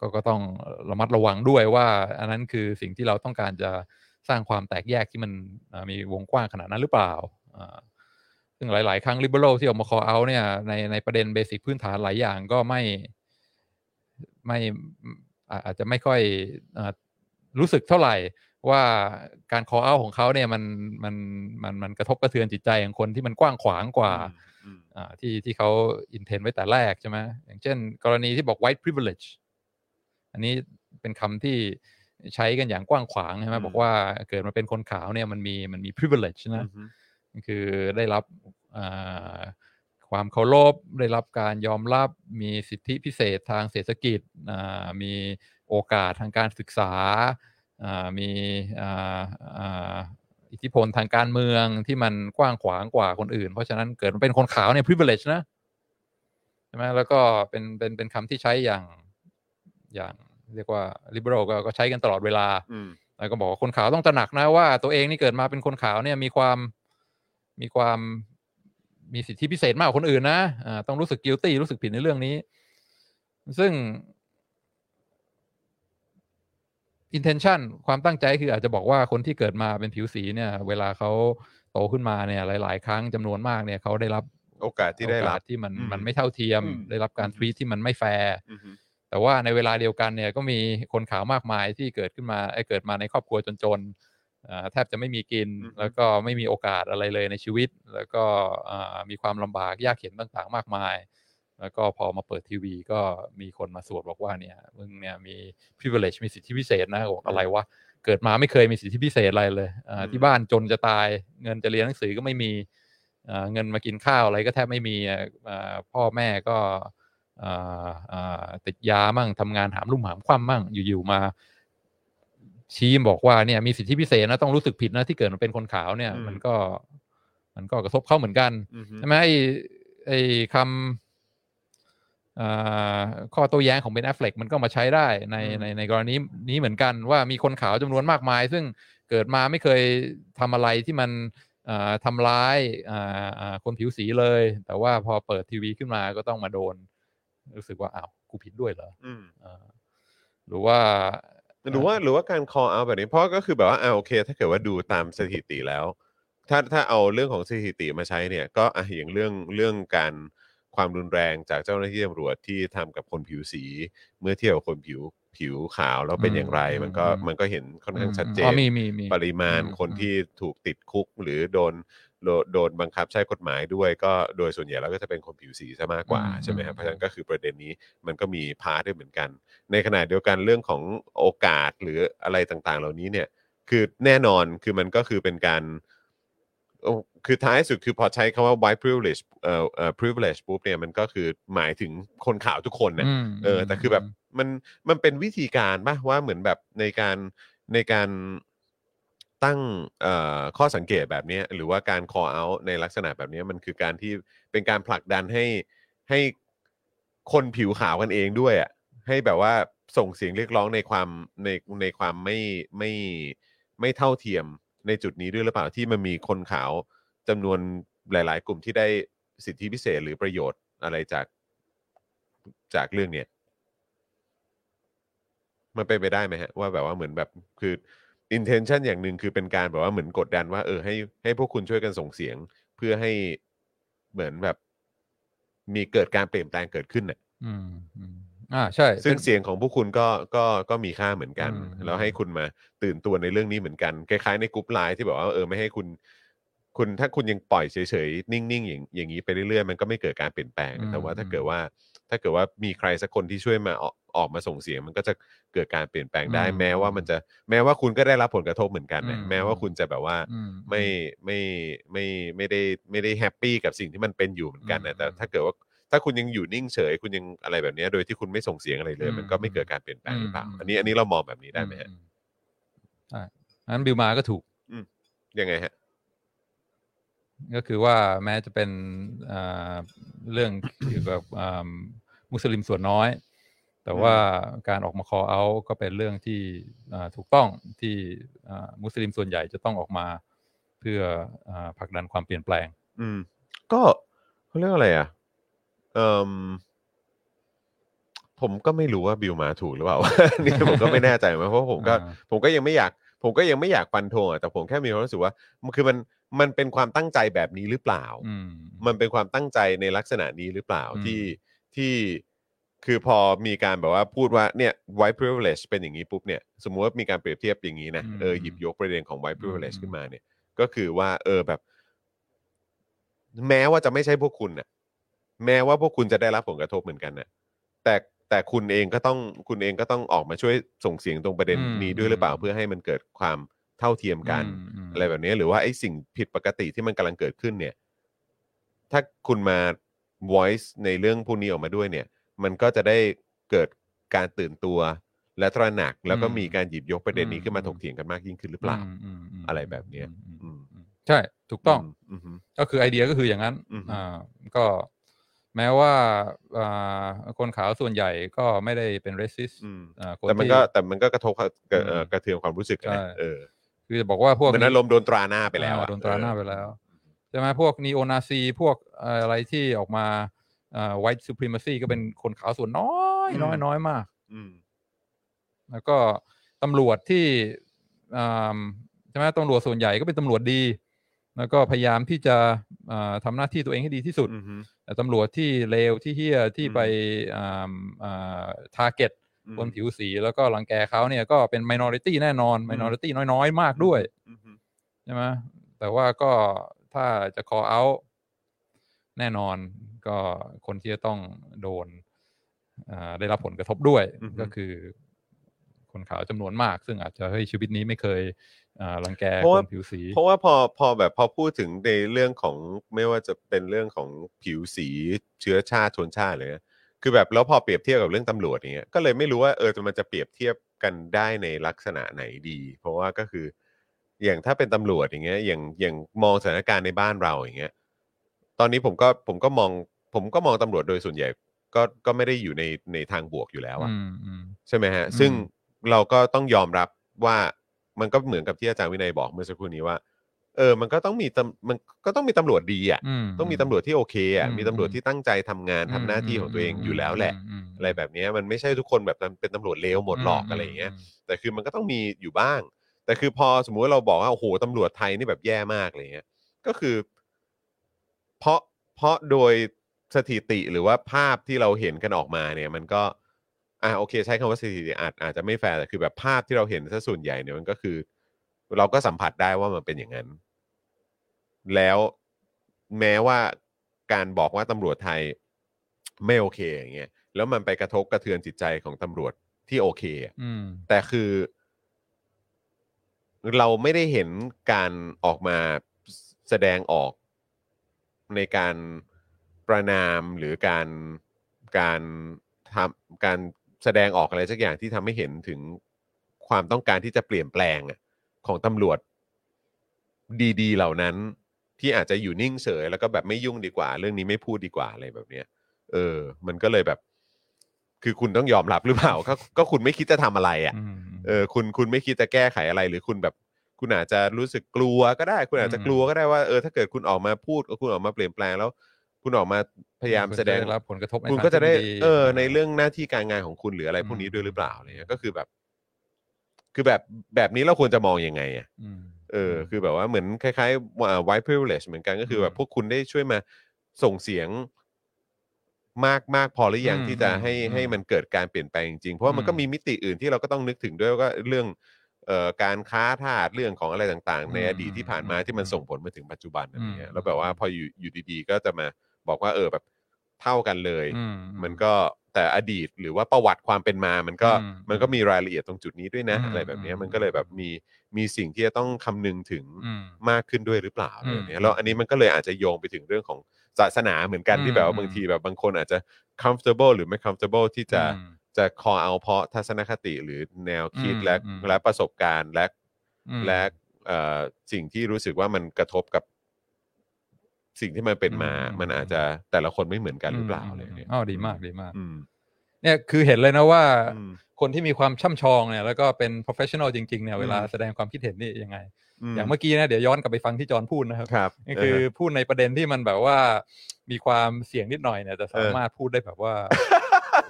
ก็ก็ต้องระมัดระวังด้วยว่า อันนั้นคือสิ่งที่เราต้องการจะ สร้างความแตกแยกที่มันอ่ามีวงกว้างขนาดนั้นหรือเปล่าอ่าซึ่งหลาย ๆ ครั้ง liberal ที่ออกมา call out เนี่ยในในประเด็นเบสิกพื้นฐานหลายอย่างก็ไม่ไม่อ่าอาจจะไม่ค่อยอารู้สึกเท่าไหร่ว่าการ call out ของเขาเนี่ยมันมันมันมันกระทบกระเทือนจิตใจของคนที่มันกว้างขวางกว่าอืมอ่าที่ที่เขาอินเทนไว้แต่แรกใช่ไหมอย่างเช่น กรณีที่บอก white privilege อันนี้เป็นคำที่ ใช้กันอย่างกว้างขวางใช่ไหมอืมบอกว่าเกิดมาเป็นคนขาวเนี่ยมันมีมันมี privilege อืนะมคือได้รับอ่าความเคารพได้รับการยอมรับมีสิทธิพิเศษทางเศรษฐกิจอ่ามีโอกาสทางการศึกษาอ่ามีอ่าอ่าอิทธิพลทางการเมืองที่มันกว้างขวางกว่าคนอื่น เพราะฉะนั้นเกิดมาเป็นคนขาวเนี่ย privilege นะใช่ไหมแล้วก็เป็นเป็นเป็นคำที่ใช้อย่างอย่าง เรียกว่า liberal ก็ก็ใช้กันตลอดเวลาอืมแล้วก็บอกว่าคนขาวต้องตระหนักนะว่าตัวเองนี่เกิดมาเป็นคนขาวเนี่ยมีความมีความมีสิทธิพิเศษมากกว่าคนอื่นนะอ่าต้องรู้สึก guilty รู้สึกผิดในเรื่องนี้ ซึ่ง intention ความตั้งใจคืออาจจะบอกว่าคนที่เกิดมาเป็นผิวสีเนี่ย เวลาเขาโตขึ้นมาเนี่ย หลาย ๆ ครั้งจำนวนมากเนี่ยเขาได้รับโอกาสที่ได้รับโอกาสที่มันอืมมันไม่เท่าเทียมอืมได้รับการอืมทรีตที่มันไม่แฟร์อืม แต่ว่าในเวลาเดียวกันเนี่ยก็มีคนขาวมากมายที่เกิดขึ้นมาไอ้ยเกิดมาในครอบครัวจนๆอ่าแทบจะไม่มีกินอือฮึแล้วก็ไม่มีโอกาสอะไรเลยในชีวิต แล้วก็อ่ามีความลำบากยากเข็นต่างๆ มากมาย แล้วก็พอมาเปิดทีวีก็มีคนมาสวดบอกว่าเนี่ยมึงเนี่ยมี privilege มีสิทธิพิเศษนะบอกอะไรวะเกิดมาไม่เคยมีสิทธิพิเศษอะไรเลยอ่าที่บ้านจนจะตาย เงินจะเรียนหนังสือก็ไม่มีอ่าเงินมากินข้าวอะไรก็แทบไม่มีอะอ่าพ่อแม่ก็อ่าอ่า ติดยามั่งทำงานหามลุ่มหามคว่ำมั่งอยู่ๆมา ชี้บอกว่าเนี่ยมีสิทธิพิเศษนะต้องรู้สึกผิดนะที่เกิดมาเป็นคนขาวเนี่ยอืมมันก็ มันก็กระทบเขาเหมือนกันอืมใช่ไหมไอ้ไอ้คำอ่าข้อโต้แย้งของเบนแอฟเฟลกมันก็มาใช้ได้ในอืมในในกรณีนี้เหมือนกันว่ามีคนขาวจำนวนมากมาย ซึ่งเกิดมาไม่เคยทำอะไรที่มันอ่าทำร้ายอ่าอ่าคนผิวสีเลย แต่ว่าพอเปิดทีวีขึ้นมาก็ต้องมาโดน รู้สึกว่าอ้าวกูผิดด้วยเหรออืมอ่าหรือว่า หรือว่าหรือว่าการ call out แบบนี้เพราะก็คือแบบว่าอ่าโอเค ถ้าเกิดว่าดูตามสถิติแล้ว ถ้าถ้าเอาเรื่องของสถิติมาใช้เนี่ยก็อะอย่างเรื่องเรื่องการความรุนแรงจากเจ้าหน้าที่ตำรวจที่ทำกับคนผิวสี เมื่อเทียบกับคนผิวผิวขาวแล้วเป็นอย่างไร อืมมันก็อืม มันก็เห็นค่อนข้างชัดเจอ๋อนมีมีมี ปริมาณอืมคนอืมที่ถูกติดคุกหรือโดน โดนโดนบังคับใช้กฎหมายด้วยก็โดยส่วนใหญ่แล้วก็จะเป็นคนผิวสีซะมากกว่าอืมใช่ไหมครับอืมเพราะฉะนั้นก็คือประเด็นนี้มันก็มีพาร์ทด้วยเหมือนกัน ในขณะเดียวกันเรื่องของโอกาสหรืออะไรต่างๆ เหล่านี้เนี่ยคือแน่นอนคือมันก็คือเป็นการโอ้คือท้ายสุดคือพอใช้คำว่า white privilege เอ่อเอ่อ privilege ปุ๊บเนี่ยมันก็คือหมายถึงคนขาวทุกคนนะมเออแต่คือแบบมันมันเป็นวิธีการป่ะว่าเหมือนแบบในการในการ ตั้งข้อสังเกตแบบนี้หรือว่าการ call out ในลักษณะแบบนี้มันคือการที่เป็นการผลักดันให้ให้คนผิวขาวกันเองด้วยอะให้แบบว่าส่งเสียงเรียกร้องในความในในความไม่ไม่ไม่เท่าเทียมในจุดนี้ด้วยหรือเปล่าที่มันมีคนขาวจำนวนหลาย ๆ กลุ่มที่ได้สิทธิพิเศษหรือประโยชน์อะไรจากจากเรื่องเนี้ยมันเป็นไปได้ไหมฮะว่าแบบว่าเหมือนแบบคือ intention อย่างหนึ่งคือเป็นการแบบว่าเหมือนกดดันว่าเออให้ให้พวกคุณช่วยกันส่งเสียง เพื่อให้เหมือนแบบ มีเกิดการเปลี่ยนแปลงเกิดขึ้นน่ะ อืมอืมอ่าใช่ซึ่งเป็นเสียงของพวกคุณก็ก็ก็มีค่าเหมือนกันอืมแล้วให้คุณมาตื่นตัวในเรื่องนี้เหมือนกัน คล้ายๆในกลุ่มไลน์ที่บอกว่าเออไม่ให้คุณ คุณถ้าคุณยังปล่อยเฉยๆนิ่งๆอย่างอย่างนี้ไปเรื่อยๆมันก็ไม่เกิดการเปลี่ยนแปลงอืมแต่ว่าถ้าอืมเกิดว่า ถ้าเกิดว่ามีใครสักคนที่ช่วยมาออกออกมาส่งเสียง มันก็จะเกิดการเปลี่ยนแปลงได้อืมแม้ว่ามันจะแม้ว่าคุณก็ได้รับผลกระทบเหมือนกันนะอืม แม้ว่าคุณจะแบบว่า อืม ไม่ไม่ไม่ไม่ได้ไม่ได้ happy กับสิ่งที่มันเป็นอยู่เหมือนกันนะอืมแต่ถ้าเกิดว่าถ้าคุณยังอยู่นิ่งเฉย คุณยังอะไรแบบเนี้ยโดยที่คุณไม่ส่งเสียงอะไรเลย อืมมันก็ไม่เกิดการเปลี่ยนแปลงหรือเปล่าอืม อันนี้อันนี้เรามองแบบนี้ได้ไหมฮะอืใช่อันบิลมาก็ถูกยังไงฮะ ก็คือว่าแม้จะเป็นอ่าเรื่องเกี่ยวกับอ่า มุสลิมส่วนน้อย แต่ว่าการออกมา call out ก็เป็นเรื่องที่อ่าถูกต้องที่อ่ามุสลิมส่วนใหญ่จะต้องออกมา เพื่ออาผลักดันความเปลี่ยนแปลง อืม ก็เขาเรียกว่าอะไรอะเอ่มผมก็ไม่รู้ว่าบิวมาถูกหรือเปล่า นี่ผมก็ไม่แน่ใจเหมือนกันเพราะผมก็อ่าผมก็ยังไม่อยาก ผมก็ยังไม่อยากฟันธงอะแต่ผมแค่มีความรู้สึกว่ามันคือมันมันเป็นความตั้งใจแบบนี้หรือเปล่าอืมมันเป็นความตั้งใจในลักษณะนี้หรือเปล่าอืมที่ ที่คือพอมีการแบบว่าพูดว่าเนี่ย white privilege เป็นอย่างนี้ปุ๊บเนี่ยสมมุติว่ามีการเปรียบเทียบอย่างนี้นะอืมเออหยิบยกประเด็นของ white privilege อืมขึ้นมาเนี่ยก็คือว่าเออแบบ แม้ว่าจะไม่ใช่พวกคุณน่ะ แม้ว่าพวกคุณจะได้รับผลกระทบเหมือนกันน่ะแต่แต่คุณเองก็ต้องคุณเองก็ต้องออกมาช่วยส่งเสียงตรงประเด็นอืมนี้ด้วยหรือเปล่าอืมเพื่อให้มันเกิดความเท่าเทียมกันอืมอะไรแบบนี้หรือว่าไอ้สิ่งผิดปกติที่มันกำลังเกิดขึ้นเนี่ย ถ้าคุณมา voice ในเรื่องพวกนี้ออกมาด้วยเนี่ย มันก็จะได้เกิดการตื่นตัวและตระหนักแล้วก็อืมมีการหยิบยกประเด็นนี้อืมขึ้นมาถกเถียงกันมากยิ่งขึ้นหรือเปล่ามมมอะไรแบบเนี้ยอืมอืมอืมใช่ถูกต้องอืมอืมก็คือไอเดียก็คืออย่างนั้นอือฮึอ่าก็แม้ว่าอ่าคนขาวส่วนใหญ่ก็ไม่ได้เป็น racist อืมอ่าคนแต่มันที่ก็แต่มันก็กระทบกระเอ่ออืมกระเทือนความรู้สึกอะนะใช่เออ คือจะบอกว่าพวกเหมือนอารมณ์โดนตราหน้าไปแล้วอ่าอะโดนตราหน้าเออไปแล้ว ใช่ไหมพวกนีโอนาซีพวกเอ่ออะไรที่ออกมาอ่า white supremacy ก็เป็นคนขาวส่วนน้อยน้อยน้อยมากอืมแล้วก็ตำรวจที่อ่าใช่ไหมตำรวจส่วนใหญ่ก็เป็นตำรวจดี แล้วก็พยายามที่จะอ่าทำหน้าที่ตัวเองให้ดีที่สุดอืมฮึแต่ตำรวจที่เลวที่เฮี้ยที่อืมไปอ่าอ่า target อืมคนผิวสีแล้วก็รังแกเขาเนี่ยก็เป็น minority แน่นอน minority น้อยๆ มากด้วยอืมฮึใช่ไหมแต่ว่าก็ ถ้าจะ call out แน่นอนก็คนที่จะต้องโดนอ่าได้รับผลกระทบด้วยอือฮึก็คือ คนขาวจำนวนมาก ซึ่งอาจจะเฮ้ยชีวิตนี้ไม่เคยอ่ารังแกเพราะคว่านผิวสี เพราะว่าพอพอแบบพอพูดถึงในเรื่องของไม่ว่าจะเป็นเรื่องของผิวสีเชื้อชาติชนชาติเลยนะคือแบบแล้วพอเปรียบเทียบกับเรื่องตำรวจอย่างเงี้ยก็เลยไม่รู้ว่าเออมันจะเปรียบเทียบกันได้ในลักษณะไหนดี เพราะว่าก็คือ อย่างถ้าเป็นตำรวจอย่างเงี้ยอย่างอย่างมองสถานการณ์ในบ้านเราอย่างเงี้ยตอนนี้ผมก็ผมก็มอง ผมก็มองตำรวจโดยส่วนใหญ่ก็ก็ไม่ได้อยู่ในในทางบวกอยู่แล้วอะอืมอืมใช่ไหมฮะอืมซึ่งเราก็ต้องยอมรับว่ามันก็เหมือนกับที่อาจารย์วินัยบอกเมื่อสักครู่นี้ว่า เออ มันก็ต้องมีตำมันก็ต้องมีตำรวจดีอะอืมต้องมีตำรวจที่โอเคอะอืมมีตำรวจที่ตั้งใจทำงานทำหน้าที่ของตัวเองอยู่แล้วแหละมอะไรแบบเนี้ยมันไม่ใช่ทุกคนแบบเป็นตำรวจเลวหมดหรอกอะไรอย่างเงี้ย แต่คือมันก็ต้องมีอยู่บ้าง แต่คือพอสมมุติว่าเราบอกว่าโอ้โหตำรวจไทยนี่แบบแย่มากอะไรเงี้ยก็คือ เพราะเพราะโดยสถิติหรือว่าภาพที่เราเห็นกันออกมาเนี่ย มันก็อ่าโอเค ใช้คำว่าสถิติอาจอาจจะไม่แฟร์แต่คือแบบภาพที่เราเห็นซะส่วนใหญ่เนี่ยมันก็คือ เราก็สัมผัสได้ว่ามันเป็นอย่างนั้น แล้วแม้ว่าการบอกว่าตำรวจไทยไม่โอเคอย่างเงี้ยแล้วมันไปกระทบกระเทือนจิตใจของตำรวจที่โอเคอะอืมแต่คือ เราไม่ได้เห็นการออกมาแสดงออกในการประนามหรือการการทำการแสดงออกอะไรสักอย่างที่ทำให้เห็นถึงความต้องการที่จะเปลี่ยนแปลงของตำรวจดีๆ เหล่านั้นที่อาจจะอยู่นิ่งเฉยแล้วก็แบบไม่ยุ่งดีกว่า เรื่องนี้ไม่พูดดีกว่าอะไรแบบเนี้ยเออ มันก็เลยแบบ คือคุณต้องยอมรับหรือเปล่าก็ก็คุณไม่คิดจะทำอะไรอะ่ะ เออคุณคุณไม่คิดจะแก้ไขอะไร หรือคุณแบบคุณอาจจะรู้สึกกลัวก็ได้ คุณอาจจะอืมกลัวก็ได้ว่าเออถ้าเกิดคุณออกมาพูดคุณออกมาเปลี่ยนแปลงแล้ว คุณออกมาพยายามคุณแสดงจะรับผลกระทบในคุณทางก็จะได้ที่ม่เออ ในเรื่องหน้าที่การงานของคุณหรืออะไรพวกนี้อืมด้วยหรือเปล่าอะไรเงี้ยก็คือแบบ คือแบบแบบนี้เราควรจะมองยังไงอะอืมเออคือแบบว่าเหมือนคล้ายๆอ่า white privilege เหมือนกันก็คือแบบอืมพวกคุณได้ช่วยมาส่งเสียง มากมากพอหรือยังอืมที่จะให้อืม ให้มันเกิดการเปลี่ยนแปลงจริงๆเพราะว่ามันอืมก็มีมิติอื่นที่เราก็ต้องนึกถึงด้วยว่าเรื่องเอ่อการค้าทาสเรื่องของอะไรต่างๆ ในอดีตที่ผ่านมาที่มันส่งผลมาถึงปัจจุบันอะไรเงี้ยแล้วแบบว่าพออยู่อยู่ดีๆ ก็จะมาบอกว่าเออแบบเท่ากันเลย อืมันก็ แต่อดีตหรือว่าประวัติความเป็นมามันก็อืมมันก็มีรายละเอียดตรงจุดนี้ด้วยนะ อืมอะไรแบบเนี้ยอืม มันก็เลยแบบมีมีสิ่งที่จะต้องคำนึงถึงอืม มากขึ้นด้วยหรือเปล่าอะไรแบบเนี้ยอืมแล้วอันนี้มันก็เลยอาจจะโยงไปถึงเรื่องของศาสนาเหมือนกันอืมที่แบบว่าอืม บางทีแบบบางคนอาจจะ comfortable หรือไม่ comfortable ที่จะ อืม จะ call out เพราะทัศนคติหรือแนวคิดอืมและอืม และประสบการณ์และอืม และเอ่อสิ่งที่รู้สึกว่ามันกระทบกับ สิ่งที่มันเป็นมา อืม มันอาจจะแต่ละคนไม่เหมือนกันหรือเปล่าอะไรเนี่ยอ๋อดีมากดีมาก อืมเนี่ยคือเห็นเลยนะว่า อืม คนที่มีความช่ำชองเนี่ยแล้วก็เป็น professional จริงๆเนี่ยอืมเวลาแสดงความคิดเห็นนี่ยังไงมอย่างเมื่อกี้นะเดี๋ยวย้อนกลับไปฟังที่จอห์นพูดนะครับครับนี่คือพูดในประเด็นที่มันแบบว่า มีความเสี่ยงนิดหน่อยเนี่ยจะสามารถพูดได้แบบว่า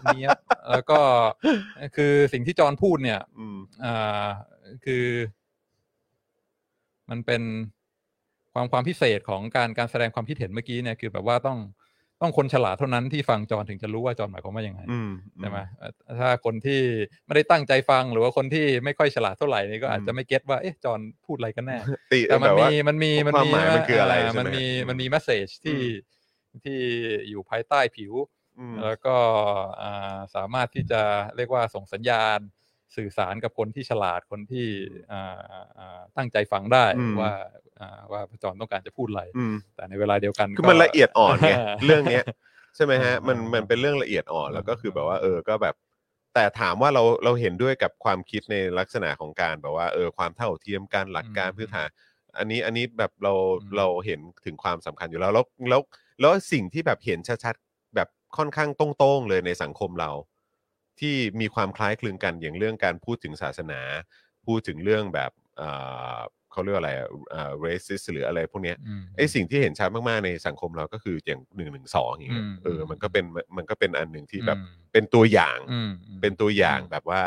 เนี้ยบแล้วก็คือสิ่งที่จอห์นพูดเนี่ย อืม อ่าคือ มันเป็น ความความพิเศษของการการแสดงความคิดเห็นเมื่อกี้เนี่ยคือแบบว่าต้องต้องคนฉลาดเท่านั้นที่ฟังจอห์นถึงจะรู้ว่าจอห์นหมายความว่ายังไงอืมใช่ไหมเอ่อถ้าคนที่ไม่ได้ตั้งใจฟังหรือว่าคนที่ไม่ค่อยฉลาดเท่าไหร่นี่ก็อาจจะไม่เก็ตว่าเอ๊ะจอห์นพูดอะไรกันแน่ติแต่มันแบบว่ามีมันมีมันความมีหมายมันคืออะไราใช่ไหมมันมีอืมมันมีแมสเซจที่ที่อยู่ภายใต้ผิวอืมแล้วก็อ่าสามารถที่จะเรียกว่าส่งสัญญาณสื่อสารกับคนที่ฉลาดคนที่อ่าอ่าตั้งใจฟังได้อืมว่าอ่า ว่าพระจอนต้องการจะพูดอะไรอืมแต่ในเวลาเดียวกันคือมันละเอียดอ่อนไงเรื่องเนี้ยใช่ไหมฮะอ่ามันอ่ามันเป็นเรื่องละเอียดอ่อนแล้วก็คืออ่าแบบว่า เออก็แบบ แต่ถามว่าเราเราเห็นด้วยกับความคิดในลักษณะของการแบบว่าเออความเท่าเทียมกันหลักการอืมพื้นฐานอันนี้อันนี้แบบเราอืมเราเห็นถึงความสำคัญอยู่แล้วแล้วแล้วแล้วสิ่งที่แบบเห็นชัดๆแบบค่อนข้างตรงๆเลยในสังคมเรา ที่มีความคล้ายคลึงกันอย่างเรื่องการพูดถึงศาสนา พูดถึงเรื่องแบบ เอ่อเขาเรียกว่าอะไรเอ่อ racist หรืออะไรพวกเนี้ยอืมไอ้สิ่งที่เห็นชัดมากๆในสังคมเราก็คืออย่างหนึ่งหนึ่งสองอย่างเงี้ยอืมเออมันก็เป็นมันก็เป็นอันหนึ่งที่แบบอืมเป็นตัวอย่างอืมเป็นตัวอย่างอืมแบบว่า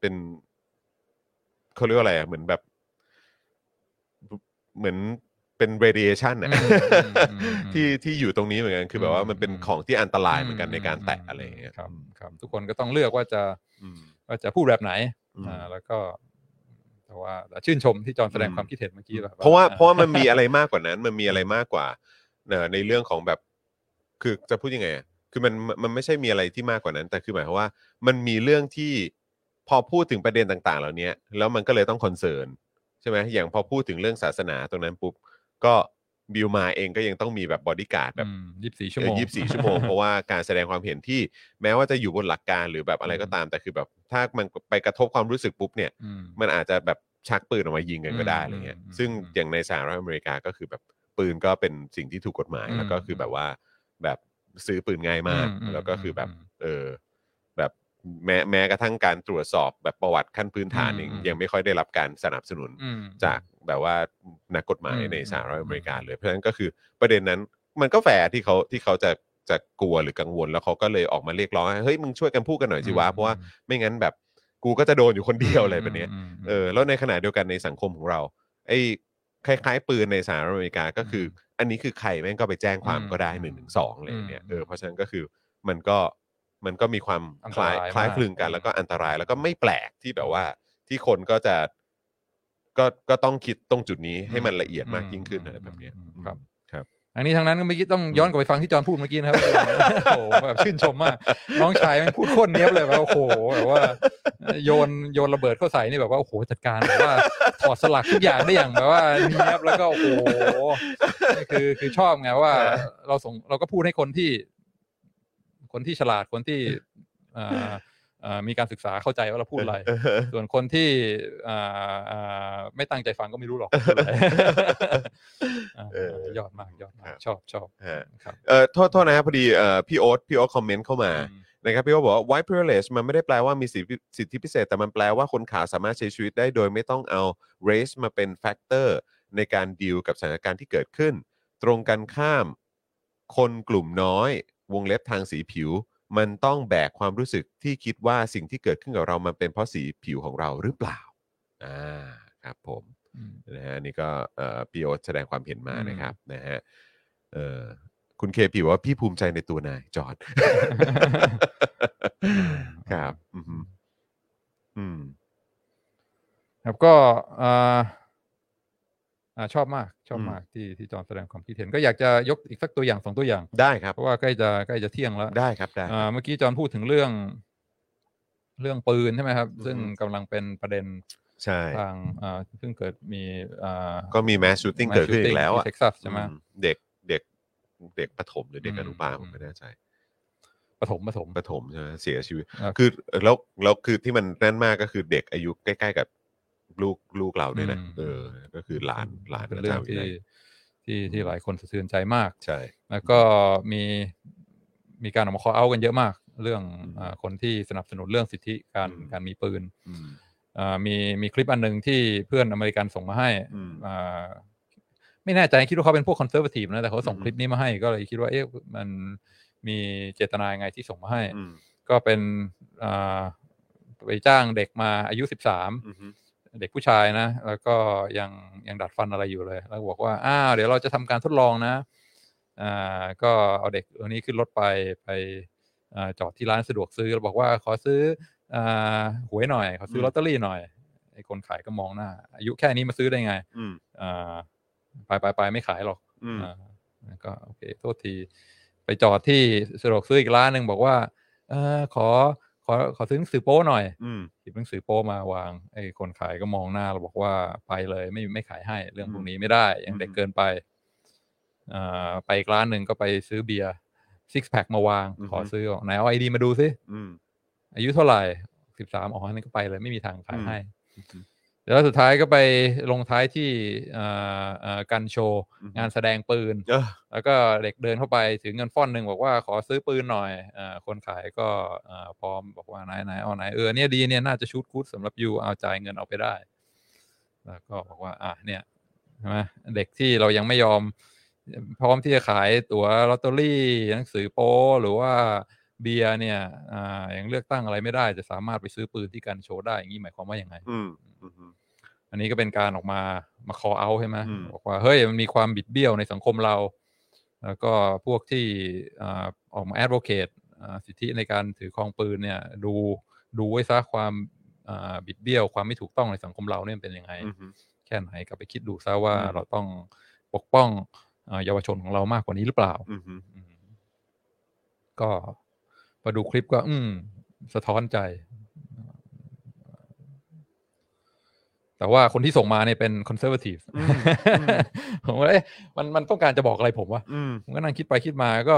เป็นเขาเรียกว่าอะไรอะเหมือนแบบ เหมือนเป็น radiation อะอืมอืมอืมที่ที่อยู่ตรงนี้เหมือนกัน คือแบบว่ามันเป็นอืมของที่อันตรายเหมือนกันในการแตะมอะไรอย่างเงี้ยครับ ครับ ทุกคนก็ต้องเลือกว่าจะอืมว่าจะพูดแบบไหนอืมอ่าแล้วก็ แต่ว่าแต่ชื่นชมที่จอห์นแสดงอืมความคิดเห็นเมื่อกี้แบบเพราะว่าอ่เพราะว่ามันมีอะไรมากกว่านั้น มันมมีอะไรมากกว่าเอ่อในเรื่องของแบบคือจะพูดยังไงอะคือมันมันไม่ใช่มีอะไรที่มากกว่านั้น แต่คือหมายความว่า มันมีเรื่องที่พอพูดถึงประเด็นต่างๆ เหล่านี้แล้วมันก็เลยต้อง concern ใช่ไหมอย่างพอพูดถึงเรื่องศาสนาตรงนั้นปุ๊บก็ บิลมาเองก็ยังต้องมีแบบบอดี้การ์ดแบบยี่สิบสี่ชั่วโมงยี่สิบสี่ชั่วโมง เพราะว่าการแสดงความเห็นที่แม้ว่าจะอยู่บนหลักการหรือแบบอะไรก็ตามแต่คือแบบถ้ามันไปกระทบความรู้สึกปุ๊บเนี่ยอืมมันอาจจะแบบชักปืนออกมายิงกันก็ได้อืมอะไรเงี้ยอืมซึ่งอืมอย่างในสหรัฐอเมริกาก็คือแบบปืนก็เป็นสิ่งที่ถูกกฎหมายอืมแล้วก็คือแบบว่าแบบซื้อปืนง่ายมากอืมอืมแล้วก็คือแบบอืมเออแบบแม้แม้กระทั่งการตรวจสอบแบบประวัติขั้นพื้นฐานอืมเองอืมยังไม่ค่อยได้รับการสนับสนุนอืมจาก แบบว่านักกฎหมายอืมในสหรัฐอืมอเมริกาเลยเพราะฉะนั้นก็คือประเด็นนั้นมันก็แฝงที่เขาที่เขาจะจะกลัวหรือกังวลแล้วเขาก็เลยออกมาเรียกร้องให้เฮ้ยมึงช่วยกันพูดกันหน่อยสิวะเพราะว่าไม่งั้นแบบกูก็จะโดนอยู่คนเดียวอะไรแบบเนี้ยมมเออแล้วในขณะเดียวกันในสังคมของเราไอ้คล้ายๆ ปืนในสหรัฐอเมริกาก็คือออันนี้คือใครแม่งก็ไปแจ้งความอืมก็ได้อืมหนึ่งหนึ่งสองอะไรอย่างเงี้ยอืมเออเพราะฉะนั้นก็คือมันก็มันก็มีความอันคตล้ายรายคล้ายมากคลึงกันอืมแล้วก็อันตรายแล้วก็ไม่แปลกที่แบบว่าที่คนก็จะ ก็ก็ต้องคิดตรงจุดนี้ให้มันละเอียดมากยิ่งขึ้นอะไรแบบเนี้ยอืมครับครับทั้งนี้ทั้งนั้นก็เมื่อกี้ต้องย้อนกลับไปฟังที่จอห์นพูดเมื่อกี้นะครับ โอ้โหแบบชื่นชมมาก น้องชายมันพูดโคตรเนี้ยบเลยว่าโอ้โหแบบว่า โยนโยนระเบิดเข้าใส่นี่แบบว่าโอ้โหจัดการแบบว่าถอดสลักทุกอย่างได้อย่างแบบว่าเนี้ยบแล้วก็โอ้โหนี่คือคือชอบไงว่า เราส่งเราก็พูดให้คนที่ คนที่ฉลาดคนที่อ่าอ่า มีการศึกษาเข้าใจว่าเราพูดอะไร ส่วนคนที่อ่าอ่าไม่ตั้งใจฟังก็ไม่รู้หรอกพูดอะไรอ่าเออยอดมากยอดมากครับชอบชอบฮะครับเอ่อโทษโทษนะครับพอดีเอ่อพี่โอ๊ตพี่โอ๊ตคอมเมนต์เข้ามาอืมนะครับพี่โอ๊ตบอกว่า white privilege มันไม่ได้แปลว่ามีสิทธิสิทธิพิเศษ แต่มันแปลว่าคนขาวสามารถใช้ชีวิตได้โดยไม่ต้องเอา race มาเป็น factor ในการดีลกับสถานการณ์ที่เกิดขึ้น ตรงกันข้าม คนกลุ่มน้อย วงเล็บทางสีผิว มันต้องแบกความรู้สึกที่คิดว่าสิ่งที่เกิดขึ้นกับเรามันเป็นเพราะสีผิวของเราหรือเปล่าอ่าครับผมอืมนะฮะนี่ก็เอ่อพี่โอ๊ตแสดงความเห็นมาอืมนะครับนะฮะเอ่อคุณเคพีบอกว่าพี่ภูมิใจในตัวนายจอร์ดครับอืมอืมครับก็ อ่าอ่าชอบมากชอบอืมมากที่ที่จอห์นแสดงความคิดเห็นก็อยากจะยกอีกสักตัวอย่างสองตัวอย่าง ได้ครับ เพราะว่าใกล้จะใกล้จะเที่ยงแล้วได้ครับได้อ่าเมื่อกี้จอห์นพูดถึงเรื่อง เรื่องปืนใช่ไหมครับอือฮึซึ่งกำลังเป็นประเด็นใช่ทางอ่าเพิ่งเกิดมีอ่าก็มีแมสชูตติ้ง mass เกิดขึ้นอี shooting กแล้วอะที่ Texas ใช่ไหมอืเด็กเด็กเด็กประถมหรือเด็กอืมอนุบาลผมอืมไม่แน่ใจปฐมปฐมประถมใช่ไหมเสียชีวิตครับคือแล้วแล้วคือที่มันนั่นมากก็คือเด็กอายุใกล้ ๆ กับ ลูกลูกเราด้วยนะอืมเออ ก็คือหลานหลานเป็นเรื่องาจาวิที่ไลที่ที่หลายคนสะเทือนใจมากใช่แล้วก็มีมีการออกมา call out กันเยอะมาก เรื่องอืมอาคนที่สนับสนุนเรื่องสิทธิการอืมการมีปืนอืมอ่ามีมีคลิปอันหนึ่งที่เพื่อนอเมริกันส่งมาให้อืมอ่าไม่แน่ใจคิดว่าเขาเป็นพวกคอนเซอร์ t ทีฟนะแต่เขาส่งอืมคลิปนี้มาให้ก็เลยคิดว่าเอ๊ะมันมีเจตนายังไงที่ส่งมาให้อืมก็เป็นอ่าไปจ้างเด็กมาอายุสิบสามอืม เด็กผู้ชายนะ แล้วก็ยังยังดัดฟันอะไรอยู่เลย แล้วบอกว่าอ้าวเดี๋ยวเราจะทำการทดลองนะอ่าก็เอาเด็กตัวนี้ขึ้นรถไปไปอ่าจอดที่ร้านสะดวกซื้อแล้วบอกว่าขอซื้ออ่าหวยหน่อย ขอซื้อมลอตเตอรี่หน่อยไอ้คนขายก็มองหน้า อายุแค่นี้มาซื้อได้ไงอืมอ่าไปไปไปไม่ขายหรอกอืมอ่าแล้วก็โอเคโทษที ไปจอดที่สะดวกซื้ออีกร้านหนึ่งบอกว่าเออขอ ขอขอซื้อหนังสือโป้หน่อยอืมหยิบหนังสือโป้มาวางไอ้คนขายก็มองหน้าเราบอกว่าไปเลยไม่ไม่ขายให้เรื่องพวกนี้ไม่ได้ยังเด็กอืมเกินไปอ่าไปอีกร้านหนึ่งก็ไปซื้อเบียร์ six pack มาวางอือฮึขอซื้อบอกไหนเอา ID มาดูซิอืมอายุเท่าไหร่สิบสามอ๋อนั่นก็ไปเลยไม่มีทางขายอืมให้ แล้วสุดท้ายก็ไปลงท้ายที่อ่าอ่า gun show อือฮึงานแสดงปืนเออแล้วก็เด็กเดินเข้าไปถือเงินฟ่อนหนึ่งบอกว่าขอซื้อปืนหน่อยอาคนขายก็อ่าพร้อมบอกว่าไหนไหนเอาไหนเออเนี่ยดีเนี่ยน่าจะ good สำหรับ you เอาจ่ายเงินเอาไปได้ แล้วก็บอกว่าอะเนี่ยใช่ไหมเด็กที่เรายังไม่ยอม พร้อมที่จะขายตั๋วลอตเตอรี่หนังสือโป้หรือว่า เบียร์เนี่ยอ่ายังเลือกตั้งอะไรไม่ได้ จะสามารถไปซื้อปืนที่กันโชว์ได้อย่างนี้หมายความว่ายังไงอืมอืมอันนี้ก็เป็นการออกมามา call out ใช่ไหมอืมบอกว่าเฮ้ยมันมีความบิดเบี้ยวในสังคมเรา แล้วก็พวกที่อ่าออกมา advocate อ่าสิทธิในการถือครองปืนเนี่ย ดูดูไว้ซะความอ่าบิดเบี้ยวความไม่ถูกต้องในสังคมเราเนี่ยเป็นยังไงอืมแค่ไหนกลับไปคิดดูซะว่าอืมเราต้องปกป้องอ่าเยาวชนของเรามากกว่านี้หรือเปล่าอื มอืมก็มาดูคลิปก็ อืม สะท้อนใจ แต่ว่าคนที่ส่งมาเนี่ยเป็นคอนเซอร์ a ทีฟอืมอืมผมว่าเอ๊ะมันมันต้องการจะบอกอะไรผมวะอืมผมก็นั่งคิดไปคิดมา ก็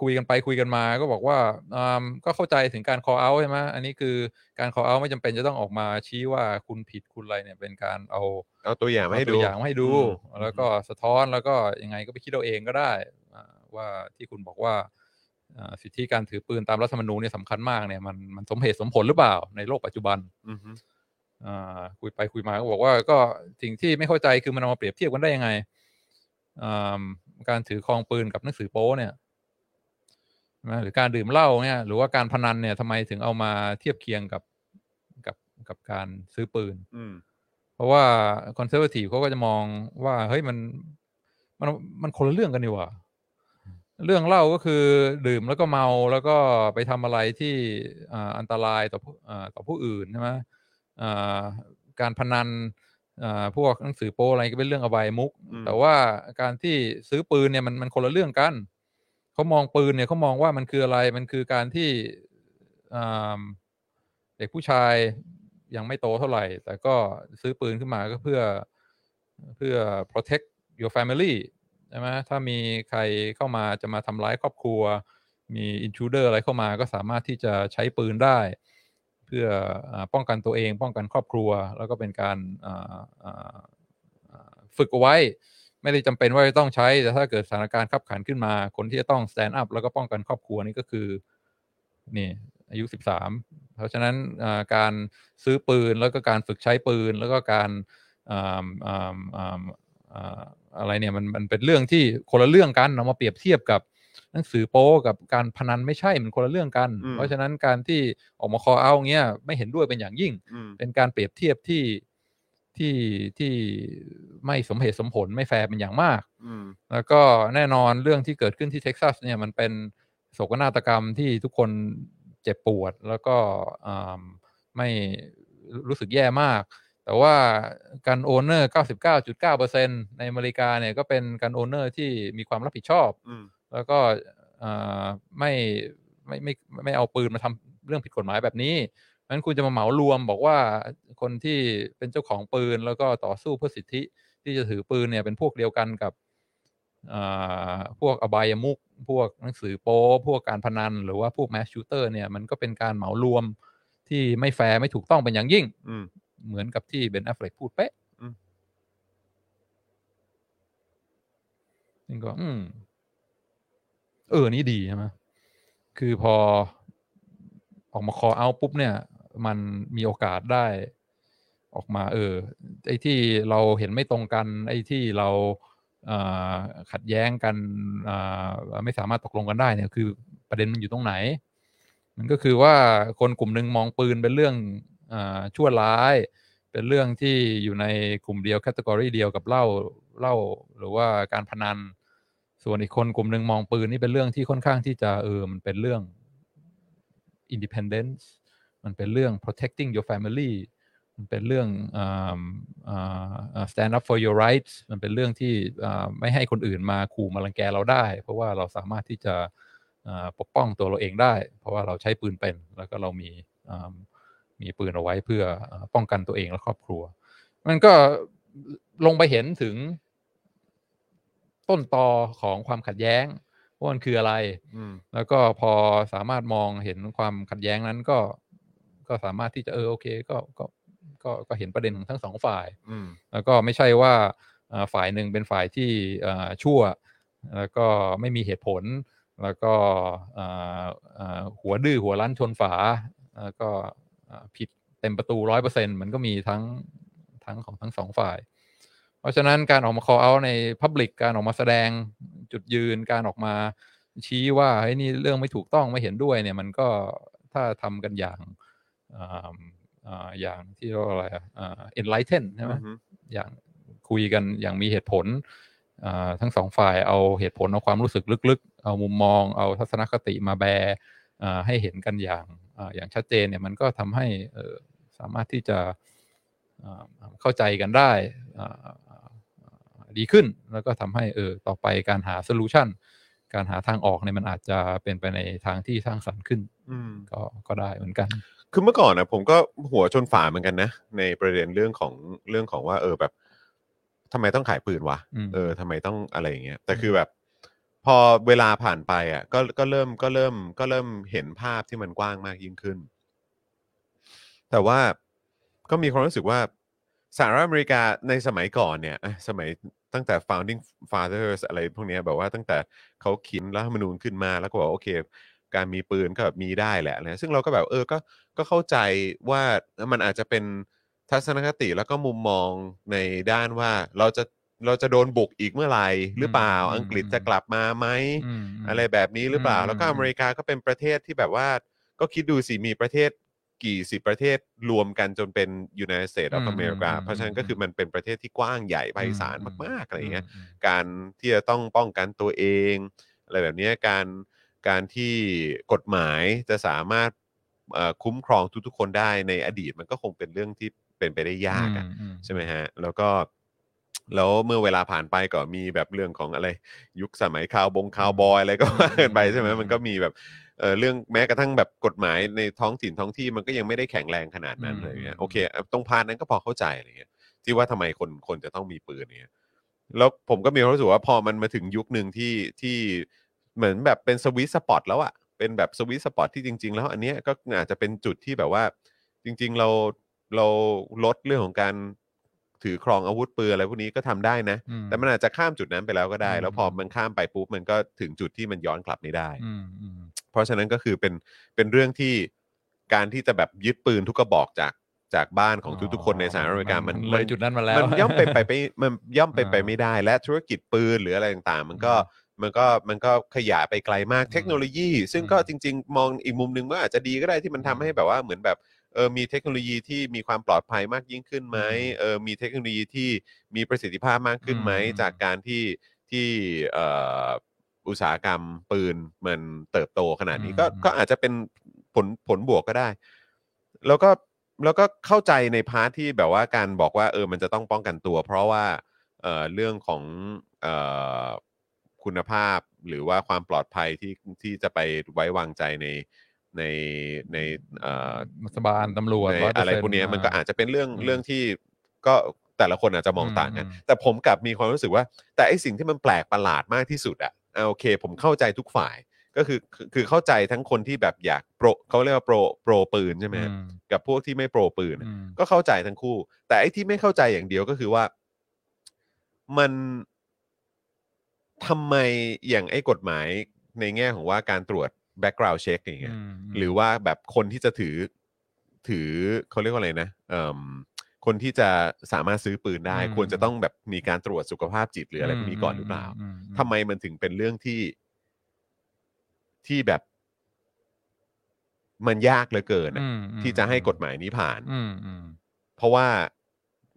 คุยกันไปคุยกันมา ก็บอกว่าอ่าก็เข้าใจถึงการ call out ใช่ไหมอันนี้คือการ call out ไม่จำเป็นจะต้องออกมาชี้ว่าคุณผิดคุณอะไรเนี่ย เป็นการเอาเอาตัวอย่างมาให้เอดูตัวอย่างมาให้ดูอืมแล้วก็สะท้อนแล้วก็ยังไงก็ไปคิดเอาเองก็ได้อ่าว่าที่คุณบอกว่าอ่า สิทธิการถือปืนตามรัฐธรรมนูญเนี่ยสำคัญมากเนี่ยมันมันสมเหตุสมผลหรือเปล่าในโลกปัจจุบันอืมอ่าคุยไปคุยมาก็บอกว่าก็สิ่งที่ไม่เข้าใจคือมันเอามาเปรียบเทียบกันได้ยังไงอ่าการถือครองปืนกับหนังสือโป้เนี่ยใช่ไหมหรือการดื่มเหล้าเนี่ยหรือว่าการพนันเนี่ยทำไมถึงเอามาเทียบเคียงกับกับกับการซื้อปืนอืมเพราะว่าคอนเซอร์ a ทีฟเขาก็จะมองว่าเฮ้ยมันมันมันคนละเรื่องกันนี่หว่า เรื่องเล่าก็คือดื่มแล้วก็เมาแล้วก็ไปทำอะไรที่อ่าอันตรายต่อผู้อ่าต่อผู้อื่นใช่ไหมอ่าการพนันอ่าพวกหนังสือโป้อะไรก็เป็นเรื่องอบายมุกอืมแต่ว่าการที่ซื้อปืนเนี่ยมันมันคนละเรื่องกันเขามองปืนเนี่ยเขามองว่ามันคืออะไรมันคือการที่อ่าเด็กผู้ชายยังไม่โตเท่าไหร่ แต่ก็ซื้อปืนขึ้นมาก็เพื่อเพื่อ protect your family ใช่ไหมถ้ามีใครเข้ามาจะมาทำร้ายครอบครัว มีอินทรูเดอร์อะไรเข้ามาก็สามารถที่จะใช้ปืนได้ เพื่ออป้องกันตัวเอง ป้องกันครอบครัว แล้วก็เป็นการฝึกเอาไว้ ไม่ได้จำเป็นว่าจะต้องใช้ แต่ถ้าเกิดสถานการณ์ขับขันขึ้นมา คนที่จะต้อง stand up แล้วก็ป้องกันครอบครัวนี่ก็คือนี่อายุ 13 เพราะฉะนั้นการซื้อปืนแล้วก็การฝึกใช้ปืน แล้วก็การ อ่าอ่าอ่าอ่าอะไรเนี่ยมันมันเป็นเรื่องที่คนละเรื่องกันเอามาเปรียบเทียบกับหนังสือโป๊กับการพนันไม่ใช่ มันคนละเรื่องกันอืมเพราะฉะนั้นการที่ออกมาคอเอาเงี้ยไม่เห็นด้วยเป็นอย่างยิ่งอืมเป็นการเปรียบเทียบที่ที่ที่ไม่สมเหตุสมผลไม่แฟร์เป็นอย่างมากอืมแล้วก็แน่นอนเรื่องที่เกิดขึ้นที่เท็กซัสเนี่ยมันเป็นโศกนาฏกรรมที่ทุกคนเจ็บปวดแล้วก็อ่าไม่รู้สึกแย่มาก แต่ว่า gun owner 99.9%ในอเมริกาเนี่ยก็เป็น gun owner ที่มีความรับผิดชอบอืมแล้วก็อ่าไม่ไม่ไม่ไม่เอาปืนมาทำเรื่องผิดกฎหมายแบบนี้เพราะฉะนั้นคุณจะมาเหมารวมบอกว่าคนที่เป็นเจ้าของปืนแล้วก็ต่อสู้เพื่อสิทธิที่จะถือปืนเนี่ยเป็นพวกเดียวกันกับอ่าพวกอบายมุก พวกหนังสือโป๊พวกการพนัน หรือว่าพวก mass shooter เนี่ยมันก็เป็นการเหมารวมที่ไม่แฟร์ไม่ถูกต้องเป็นอย่างยิ่งอืม เหมือนกับที่เบนแอฟเฟลกพูดเป๊ะอืมนี่ก็ อืม เออ นี่ดีใช่ไหมคือพอออกมาคอเอาปุ๊บเนี่ย มันมีโอกาสได้ ออกมา เออ ไอ้ที่เราเห็นไม่ตรงกัน ไอ้ที่เราอ่าขัดแย้งกันอ่าไม่สามารถตกลงกันได้เนี่ย คือประเด็นมันอยู่ตรงไหน มันก็คือว่าคนกลุ่มหนึ่งมองปืนเป็นเรื่องอา ชั่วร้าย เป็นเรื่องที่อยู่ในกลุ่มเดียวแคตตากรีเดียวกับเหล้าเหล้าหรือว่าการพนัน ส่วนอีกคนกลุ่มหนึ่งมองปืนนี่เป็นเรื่องที่ค่อนข้างที่จะเออมันเป็นเรื่อง independence มันเป็นเรื่อง protecting your family มันเป็นเรื่องอ่าอ่า stand up for your rights มันเป็นเรื่องที่อ่าไม่ให้คนอื่นมาขู่มารังแกเราได้ เพราะว่าเราสามารถที่จะอ่าปกป้องตัวเราเองได้ เพราะว่าเราใช้ปืนเป็น แล้วก็เรามีา มีปืนเอาไว้เพื่ออ่าป้องกันตัวเองและครอบครัว มันก็ลงไปเห็นถึงต้นตอของความขัดแย้งว่ามันคืออะไรอืมแล้วก็พอสามารถมองเห็นความขัดแย้งนั้นก็ก็สามารถที่จะเออโอเคก็ก็ก็ก็เห็นประเด็นของทั้งสองฝ่ายอืมแล้วก็ไม่ใช่ว่าอ่าฝ่ายหนึ่งเป็นฝ่ายที่อ่าชั่ว แล้วก็ไม่มีเหตุผล แล้วก็อ่าอ่าหัวดื้อหัวรั้นชนฝาแล้วก็อ่า ผิดเต็มประตูร้อยเปอร์เซ็นมันก็มีทั้งทั้งของทั้งสองฝ่าย เพราะฉะนั้นการออกมา call out ใน Public การออกมาแสดงจุดยืนการออกมาชี้ว่าเฮ้ยนี่เรื่องไม่ถูกต้องไม่เห็นด้วยเนี่ยมันก็ถ้าทำกันอย่างอ่าอ่าอย่างที่เรียกว่าอะไรอะอ่า enlighten ใช่ไหมอือฮึอย่างคุยกันอย่างมีเหตุผลอ่าทั้งสองฝ่ายเอาเหตุผลเอาความรู้สึกลึกๆ เอามุมมอง เอาทัศนคติมาแบร์อ่าให้เห็นกันอย่าง อ่าอย่างชัดเจนเนี่ยมันก็ทำให้เอ่อสามารถที่จะอ่าเข้าใจกันได้อ่าอ่าดีขึ้น แล้วก็ทำให้เออต่อไปการหาโซลูชันการหาทางออกเนี่ยมันอาจจะเป็นไปในทางที่สร้างสรรค์ขึ้นอืมก็ก็ได้เหมือนกัน คือเมื่อก่อนนะผมก็หัวชนฝาเหมือนกันนะ ในประเด็นเรื่องของเรื่องของว่า เออแบบทำไมต้องขายปืนวะอืมเออทำไมต้องอะไรอย่างเงี้ยแต่คือแบบ พอเวลาผ่านไปอะก็ก็เริ่มก็เริ่มก็เริ่มเห็นภาพที่มันกว้างมากยิ่งขึ้น แต่ว่าก็มีความรู้สึกว่าสหรัฐอเมริกาในสมัยก่อนเนี่ยสมัยตั้งแต่ founding fathers อะไรพวกเนี้ยแบบว่าตั้งแต่เขาเขียนรัฐธรรมนูญขึ้นมาแล้วก็บอกโอเค การมีปืนก็แบบมีได้แหละนะซึ่งเราก็แบบเออก็ก็เข้าใจว่ามันอาจจะเป็นทัศนคติแล้วก็มุมมองในด้านว่าเราจะ เราจะโดนบุกอีกเมื่อไหร่หรือเปล่าอืมอังกฤษอืมจะกลับมาไหมอืมอะไรแบบนี้หรือเปล่าอืมแล้วก็อืมอเมริกาก็เป็นประเทศที่แบบว่า ก็คิดดูสิมีประเทศกี่สิบประเทศรวมกันจนเป็น United States of อืม America อืมเพราะฉะนั้นอืมก็คือมันเป็นประเทศที่กว้างใหญ่ไพศาลอืมมากๆอะไรอย่างเงี้ยมการที่จะต้องป้องกันตัวเองอะไรแบบเนี้ยการการที่กฎหมายจะสามารถเอ่อคุ้มครองทุกๆ คนได้ในอดีตมันก็คงเป็นเรื่องที่เป็นไปได้ยากอะอืมใช่ไหมฮะแล้วก็ แล้วเมื่อเวลาผ่านไปก็มีแบบเรื่องของอะไร ยุคสมัยคาวบงคาวบอยอะไรก็ว่ากันไปใช่ไหมมันก็มีแบบเออเรื่องแม้กระทั่งแบบกฎหมายในท้องถิ่นท้องที่มันก็ยังไม่ได้แข็งแรงขนาดนั้นอืมเลยเนี่ยอืมโอเคเอ่อตรงพาร์ทนั้นก็พอเข้าใจอะไรเงี้ยที่ว่าทำไมคนคนจะต้องมีปืนเนี่ยแล้วผมก็มีความรู้สึกว่าพอมันมาถึงยุคหนึ่งที่ที่เหมือนแบบเป็นสวิตสปอตแล้วอะเป็นแบบสวิตสปอตที่จริง ๆ แล้วอันเนี้ยก็อาจจะเป็นจุดที่แบบว่า จริง ๆ เราเราลดเรื่องของการ ถือครองอาวุธปืนอะไรพวกนี้ก็ทำได้นะ อืม แต่มันอาจจะข้ามจุดนั้นไปแล้วก็ได้ อืม แล้วพอมันข้ามไปปุ๊บมันก็ถึงจุดที่มันย้อนกลับไม่ได้ อืมอืม เพราะฉะนั้นก็คือเป็นเป็นเรื่องที่การที่จะแบบยึดปืนทุกกระบอกจากจากบ้านของทุกๆคนในสหรัฐอเมริกามันเลยจุดนั้นมาแล้ว มันย่อมเป็นไปไปมันย่อมเป็นไปอ่าไม่ได้และธุรกิจปืนหรืออะไรต่างๆ มันก็มันก็มันก็ขยายไปไกลมากอืมเทคโนโลยี ซึ่งก็จริง ๆ มองอีกมุมหนึ่งว่าอาจจะดีก็ได้ที่มันทำให้แบบว่าเหมือนแบบ เออมีเทคโนโลยีที่มีความปลอดภัยมากยิ่งขึ้นไหมอืมเออมีเทคโนโลยีที่มีประสิทธิภาพมากขึ้นไหมอืมจากการที่ที่เอ่ออุตสาหกรรมปืนมันเติบโตขนาดนี้ก็อืมก็อาจจะเป็นผลผลบวกก็ได้ แล้วก็แล้วก็เข้าใจในพาร์ทที่แบบว่าการบอกว่าเออมันจะต้องป้องกันตัว เพราะว่าเอ่อเรื่องของเอ่อคุณภาพหรือว่าความปลอดภัยที่ที่จะไปไว้วางใจใน ในในเอ่อรัฐบาลตำรวจใน100%อะไรพวกเนี้ยมันก็อาจจะเป็นเรื่องอืมเรื่องที่ก็แต่ละคนอาจจะมองอืมต่างกันอืมแต่ผมกลับมีความรู้สึกว่า แต่ไอสิ่งที่มันแปลกประหลาดมากที่สุดอะอะโอเค ผมเข้าใจทุกฝ่ายก็คือคือคือเข้าใจทั้งคนที่แบบอยากโปรเขาเรียกว่าโปรโปรปืนใช่ไหมฮะอืมกับพวกที่ไม่โปรปืนอะอืมก็เข้าใจทั้งคู่ แต่ไอ้ที่ไม่เข้าใจอย่างเดียวก็คือว่ามันทำไมอย่างไอ้กฎหมายในแง่ของว่าการตรวจ background check อย่างเงี้ยมหรือว่าแบบคนที่จะถือถือเขาเรียกว่าอะไรนะเอ่มคนที่จะสามารถซื้อปืนได้ อืม ควรจะต้องแบบมีการตรวจสุขภาพจิตหรืออะไรพวกนี้ก่อนหรือเปล่าอืมทำไมมันถึงเป็นเรื่องที่ที่แบบมันยากเหลือเกินอะอืมอืมที่จะให้กฎหมายนี้ผ่าน อืมอืมเพราะว่า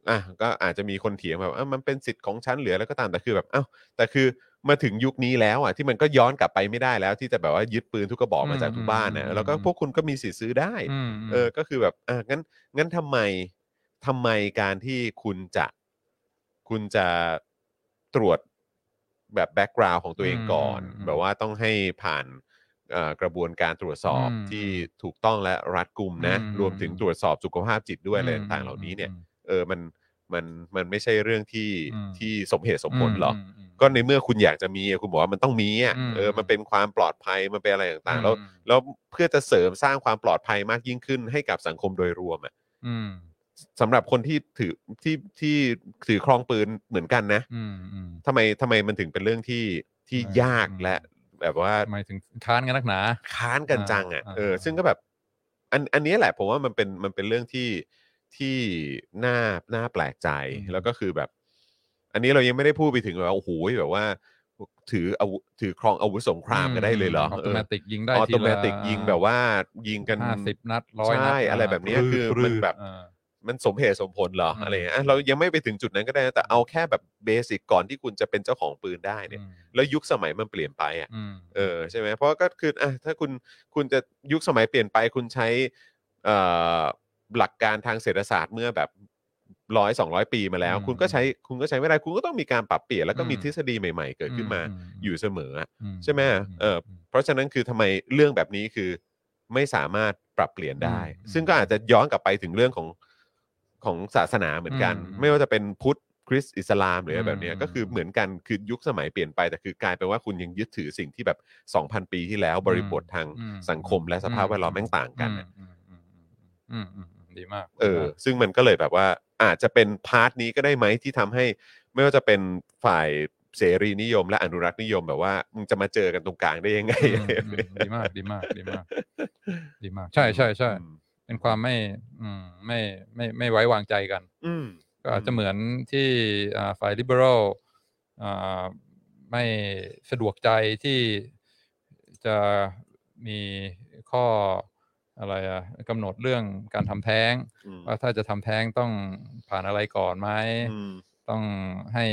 อะก็อาจจะมีคนเถียงแบบเอ้ามันเป็นสิทธิ์ของฉันเหลือแล้วก็ตามแต่คือแบบเอ้าแต่คือมาถึงยุคนี้แล้วอะที่มันก็ย้อนกลับไปไม่ได้แล้ว ที่จะแบบว่ายึดปืนทุกกระบอกมาจากทุกบ้านนะแล้วก็พวกคุณก็มีสิทธิ์ซื้อได้อืมเออก็คือแบบอะงั้นงั้นทำไมทำไมการที่คุณจะคุณจะตรวจแบบแบ็กกราวน์ของตัวเองก่อนอืมแบบว่าต้องให้ผ่านเอ่อกระบวนการตรวจสอบอืมที่ถูกต้องและรัดกุมนะอืมรวมถึงตรวจสอบสุขภาพจิตด้วยอะไรต่างๆเหล่านี้เนี่ย เออมันมันมันไม่ใช่เรื่องที่อืม ที่สมเหตุสมผลหรอกมมก็ในเมื่อคุณอยากจะมีอะคุณบอกว่ามันต้องมีอะอืม เออมันเป็นความปลอดภัยมันเป็นอะไรต่างๆ แล้วอืมแล้วเพื่อจะเสริมสร้างความปลอดภัยมากยิ่งขึ้นให้กับสังคมโดยรวมอะอืมสำหรับคนที่ถือที่ที่ถือครองปืนเหมือนกันนะอืมอืม ทำไมทำไมมันถึงเป็นเรื่องที่ที่อืมยากอืม และแบบว่าทำไมถึงค้านกันนักหนา ค้านกันจังอะอ่าเออ อ่า ซึ่งก็แบบ อันอันนี้แหละผมว่ามันเป็นมันเป็นเรื่องที่ ที่น่าน่าแปลกใจแล้วก็คือแบบ อันนี้เรายังไม่ได้พูดไปถึงแบบว่าโอ้โหแบบว่า ถืออาวุธถือครองอาวุธสงครามกันได้เลยเหรอออเอโตอเมติกยิงได้ออทีโตละเมติกยิงแบบว่ายิงกัน ห้าสิบนัดร้อยนัดใช่อะไรแบบเนี้ยคือมันแบบอ่ามันสมเหตุสมผลเหรออืม อะไรอย่างเงี้ยอะเรายังไม่ไปถึงจุดนั้นก็ได้นะแต่เอาแค่แบบเบสิกก่อนที่คุณจะเป็นเจ้าของปืนได้เนี่ยอืมแล้วยุคสมัยมันเปลี่ยนไปอะอืม เออใช่ไหมเพราะก็คืออะถ้าคุณคุณจะยุคสมัยเปลี่ยนไปคุณใช้เอ่อ หลักการทางเศรษฐศาสตร์เมื่อแบบร้อยสองร้อยปีมาแล้ว อืมคุณก็ใช้คุณก็ใช้ไม่ได้คุณก็ต้องมีการปรับเปลี่ยนแล้วก็มีอืม ทฤษฎีใหม่ๆ เกิดขึ้นมาอืมอยู่เสมออะอืใช่ไหมเออเพราะฉะนั้นคือทำไมเรื่องแบบนี้คือไม่สามารถปรับเปลี่ยนได้ อืมซึ่งก็อาจจะย้อนกลับไปถึงเรื่องของของศาสนาเหมือนกัน อืมไม่ว่าจะเป็นพุทธคริสต์อิสลามหรืออะไรแบบเนี้ยอืม ก็คือเหมือนกันคือยุคสมัยเปลี่ยนไปแต่คือกลายเป็นว่าคุณยังยึดถือสิ่งที่แบบ 2,000 ปีที่แล้วบริบททางอืม สังคมและสภาพแวดล้อมแม่งต่างกันน่ะอืมอืมอืมอืมอืม ดีมากเออซึ่งมันก็เลยแบบว่าอาจจะเป็นพาร์ทนี้ก็ได้ไหมที่ทำให้ ไม่ว่าจะเป็นฝ่ายเสรีนิยม และอนุรักษ์นิยมแบบว่ามึงจะมาเจอกันตรงกลางได้ยังไง อืมอืมดีมากดีมากดีมาก ดีมาก ใช่ใช่ใช่อืมเป็นความไม่ อืมไม่ไม่ไม่ไว้วางใจกัน อืม ก็อาจจะเหมือนที่อ่าฝ่าย liberal อ่าไม่สะดวกใจที่จะมีข้อ อะไรอะกำหนดเรื่องการทำแท้งอืมว่าถ้าจะทำแท้งต้องผ่านอะไรก่อนไหมอืมต้องให้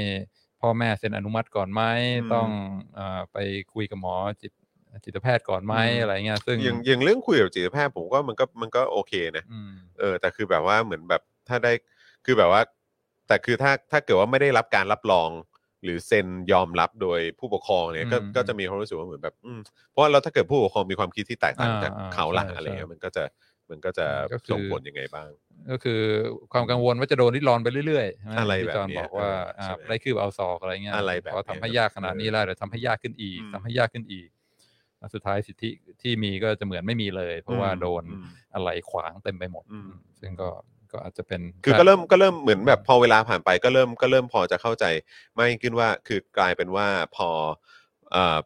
พ่อแม่เซ็นอนุมัติก่อนไหมอืม ต้องเอ่อไปคุยกับหมอจิตจิตแพทย์ก่อนไหมอืมอะไรเงี้ยซึ่งอย่างอย่างเรื่องคุยกับจิตแพทย์ผมก็มันก็มันก็โอเคนะ อืม เออแต่คือแบบว่าเหมือนแบบถ้าได้คือแบบว่า แต่คือถ้าถ้าเกิดว่าไม่ได้รับการรับรอง หรือเซ็นยอมรับโดยผู้ปกครองเนี่ยก็อืมก็จะมีความรู้สึกว่าเหมือนแบบอืมเพราะว่าเราถ้าเกิดผู้ปกครองมีความคิดที่แตกต่างอ่าจากอ่าเขาละใช่อะไรเงี้ยใช่มันก็จะมันก็จะก็คือ ส่งผลยังไงบ้าง ก็คือความกังวลว่าจะโดนริดรอนไปเรื่อยๆใช่หมอะไรที่แบบจอห์นเนี้ยบอกว่าเอออ่าใช่ไหมได้คืบเอาศอกอะไรเงี้ยอะไรแบบพอทำเนี้ยให้ยากขนาดนี้เออแล้วเดี๋ยวทำให้ยากขึ้นอีกอืม ทำให้ยากขึ้นอีกแล้วสุดท้ายสิทธิที่มีก็จะเหมือนไม่มีเลย เพราะว่าโดนอืม อะไรขวางเต็มไปหมด อืม ซึ่งก็ ก็อาจจะเป็นคือก็เริ่มก็เริ่มเหมือนแบบพอเวลาผ่านไปก็เริ่มก็เริ่มพอจะเข้าใจมากยิ่งขึ้นว่าคือกลายเป็นว่าพอเอ่อ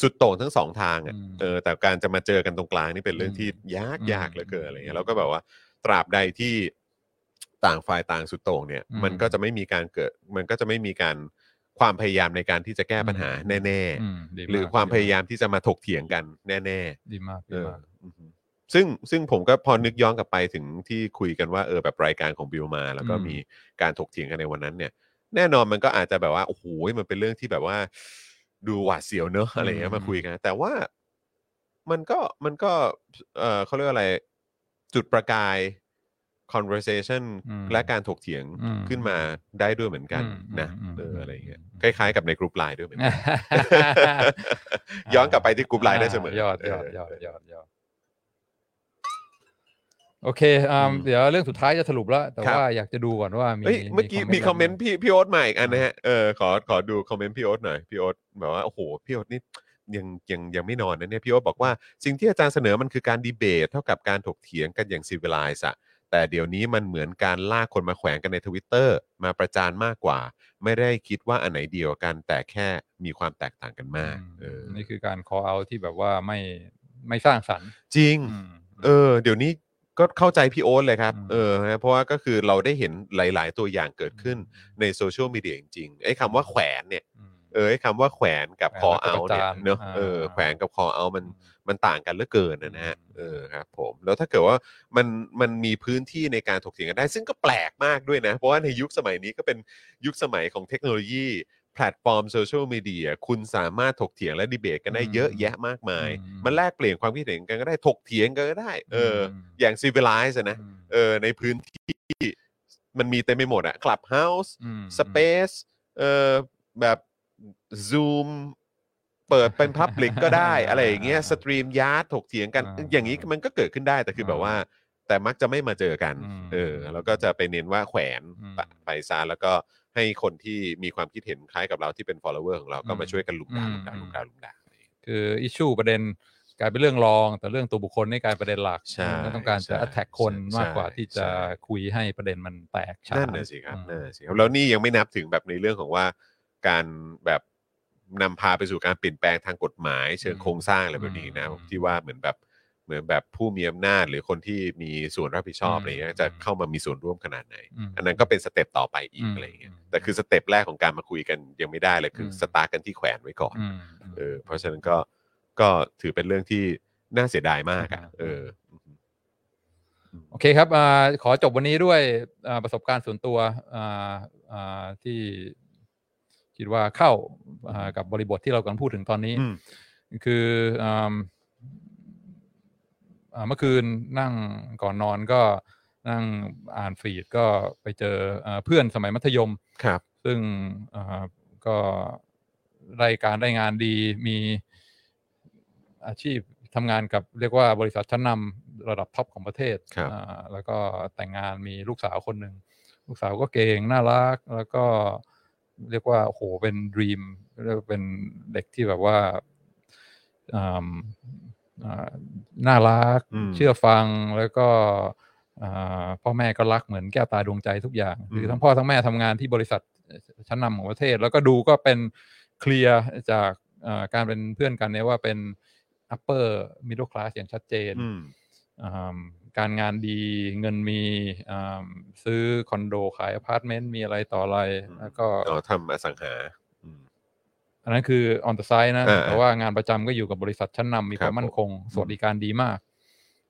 สุดโต่งทั้งสองทางอะอืมเออแต่การจะมาเจอกันตรงกลางนี่เป็นเรื่องที่ยากอืมยากเหลือเกินอะไรเงี้อืยมแล้วก็แบบว่าตราบใดที่ต่างฝ่ายต่างสุดโต่งเนี่ยอืมมันก็จะไม่มีการเกิด มันก็จะไม่มีการความพยายามในการที่จะแก้ปัญหาอืมแน่อืมดีๆหรือมกความดีพยายามที่จะมาถกเถียงกันแน่ ๆ ดีมากเอดีอมากอือฮึ ซึ่งซึ่งผมก็พอนึกย้อนกลับไปถึงที่คุยกันว่าเออแบบรายการของบิลมา แล้วก็อืมมีการถกเถียงกันในวันนั้นเนี่ย แน่นอนมันก็อาจจะแบบว่าโอ้โหมันเป็นเรื่องที่แบบว่า ดูหวาดเสียวเนอะอะไรอย่างเงี้ยมาคุยกัน แต่ว่ามันก็มันก็เออเขาเรียกว่าอะไรจุดประกาย conversation อืมและการถกเถียงอืมขึ้นมาได้ด้วยเหมือนกันอืมนะอืมเอออืมอะไรอย่างเงี้ยอืมคล้ายๆกับในกลุ่มไลน์ด้วยเหมือนกันย้อนกลับไปที่กลุ่มไลน์ได้เสมอยอดยอดเออยอดยอดยอด โอเคอ่าอืมเดี๋ยวเรื่องสุดท้ายจะสรุปแล้ว แต่ครับว่าอยากจะดูก่อนว่ามีเอ้ยเมื่อกี้มีคอมเมนต์อะไรพี่พี่โอ๊ตมาอีกอันนะฮะเออขอขอดูคอมเมนต์พี่โอ๊ตหน่อยพี่โอ๊ตแบบว่าโอ้โหพี่โอ๊ตนี่ยังยังยังไม่นอนนะเนี่ยพี่โอ๊ตบอกว่าสิ่งที่อาจารย์เสนอมันคือการดีเบต เท่ากับการถกเถียงกันอย่าง civilized อะแต่เดี๋ยวนี้มันเหมือนการลากคนมาแขวนกันในทวิตเตอร์มาประจานมากกว่า ไม่ได้คิดว่าอันไหนเดียวกัน แต่แค่มีความแตกต่างกันมากอืมเออนี่คือการ call out ที่แบบว่าไม่ไม่สร้างสรรค์จริงอืมเออ เดี๋ยวนี้ ก็เข้าใจพี่โอ๊ตเลยครับอืมเออนะเพราะว่าก็คือเราได้เห็นหลาย ๆ ตัวอย่างเกิดขึ้นในโซเชียลมีเดียจริงๆไอ้คำว่าแขวนเนี่ยอืมเออไอ้คำว่าแขวนกับแขควอนแล้วก็เอาประเนี่ยจานเนอะอ่าเออแขวนกับคอเอามันอืมมันต่างกันเหลือเกินนะนะฮะอืมเออครับผมแล้วถ้าเกิดว่ามันมันมีพื้นที่ในการถกเถียงกันได้ ซึ่งก็แปลกมากด้วยนะ เพราะว่าในยุคสมัยนี้ก็เป็นยุคสมัยของเทคโนโลยี แพลตฟอร์มโซเชียลมีเดียคุณสามารถถกเถียงและดีเบตกันได้อืมเยอะแยะมากมาย อืมมันแลกเปลี่ยนความคิดเห็นกันก็ได้ถกเถียงกันก็ได้เอออม อย่าง civilized นะอืมเออในพื้นที่มันมีเต็มไปหมดอะ Clubhouse อืม Space เออแบบ Zoom เปิดเป็น public ก็ได้ อะไรอย่างเงี้ย StreamYard ถกเถียงกัน อ่าอย่างนี้มันก็เกิดขึ้นได้แต่คือแบบว่า แต่มักจะไม่มาเจอกัน อืมเออ แล้วก็จะไปเน้นว่าแขวนอืมปะไปซาแล้วก็ ให้คนที่มีความคิดเห็นคล้ายกับเราที่เป็น follower ของเราก็มาอืมช่วยกันลุมด่าอืมลุมด่าลุมด่าลุมด่าคืออิชชูประเด็นกลายเป็นเรื่องรอง แต่เรื่องตัวบุคคลนี่กลายเป็นประเด็นหลักใช่ก็ต้องการใช่จะ attack คนใช่มากกว่าที่จะใช่คุยให้ประเด็นมันแตกฉานนั่นน่ะสิครับอืมนั่นน่ะสิครับแล้วนี่ยังไม่นับถึงแบบในเรื่องของว่าการแบบนำพาไปสู่การเปลี่ยนแปลงทางกฎหมาย เชิงโครงสร้างอะไรแบบนี้นะอืมที่ว่าเหมือนแบบ เหมือนแบบผู้มีอำนาจหรือคนที่มีส่วนรับผิดชอบอืมอะไรเงี้ยจะเข้ามามีส่วนร่วมขนาดไหน อืม อันนั้นก็เป็น step ต่อไปอีกอืมอะไรเงี้ยอืมแต่คือ step แรกของการมาคุยกันยังไม่ได้เลยคืออม สตาร์ทกันที่แขวนไว้ก่อนอืม เออเพราะฉะนั้นก็ก็ถือเป็นเรื่องที่น่าเสียดายมากอะอ่าเออ โอเคครับอ่าขอจบวันนี้ด้วยอ่าประสบการณ์ส่วนตัวอ่าอ่าที่คิดว่าเข้าอ่ากับบริบทที่เรากำลังพูดถึงตอนนี้ อืม คืออ่าอ่า เมื่อคืนนั่งก่อนนอนก็นั่งอ่านฟีดก็ไปเจออ่าเพื่อนสมัยมัธยมครับ ซึ่งอ่าก็รายการได้งานดีมีอาชีพทำงานกับเรียกว่าบริษัทชั้นนำระดับท็อปของประเทศครับอ่าแล้วก็แต่งงานมีลูกสาวคนหนึ่ง ลูกสาวก็เก่งน่ารัก แล้วก็เรียกว่าโอ้โหเป็นดรีมเรียกว่าเป็นเด็กที่แบบว่าอ่าอ่า น่ารักอืมเชื่อฟังแล้วก็อ่าพ่อแม่ก็รักเหมือนแก้วตาดวงใจทุกอย่างคือมทั้งพ่อทั้งแม่ทำงานที่บริษัทชั้นนำของประเทศ แล้วก็ดูก็เป็นเคลียร์จากอ่าการเป็นเพื่อนกันเนี่ยว่าเป็น upper middle class อย่างชัดเจนอืมอ่าการงานดีเงินมีอ่าซื้อคอนโดขายอพาร์ตเมนต์มีอะไรต่ออะไรอืมแล้วก็อ๋อทำอสังหา อืมอันนั้นคือ on the side นะอ่าแต่ว่างานประจำก็อยู่กับบริษัทชั้นนำมีครับความมั่นคงผมสวัสดิการดีมาก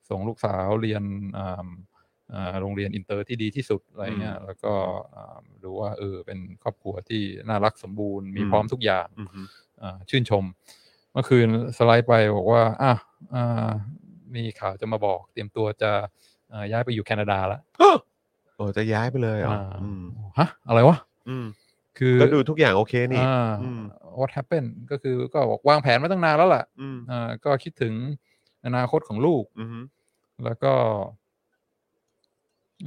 ส่งลูกสาวเรียนอ่าอ่าโรงเรียนอินเตอร์ที่ดีที่สุดอะไรเงี้ย แล้วก็อ่าดูว่าเออเป็นครอบครัวที่น่ารักสมบูรณ์ มีอืมพร้อมทุกอย่างอืมฮึอ่าชื่นชม เมื่อคืนสไลด์ไปบอกว่าอะอ่ามีข่าวจะมาบอก เตรียมตัวจะอ่าย้ายไปอยู่แคนาดาแล้วโอ้จะย้ายไปเลยเหรออ่าอืมฮะอะไรวะอืม คือก็ดูทุกอย่างโอเคนี่อ่าอืม what happened ก็คือก็บอกวางแผนมาตั้งนานแล้วล่ะอืมอ่าก็คิดถึงอนาคตของลูกอืมฮึแล้วก็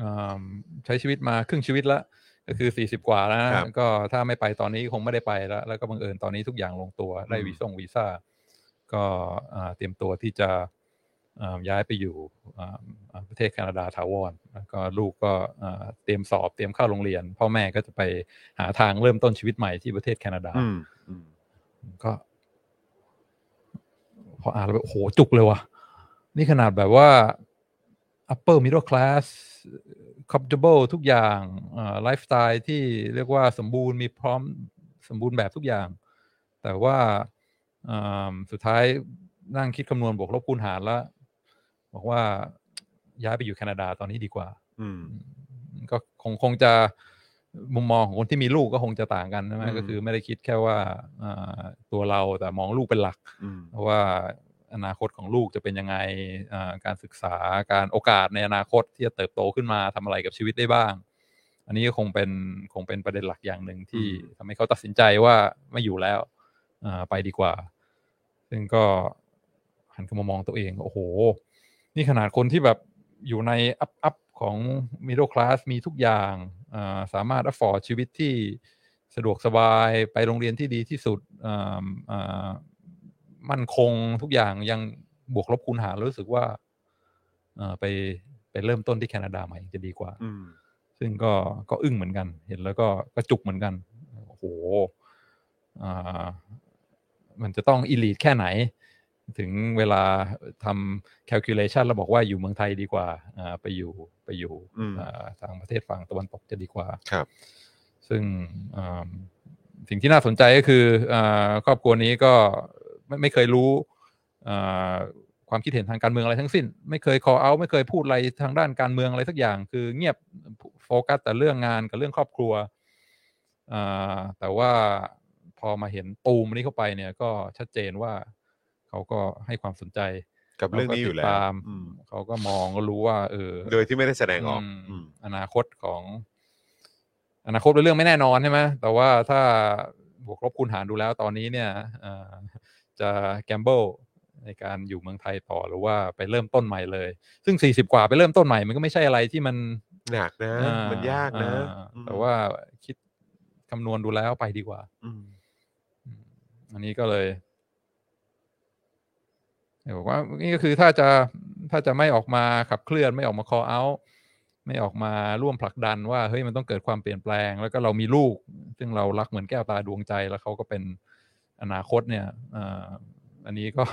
อ่าใช้ชีวิตมาครึ่งชีวิตแล้วก็คือสี่สิบกว่าแล้วนะก็ถ้าไม่ไปตอนนี้คงไม่ได้ไปแล้ว แล้วก็บังเอิญตอนนี้ทุกอย่างลงตัวได้วีซ่งวีซ่า ก็อ่าเตรียมตัวที่จะอ่า ย้ายไปอยู่อ่าอ่าประเทศแคนาดาถาวรแล้วก็ลูกก็อ่าเตรียมสอบเตรียมเข้าโรงเรียน พ่อแม่ก็จะไปหาทางเริ่มต้นชีวิตใหม่ที่ประเทศแคนาดาอืมอืมก็ พออ่านแล้วแบบโอ้โหจุกเลยว่ะ นี่ขนาดแบบว่า upper middle class comfortable ทุกอย่างไลฟ์สไตล์ที่เรียกว่าสมบูรณ์มีพร้อมสมบูรณ์แบบทุกอย่าง แต่ว่าอ่าสุดท้ายนั่งคิดคำนวณบวกลบคูณหารแล้ว บอกว่าย้ายไปอยู่แคนาดาตอนนี้ดีกว่า อืม ก็คงคงจะมุมมองของคนที่มีลูกก็คงจะต่างกันใช่ไหมอืมก็คือไม่ได้คิดแค่ว่าอ่าตัวเราแต่มองลูกเป็นหลักอืมเพราะว่าอนาคตของลูกจะเป็นยังไงอ่าการศึกษาการโอกาสในอนาคตที่จะเติบโตขึ้นมาทำอะไรกับชีวิตได้บ้าง อันนี้ก็คงเป็นคงเป็นประเด็นหลักอย่างหนึ่งที่ทำให้เขาตัดสินใจว่าไม่อยู่แล้วอ่าไปดีกว่า ซึ่งก็หันกลับมามองตัวเองโอ้โห นี่ขนาดคนที่แบบอยู่ในอัพอัพของ middle class มีทุกอย่างอ่าสามารถ afford ชีวิตที่สะดวกสบายไปโรงเรียนที่ดีที่สุดอ่าอ่ามั่นคงทุกอย่างยังบวกลบคูณหารแล้วรู้สึกว่าเอ่อไปไปเริ่มต้นที่แคนาดาใหม่จะดีกว่าอืมซึ่งก็ก็อึ้งเหมือนกัน เห็นแล้วก็ก็จุกเหมือนกันโอ้โหอ่ามันจะต้องอีลีทแค่ไหน ถึงเวลาทำ calculation แล้วบอกว่าอยู่เมืองไทยดีกว่าอ่าไปอยู่ไปอยู่อืมอ่าทางประเทศฝั่งตะวันตกจะดีกว่าครับ ซึ่งอ่าสิ่งที่น่าสนใจก็คืออาครอบครัวนี้ก็ไม่ไม่เคยรู้อ่าความคิดเห็นทางการเมืองอะไรทั้งสิ้น ไม่เคย call out ไม่เคยพูดอะไรทางด้านการเมืองอะไรสักอย่าง คือเงียบโฟกัสแต่เรื่องงานกับเรื่องครอบครัวอ่าแต่ว่าพอมาเห็นตูมนี้เข้าไปเนี่ยก็ชัดเจนว่า เขาก็ให้ความสนใจกับเรื่องนี้อยู่แล้วขาก็ติดตามอืมเขาก็มองก็รู้ว่า เออ โดยที่ไม่ได้แสดงออกอืมอืมอนาคตของ อนาคตเป็นเรื่องไม่แน่นอนใช่ไหมแต่ว่าถ้าบวกลบคูณหารดูแล้วตอนนี้เนี่ยเอ่อจะแกมเบิลในการอยู่เมืองไทยต่อหรือว่าไปเริ่มต้นใหม่เลย ซึ่งสี่สิบกว่าไปเริ่มต้นใหม่ มันก็ไม่ใช่อะไรที่มันหนักนะอ่มันยากนะอ่าอืมแต่ว่าคิดคำนวณดูแล้วไปดีกว่าอืมอืมอันนี้ก็เลยเดี๋ยว บอกว่านี่ก็คือถ้าจะถ้าจะไม่ออกมาขับเคลื่อนไม่ออกมา call out ไม่ออกมาร่วมผลักดันว่าเฮ้ยมันต้องเกิดความเปลี่ยนแปลง แล้วก็เรามีลูก ซึ่งเรารักเหมือนแก้วตาดวงใจ แล้วเขาก็เป็นอนาคตเนี่ยอ่าอันนี้ก็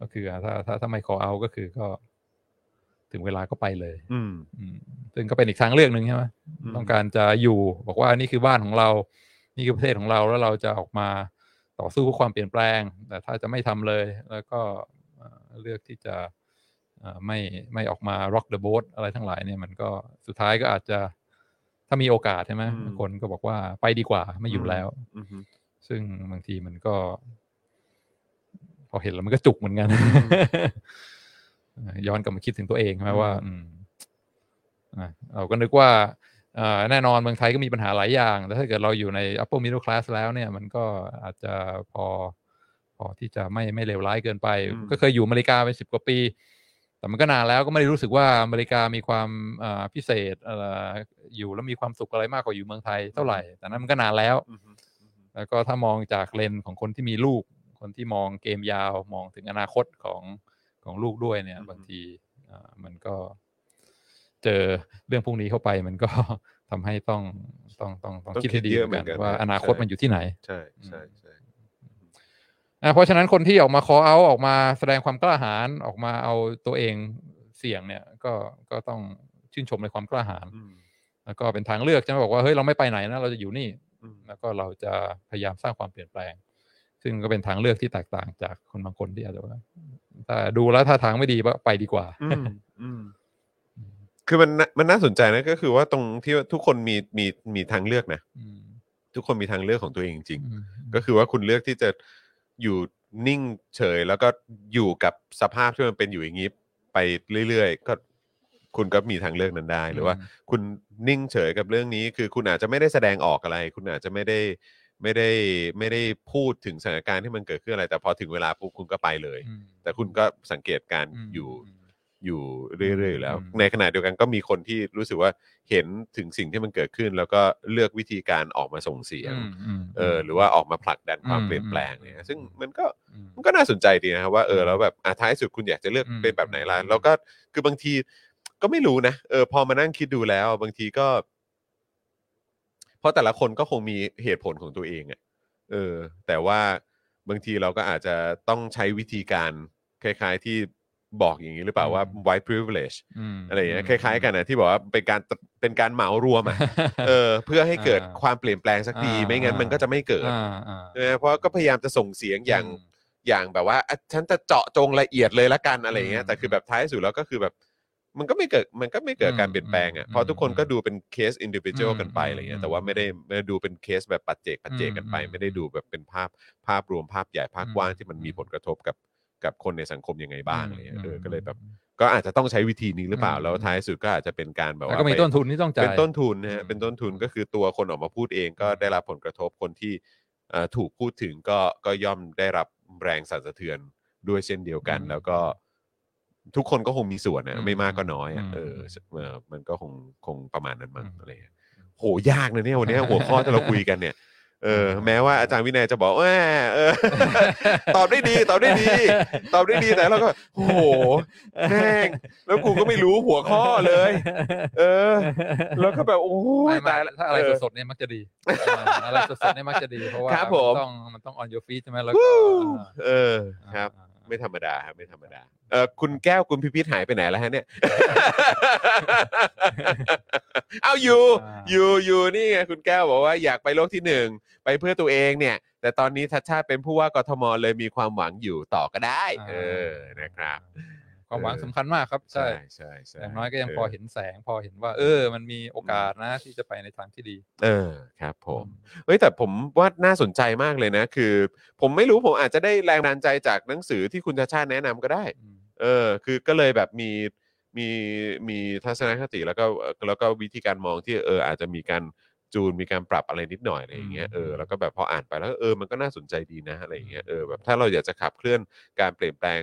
ก็คือถ้าถ้าถ้าไม่ call out ก็คือก็ ถึงเวลาก็ไปเลย อืมอืมซึ่งก็เป็นอีกทางเลือกหนึ่งใช่ไหมอืมต้องการจะอยู่ บอกว่านี่คือบ้านของเรา นี่คือประเทศของเราแล้วเราจะออกมา ต่อสู้เพื่อความเปลี่ยนแปลง แต่ถ้าจะไม่ทำเลย แล้วก็เอ่อเลือกที่จะเอ่อไม่ไม่ออกมา rock the boat อะไรทั้งหลายเนี่ยมันก็สุดท้ายก็อาจจะถ้ามีโอกาสใช่ไหมอืมคนก็บอกว่าไปดีกว่าไม่อยู่แล้วอืมซึ่งบางทีมันก็ พอเห็นแล้วมันก็จุกเหมือนกันเอ่อย้อนกลับมาคิดถึงตัวเองใช่ไหมว่าอืมอะเราก็นึกว่าเอ่อ แน่นอนเมืองไทยก็มีปัญหาหลายอย่างแต่ถ้าเกิดเราอยู่ใน upper middle class แล้วเนี่ย มันก็อาจจะพอ พอที่จะไม่ไม่เลวร้ายเกินไปอืมก็เคยอยู่อเมริกาเป็นสิบกว่าปี แต่มันก็นานแล้วก็ไม่ได้รู้สึกว่าอเมริกามีความอ่าพิเศษเอ่ออยู่แล้วมีความสุขอะไรมากกว่าอยู่เมืองไทยเท่าไหร่ แต่นั้นมันก็นานแล้วอืมแล้วก็ถ้ามองจากเลนส์ของคนที่มีลูก คนที่มองเกมยาว มองถึงอนาคตของของลูกด้วยเนี่ยอืมบางทีอ่ามันก็ เจอเรื่องพวกนี้เข้าไปมันก็ทำให้ต้องต้องต้องต้องต้องคิดให้ดีคิดเยอะเหมือนเหมือนกักันนว่านะอนาคตใช่มันอยู่ที่ไหน ใช่ใช่ใช่อะเพราะฉะนั้นคนที่ออกมา call out ออกมาแสดงความกล้าหาญออกมาเอาตัวเองเสี่ยงเนี่ย ก็ก็ต้องชื่นชมในความกล้าหาญอืมแล้วก็เป็นทางเลือกจะไม่บอกว่าเฮ้ยเราไม่ไปไหนนะเราจะอยู่นี่อืมแล้วก็เราจะพยายามสร้างความเปลี่ยนแปลง ซึ่งก็เป็นทางเลือกที่แตกต่างจากคนบางคนที่อาจจะว่าถ้าดูแล้วถ้าทางไม่ดีก็ไปดีกว่า อืมอืม คือมันน่ามันน่าสนใจนะก็คือว่าตรงที่ว่าทุกคนมีมีมีทางเลือกนะ อืม ทุกคนมีทางเลือกของตัวเองจริงอืมๆก็คือว่าคุณเลือกที่จะอยู่นิ่งเฉย แล้วก็อยู่กับสภาพที่มันเป็นอยู่อย่างนี้ไปเรื่อยๆก็คุณก็มีทางเลือกนั้นได้หรือว่า คุณนิ่งเฉยกับเรื่องนี้ คือคุณอาจจะไม่ได้แสดงออกอะไร คุณอาจจะไม่ได้ไม่ได้ไม่ได้พูดถึงสถานการณ์ที่มันเกิดขึ้นอะไร แต่พอถึงเวลาปุ๊บคุณก็ไปเลย อืม แต่คุณก็สังเกตการณ์มอยู่ม อยู่เรื่อยๆอยู่แล้วอืมในขณะเดียวกันก็มีคนที่รู้สึกว่าเห็นถึงสิ่งที่มันเกิดขึ้น แล้วก็เลือกวิธีการออกมาส่งเสียงอืมมเออหรือว่าออกมาผลักดันความอืมเปลี่ยนแปลงเนี่อืยมซึ่งมันก็อืมมันก็น่าสนใจดีนะครับว่าเอออืมแล้วแบบอะท้ายสุดคุณอยากจะเลือกอืมเป็นแบบไหนล่ะอืมแล้วก็คือบางทีก็ไม่รู้นะเออพอมานั่งคิดดูแล้ว บางทีก็ เพราะแต่ละคนก็คงมีเหตุผลของตัวเองอะเออ แต่ว่าบางทีเราก็อาจจะต้องใช้วิธีการคล้าย ๆ ที่ บอกอย่างนี้หรือเปล่าว่า white privilege มอะไรอย่างเงี้ยคล้ายๆกันนะที่บอกว่าเป็นการเป็นการเหมารวมอะเออเพื่อให้เกิดอ่าความเปลี่ยนแปลงสักทีอ่าไม่งั้นมันก็จะไม่เกิดอ่าอ่าใช่ไหมเพราะก็พยายามจะส่งเสียงอย่างมอย่างแบบว่าอะฉันจะเจาะจงละเอียดเลยละกันอะไรอย่างเงี้ยอืมแต่คือแบบท้ายสุดแล้วก็คือแบบ มันก็ไม่เกิดมันก็ไม่เกิดการอืมเปลี่ยนแปลงอะอืมเพราะทุกคนก็อืมดูเป็นเคสอินดิวิ u a l อืมกันไปอะไรเงี้ยอืมแต่ว่าไม่ได้ไม่ได้ดูเป็นเคสแบบปัจเจกปัจเจกกันไปอืมไม่ได้ดูแบบเป็นภาพภาพรวมภาพใหญ่ภาพอืมกว้างที่มันมีอืมผลกระทบกับ กับคนในสังคมยังไงบ้างอะไรเงี้ยเออมก็เลยแบบก็อาจจะต้องใช้วิธีนี้หรือเปล่าอืมแล้วท้ายสุดก็อาจจะเป็นการแบบแล้วว่าก็มีไปต้นทุนที่ต้องจ่ายเป็นต้นทุนนะฮะอืมเป็นต้นทุนก็คือตัวคนออกมาพูดเองก็ได้รับผลกระทบคนที่เอ่อถูกพูดถึงก็ก็ย่อมได้รับแรงสั่นสะเทือนด้วยเช่นเดียวกัน แล้วก็ทุกคนก็คงมีส่วนนะไม่มากก็น้อยอะเออเออมันก็คงคงประมาณนั้นมั้งอะไรเงี้ยโหยากนะเนี่ยวันเนี้ยหัวข้อที่เราคุยกันเนี่ย เออแม้ว่าอาจารย์วินัยจะบอกว่าเออ ตอบได้ดี ตอบได้ดี ตอบได้ดีแต่เราก็โอ้โหแม่งแล้วกูก็ไม่รู้หัวข้อเลย เออ แล้วก็แบบโอ้ยไม่ไม่ตายละถ้าอะไรเออสดๆเนี่ยมักจะดีเอออะไรสดๆเนี่ยมักจะดีเพราะว่าครับผมนต้องมันต้อง on your feet ใช่ไหมแล้วก็เออครับ ไม่ธรรมดาครับไม่ธรรมดาเออคุณแก้วคุณพิพิธหายไปไหนแล้วฮะเนี่ย เอาอยู่อ่าอยู่อยู่นี่ไงคุณแก้วบอกว่าอยากไปโลกที่หนึ่งไปเพื่อตัวเองเนี่ย แต่ตอนนี้ทัชชาติเป็นผู้ว่ากทมเลยมีความหวังอยู่ต่อก็ได้ เออนะครับ ความหวังเออสำคัญมากครับ ใช่ใช่ใช่อย่างน้อยก็ยังพอเห็นแสง พอเห็นว่า เออ มันมีโอกาสนะที่จะไปในทางที่ดี เออครับ ผมเฮ้ยแต่ผมว่าน่าสนใจมากเลยนะ คือ ผมไม่รู้ผมอาจจะได้แรงบันดาลใจจากหนังสือที่คุณชาชาติแนะนำก็ได้อืมเออ คือก็เลยแบบมีมีมีทัศนคติแล้วก็เอ่อแล้วก็วิธีการมองที่เอออาจจะมีการจูนมีการปรับอะไรนิดหน่อยอะไรอย่างเงี้ยอืมเออแล้วก็แบบพออ่านไปแล้วเออมันก็น่าสนใจดีนะอะไรอย่างเงี้ยเออแบบถ้าเราอยากจะขับเคลื่อนการเปลี่ยนแปลง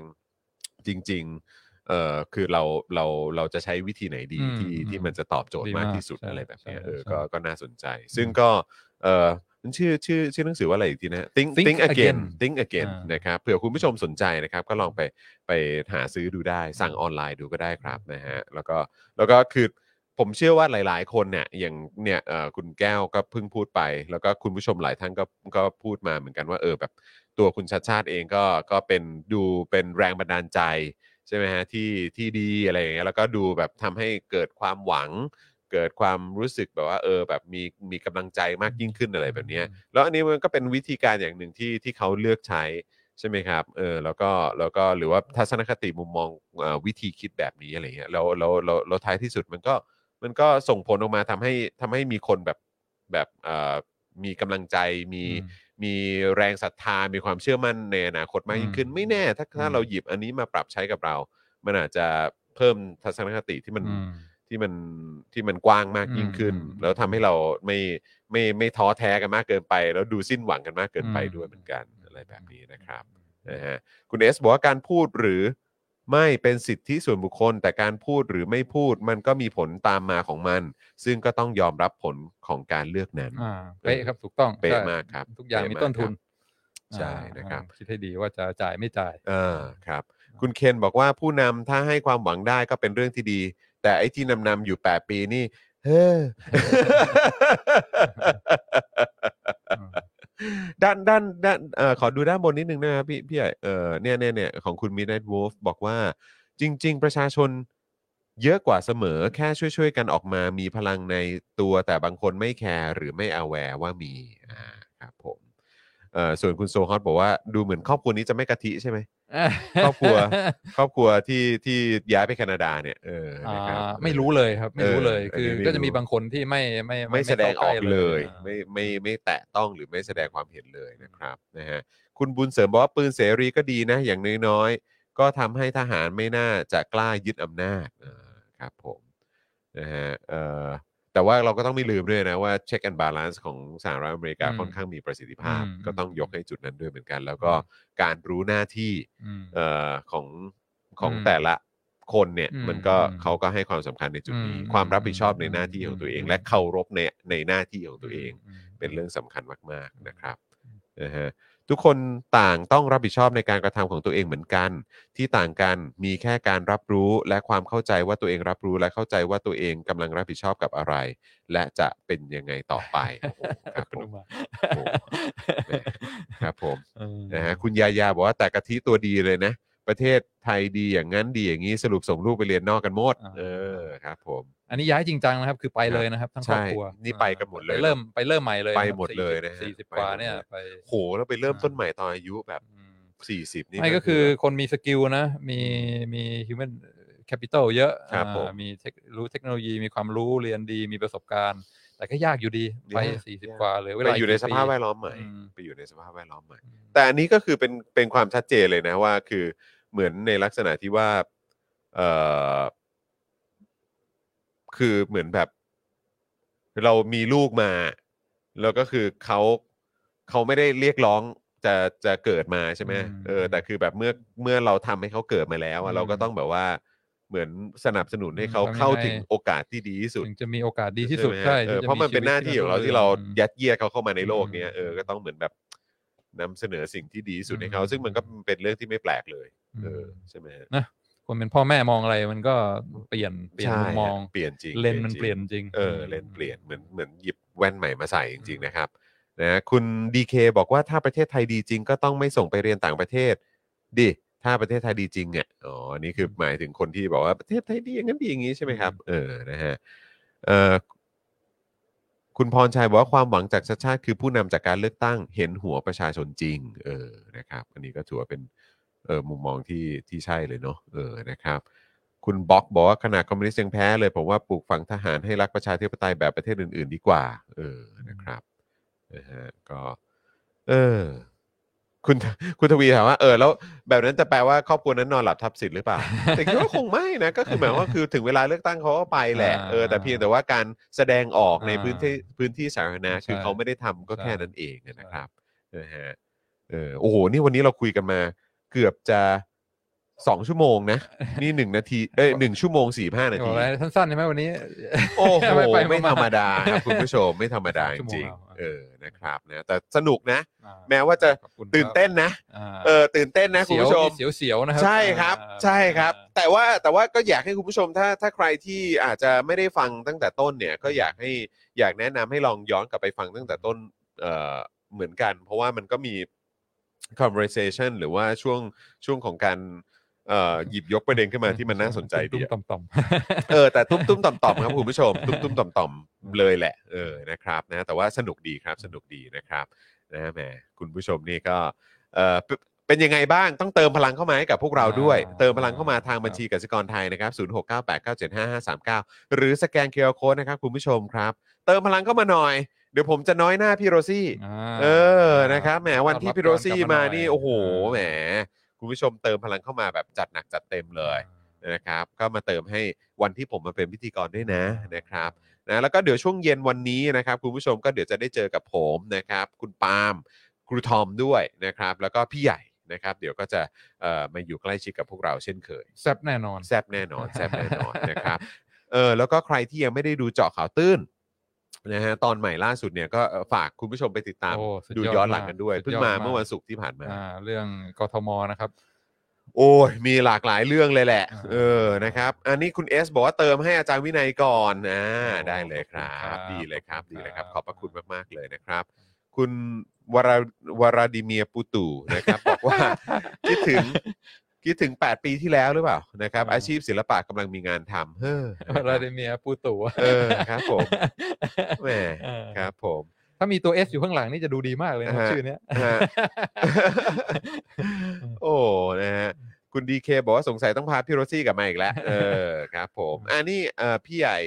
จริง ๆ เออคือเราเราเราจะใช้วิธีไหนดีอืมที่อืมที่มันจะตอบโจทย์มามดีากกที่สุดใช่อะไรแบบเนี้ยใช่เออใช่ก็ก็น่าสนใจ ซึ่งก็เออมันชื่อชื่อชื่อหนังสือว่าอะไรอีกทีนะ think Think think again Again think again อ่านนะครับเผื่อคุณผู้ชมสนใจนะครับ ก็ลองไปไปหาซื้อดูได้ สั่งออนไลน์ดูก็ได้ครับนะฮะแล้วก็แล้วก็คือผมเชื่อว่าหลาย ๆ คนเนี่ยอย่างเนี่ยเอ่อคุณแก้วก็เพิ่งพูดไป แล้วก็คุณผู้ชมหลายท่านก็ก็พูดมาเหมือนกันว่าเออแบบ ตัวคุณชัดชาติเองก็ก็เป็นดูเป็นแรงบันดาลใจใช่ไหมฮะที่ที่ดีอะไรอย่างเงี้ยแล้วก็ดูแบบทำให้เกิดความหวัง เกิดความรู้สึกแบบว่าเออแบบมีมีกำลังใจมากยิ่งขึ้นอะไรแบบเนี้ยแล้วอันนี้มันก็เป็นวิธีการอย่างหนึ่งที่ที่เขาเลือกใช้ใช่ไหมครับเออแล้วก็แล้วก็หรือว่าทัศนคติมุมมองเอ่อวิธีคิดแบบนี้อะไรเงี้ยแล้วแล้วแล้วแล้วท้ายที่สุดมันก็มันก็ส่งผลออกมาทำให้ทำให้มีคนแบบแบบเอ่อมีกำลังใจมี อืม มีแรงศรัทธา มีความเชื่อมั่นในอนาคตมากยิ่งขึ้นอืมไม่แน่ถ้าถ้าอืมเราหยิบอันนี้มาปรับใช้กับเรา มันอาจจะเพิ่มทัศนคติที่มันอืม ที่มันที่มันกว้างมากยิ่งขึ้น อืม แล้วทำให้เราไม่ไม่ไม่ท้อแท้กันมากเกินไป แล้วดูสิ้นหวังกันมากเกินไปอืมด้วยเหมือนกันอะไรแบบนี้นะครับนะฮะคุณเอสบอกว่าการพูดหรือ ไม่เป็นสิทธิส่วนบุคคล แต่การพูดหรือไม่พูดมันก็มีผลตามมาของมัน ซึ่งก็ต้องยอมรับผลของการเลือกนั้นอ่าเป๊ะครับถูกต้องเป๊ะใช่มากครับทุกอย่างเป๊ะมีมากต้นทุนครับ ใช่อ่านะครับอ่าคิดให้ดีว่าจะจ่ายไม่จ่าย เออครับ คุณเคนบอกว่าผู้นำถ้าให้ความหวังได้ก็เป็นเรื่องที่ดี แต่ไอ้ที่นำนำอยู่ 8 ปีนี่ เฮ้อ ด้านด้านด้านเอ่อขอดูด้านบนนิดนึงนะครับพี่พี่ใหญ่เออเนี่ยเนี่ยเนี่ยของคุณมิแรดวอลฟ์บอกว่าจริง ๆ ประชาชนเยอะกว่าเสมอแค่ช่วย ๆ กันออกมามีพลังในตัวแต่บางคนไม่แคร์หรือไม่ aware ว่ามีอ่าครับผม เอ่อส่วนคุณโซฮอตบอกว่าดูเหมือนครอบครัวนี้จะไม่กะทิใช่ไหมครอบครัวครอบครัวที่ที่ย้ายไปแคนาดาเนี่ยเอออ่านะครับไม่รู้เลยครับ ไม่รู้เลยเออคืออันนี้ไม่ก็จะมีรู้ บางคนที่ไม่ไม่ไม่แสดงออกข้าใกเลยอ่าไม่ไม่ไม่ไม่แตะต้องหรือไม่แสดงความเห็นเลยนะครับนะฮะคุณบุญเสริมบอกว่าปืนเสรีก็ดีนะ อย่างน้อยๆ ก็ทำให้ทหารไม่น่าจะกล้ายึดอำนาจอ่าครับผมนะฮะเอ่อ แต่ว่าเราก็ต้องไม่ลืมด้วยนะว่า check and balance ของสหรัฐอเมริกาอืมค่อนข้างมีประสิทธิภาพ อืมก็ต้องยกให้จุดนั้นด้วยเหมือนกัน แล้วก็การรู้หน้าที่อืมเอ่อของของอืมแต่ละคนเนี่ยอืมมันก็อืมเขาก็ให้ความสำคัญในจุดนี้ อืมความรับผิดชอบในอืมหน้าที่ของตัวเอง อืม และเคารพในในหน้าที่ของตัวเองมเป็นเรื่องสำคัญมาก ๆ นะครับนะฮะ ทุกคนต่างต้องรับผิดชอบในการกระทำของตัวเองเหมือนกัน ที่ต่างกันมีแค่การรับรู้และความเข้าใจว่าตัวเองรับรู้และเข้าใจว่าตัวเองกำลังรับผิดชอบกับอะไร และจะเป็นยังไงต่อไปโอ้โหครับผมโอ้โหแหมครับผมเออนะฮะคุณยายาบอกว่าแต่กะทิตัวดีเลยนะ ประเทศไทยดีอย่างนั้นดีอย่างนี้สรุปส่งลูกไปเรียนนอกกันหมด เออครับผม อันนี้ย้ายจริงจังนะครับ คือไปเลยนะครับ ทั้งครอบครัวใช่นี่ไปกันหมดเลยไปเริ่มไปเริ่มใหม่เลยไปนะครับหมดเลยนะฮะสี่สิบไปกว่าหมดเนี่ยเลยไป โหแล้วไปเริ่มต้นใหม่ตอนอายุแบบอืม40นี่ ไม่ก็คือคนมี skill นะ มีมี human capital เยอะครับผมอ่ามี tech รู้เทคโนโลยีมีความรู้เรียนดีมีประสบการณ์ แต่ก็ยากอยู่ดีไปยากสี่สิบยาก กว่าเลยเวไปลาอยู่ในกี่สภาพปีแวดล้อมใหม่ อืมไปอยู่ในสภาพแวดล้อมใหม่ แต่อันนี้ก็คือเป็นเป็นความชัดเจนเลยนะว่า คือเหมือนในลักษณะที่ว่าเออ คือเหมือนแบบ เรามีลูกมา แล้วก็คือเขาเขาไม่ได้เรียกร้องจะจะเกิดมาใช่ไหมอืมเออแต่คือแบบเมื่อเมื่อเราทำให้เขาเกิดมาแล้วอะอืมเราก็ต้องแบบว่าเหมือนสนับสนุนให้เขาทำยังไงเข้าถึงโอกาสที่ดีที่สุดถึงจะมีโอกาสดีที่สุดไหมฮะใช่เออที่จเพราะมันเป็นหน้าที่ของเราที่เราอืมยัดเยียดเขาเข้ามาในโลกเนี้ยอืมเออก็ต้องเหมือนแบบนำเสนอสิ่งที่ดีที่สุดอืมให้เขาซึ่งมันก็เป็นเรื่องที่ไม่แปลกเลย เออมใช่ไหมฮะนะ คนเป็นพ่อแม่มองอะไรมันก็เปลี่ยนเปลี่ยนใช่มุมมองฮะเปลี่ยนจริงเลนส์มันจริงเปลี่ยนจริง เออเลนส์เปลี่ยนเหมือนเหมือนหยิบแว่นใหม่มาใส่จริงๆนะครับนะคุณดีเคบอกว่าถ้าประเทศไทยดีจริง ก็ต้องไม่ส่งไปเรียนต่างประเทศดิถ้าประเทศไทยดีจริงอะอ๋ออันนี่คือหมายถึงคนที่บอกว่าประเทศไทยดีอย่างนั้นดีอย่างนี้ใช่ไหมครับ เออนะฮะเออคุณพรชัยบอกว่าความหวังจากชาติชาติคือผู้นำจากการเลือกตั้งเห็นหัวประชาชนจริง เออนะครับ อันนี้ก็ถือว่าเป็น เออมุมมองที่ที่ใช่เลยเนาะเออนะครับ คุณบ็อกบอกว่าขนาดคอมมิวนิสต์ยังแพ้เลย ผมว่าปลูกฝังทหารให้รักประชาธิปไตยแบบประเทศอื่น ๆ ดีกว่า เออนะครับนะฮะก็เออคุณคุณทวีถามว่าเออแล้วแบบนั้นจะแปลว่าครอบครัวนั้นนอนหลับทับสิทธิ์หรือเปล่า แต่คิดว่าคงไม่นะ ก็คือหมายความว่าคือถึงเวลาเลือกตั้งเขาก็ไปแหละอ่าเออแต่เพียงแต่ว่าการแสดงออกในอ่าพื้นที่พื้นที่สาธารณะใช่คือเขาไม่ได้ทำก็ใช่แค่นั้นเองนะครับนะฮะเออโอ้โหนี่วันนี้เราคุยกันมา เกือบจะสองชั่วโมงนะ นี่หนึ่งนาทีเอ้ยหนึ่งชั่วโมงสี่ห้านาบอทีกอะไรสั้นๆใช่ไหมวันนี้ โอ้โหไปๆไม่ธรรมดาๆครับคุณผู้ชมไม่ธรรมดาจชั่วโมงริงแล้วๆเออนะครับนะแต่สนุกนะอ่าแม้ว่าจะขอบคุณตื่นเต้นนะครับเออตื่นเต้นนะคุณผู้ชมเสียวเสียวๆนะครับใช่ครับอ่าใช่ครับอ่าแต่ว่าแต่ว่าก็อยากให้คุณผู้ชมถ้าถ้าใครที่อาจจะไม่ได้ฟังตั้งแต่ต้นเนี่ย ก็อยากให้อยากแนะนำให้ลองย้อนกลับไปฟังตั้งแต่ต้นเอ่อเหมือนกัน เพราะว่ามันก็มี conversation หรือว่าช่วงช่วงของการเอ่อหยิบยกประเด็นขึ้นมาที่มันน่าสนใจดีตุ้อะมๆต่อม เออแต่ตุ้มตุ้มต่อมต่อมครับคุณผู้ชม ตุ้มตุ้มต่อมต่อมเลยแหละเออนะครับนะแต่ว่าสนุกดีครับสนุกดีนะครับนะแหมคุณผู้ชมนี่ก็เออเป็นเป็นยังไงบ้างต้องเติมพลังเข้ามาให้กับพวกเราด้วย อ่า เติมพลังเข้ามาทางบัญชีกสิกรไทยนะครับ 0698975539 หรือสแกนเคอร์โค้ดนะครับคุณผู้ชมครับ เติมพลังเข้ามาหน่อย เดี๋ยวผมจะน้อยหน้าพี่โรซี่อ่าเออนะครับแหมวันที่พี่โรซี่มานี่โอ้โหแหมคุณผู้ชมเติมพลังเข้ามาแบบจัดหนักจัดเต็มเลยนะครับก็มาเติมให้วันที่ผมมาเป็นพิธีกรด้วยนะนะครับนะแล้วก็เดี๋ยวช่วงเย็นวันนี้นะครับคุณผู้ชมก็เดี๋ยวจะได้เจอกับผมนะครับคุณปาล์มครูทอมด้วยนะครับแล้วก็พี่ใหญ่นะครับเดี๋ยวก็จะเอ่อมาอยู่ใกล้ชิดกับพวกเราเช่นเคยแซ่บแน่นอนแซบแน่นอนแซบแน่นอนนะครับเออแล้วก็ใครที่ยังไม่ได้ดูเจาะข่าวตื้น นะฮะตอนใหม่ล่าสุดเนี่ยก็เอ่อฝากคุณผู้ชมไปติดตาม โอ้สุดดูยอดย้อนหลังมากกันด้วยสุดยอดเพิ่งมามาก เมื่อวันศุกร์ที่ผ่านมา อ่าเรื่องกทมนะครับ โอ้ยมีหลากหลายเรื่องเลยแหละ อ่า เออนะครับ อันนี้คุณเอสบอกว่าเติมให้อาจารย์วินัยก่อนนะโอ้ได้เลยครัขอบคุณครับบดีเลยครับขอบคุณดีเลยครับครับ ขอบพระคุณมากๆเลยนะครับ คุณวราวราดิเมียร์ปูตูนะครับ บอกว่า คิดถึง คิดถึง 8 ปีที่แล้วหรือเปล่านะครับอาชีพศิลปะกำลังมีงานทำเฮ้อนะครารับดิเมียร์ปูตู่เออครับผมแหมเออครับผมทถ้ามีตัว S อยู่ข้างหลังนี่จะดูดีมากเลยนะฮะ ชื่อเนี้ย ฮะ โอ้นะฮะคุณดีเคบอกว่าสงสัยต้องพาพี่โรซี่กลับมาอีกแล้วเออครับ ผมอันนี้เอ่อพี่ใหญ่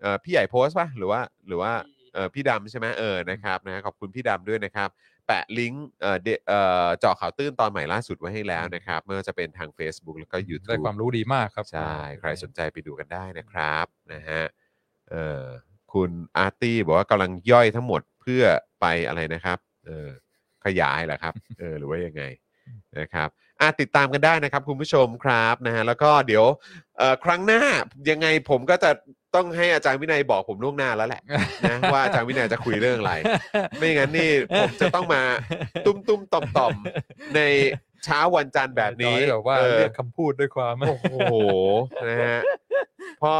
เอ่อพี่ใหญ่โพสต์ป่ะหรือว่าหรือว่าเอ่อพี่ดำใช่ไหมเออนะครับนะขอบคุณพี่ดำด้วยนะครับ แปะลิงก์เอ่อเดเอ่อเจาะข่าวตื้นตอนใหม่ล่าสุดไว้ให้แล้วนะครับไม่ว่าจะเป็นทาง Facebook แล้วก็ ได้ YouTube ความรู้ดีมากครับ ใช่ ใครสนใจไปดูกันได้นะครับนะฮะเออคุณอาร์ตี้บอกว่ากำลังย่อยทั้งหมดเพื่อไปอะไรนะครับเออขยายเหรอครับเออหรือว่ายังไงนะครับอะติดตามกันได้นะครับคุณผู้ชมครับนะฮะแล้วก็เดี๋ยวเอ่อครั้งหน้ายังไงผมก็จะ ต้องให้อาจารย์วินัยบอกผมล่วงหน้าแล้วแหละนะว่าอาจารย์วินัยจะคุยเรื่องอะไร ไม่งั้นนี่ผมจะต้องมาตุ้มตุ้มๆต่อมต่อมๆในเช้าวันจันทร์แบบนี้จอยแบบว่าเออเลือกคำพูดด้วยความโอ้โหนะฮะเพราะ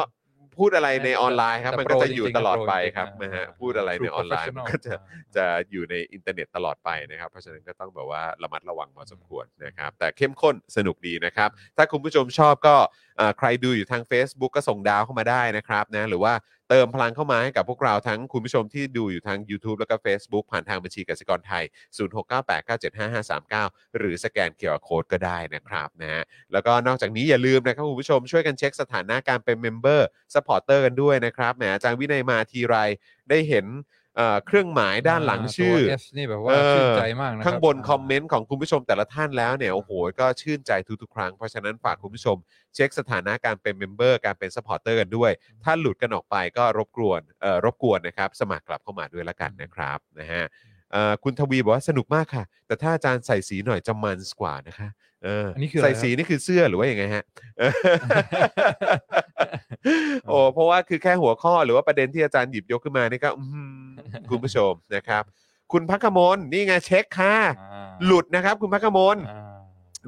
พูดอะไรในออนไลน์ครับแต่มันก็จะโปรอยู่จริงๆตลอดโปรไปจริงๆครับอ่านะฮะพูดอะไรในออนไลน์มันก็จะอ่าจะอยู่ในอินเทอร์เน็ตตลอดไปนะครับ เพราะฉะนั้นก็ต้องแบบว่าระมัดระวังพอสมควรนะครับ แต่เข้มข้นสนุกดีนะครับ ถ้าคุณผู้ชมชอบก็เอ่อใครดูอยู่ทาง Facebook ก็ส่งดาวเข้ามาได้นะครับนะหรือว่าเติมพลังเข้ามาให้กับพวกเราทั้งคุณผู้ชมที่ดูอยู่ทาง YouTube แล้วก็ Facebook ผ่านทางบัญชีกสิกรไทย 0698975539 หรือสแกน QR code ก็ได้นะครับนะฮะแล้วก็นอกจากนี้อย่าลืมนะครับคุณผู้ชมช่วยกันเช็คสถานะการเป็น member supporter กันด้วยนะครับแหมอาจารย์วินัยมาทีไรได้เห็น เอ่อเครื่องหมายด้านหลังชื่อ ตัว S นี่แบบว่าเออ ชื่นใจมากนะครับ ข้างบนคอมเมนต์ของคุณผู้ชมแต่ละท่านแล้วเนี่ยโอ้โหก็ชื่นใจทุกๆครั้ง เพราะฉะนั้นฝากคุณผู้ชม เช็คสถานะการเป็น member การเป็น supporter กันด้วย ถ้าหลุดกันออกไปก็รบกวนเอ่อรบกวนนะครับ สมัครกลับเข้ามาด้วยละกันนะครับนะฮะเอ่อ คุณทวีบอกว่าสนุกมากค่ะ แต่ถ้าอาจารย์ใส่สีหน่อยจะมันกว่านะคะเอออนนี้คืออะไรใส่ครับสีนี่คือเสื้อหรือว่ายังไงฮะ โอ้เพราะว่าคือแค่หัวข้อหรือว่าประเด็นที่อาจารย์หยิบยกขึ้นมานี่ก็อื้อหือคุณผู้ชมนะครับ คุณพักกมลนี่ไงเช็คค่ะอ่าหลุดนะครับ คุณพักกมลอ่า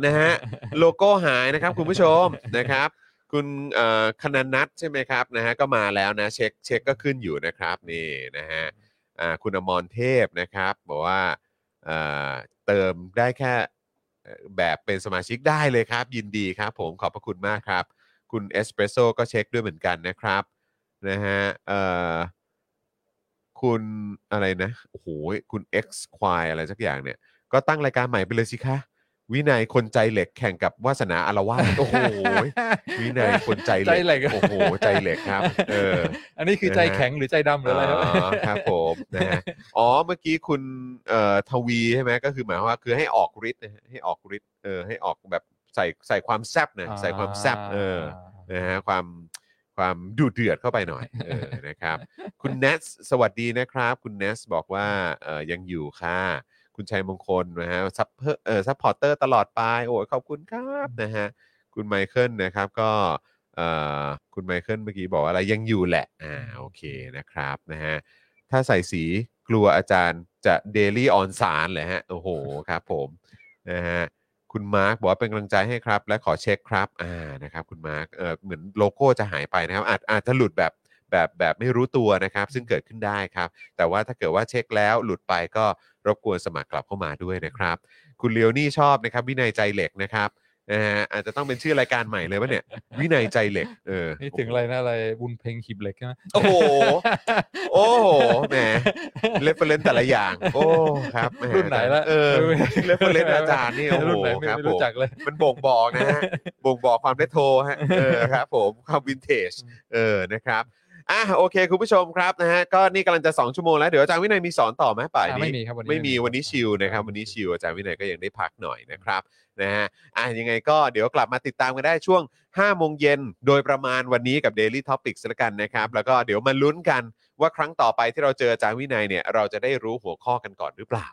นะฮะโลโก้หายนะครับ คุณผู้ชมนะครับ คุณเอ่อคณนัทใช่ไหมครับนะฮะก็มาแล้วนะ เช็คเช็คก็ขึ้นอยู่นะครับ นี่นะฮะอ่า คุณอมรเทพนะครับ บอกว่าเอ่อเติมได้แค่แบบเป็นสมาชิกได้เลยครับ ยินดีครับผมขอบพระคุณมากครับ คุณเอสเปรสโซก็เช็คด้วยเหมือนกันนะครับนะฮะเอ่อคุณอะไรนะ โอ้โห คุณ X ควายอะไรสักอย่างเนี่ย ก็ตั้งรายการใหม่ไปเลยสิคะ วินัยคนใจเหล็กแข่งกับวาสนาอารวาสโอ้โหวินัยคนใจเหใจล็กเหล็กโอ้โหใจเหล็กครับ เออ อันนี้คือใจนะฮะแข็งหรือใจดำหรืออะไรครับอ๋อครับผมนะฮะอ๋อเมื่อกี้คุณเอ่อทวีใช่ไหมก็คือหมายความว่าคือให้ออกฤทธิ์นะฮะให้ออกฤทธิ์เออให้ออกแบบใส่ใส่ความแซบนะใส่ความแซบเออนะฮะความความดูเดือดเข้าไปหน่อยเออนะครับ คุณเนสสวัสดีนะครับ คุณเนสบอกว่าเออยังอยู่ค่ะ คุณชัยมงคลนะฮะซัพเพอร์เออ supporter ตลอดไปโอ้ยขอบคุณครับนะฮะคุณไมเคิลนะครับก็เอ่อคุณไมเคิลเมื่อกี้บอกว่าอะไรยังอยู่แหละอ่าโอเคนะครับนะฮะถ้าใส่สีกลัวอาจารย์จะเดลี่ออนสารเลยฮะโอ้โหครับผมนะฮะคุณมาร์คบอกว่าเป็นกำลังใจให้ครับ และขอเช็คครับอ่านะครับคุณมาร์คเออเหมือนโลโก้จะหายไปนะครับอาจอาจจะหลุดแบบ แบบแบบไม่รู้ตัวนะครับ ซึ่งเกิดขึ้นได้ครับ แต่ว่าถ้าเกิดว่าเช็คแล้วหลุดไปก็รบกวนสมัครกลับเข้ามาด้วยนะครับ คุณเลียวนี่ชอบนะครับ วินัยใจเหล็กนะครับนะฮะอาจจะต้องเป็นชื่อรายการใหม่เลยว่าเนี่ย วินัยใจเหล็กเออนี่ถึงอะไรนะอะไรบุญเพ็งหีบเหล็กใช่ไหมโอ้โห โอ้โหแหม reference แต่ละอย่าง โอ้ครับแหมรุ่นไหนละเออ reference อาจารย์นี่โอ้โหรุ่นไหนไม่ครับไม่รู้จักเลยมันบ่งบอกนะฮะบ่งบอกความได้โทรฮะเออครับผมความวินเทจเออนะครับ อะโอเคคุณผู้ชมครับนะฮะก็นี่กำลังจะ 2 ชั่วโมงแล้ว เดี๋ยวอาจารย์วินัยมีสอนต่อไหมป่ายอะนี้ไม่มีครับวันนี้ไม่มีไม่มีวันนี้ chill นะครับวันนี้ chill อาจารย์วินัยก็ยังได้พักหน่อยนะครับนะฮะอะยังไงก็เดี๋ยวกลับมาติดตามกันได้ช่วง5โมงเย็นโดยประมาณวันนี้กับ Daily Topics แล้วกันนะครับ แล้วก็เดี๋ยวมาลุ้นกัน ว่าครั้งต่อไปที่เราเจออาจารย์วินัยเนี่ยเราจะได้รู้หัวข้อกันก่อนหรือเปล่า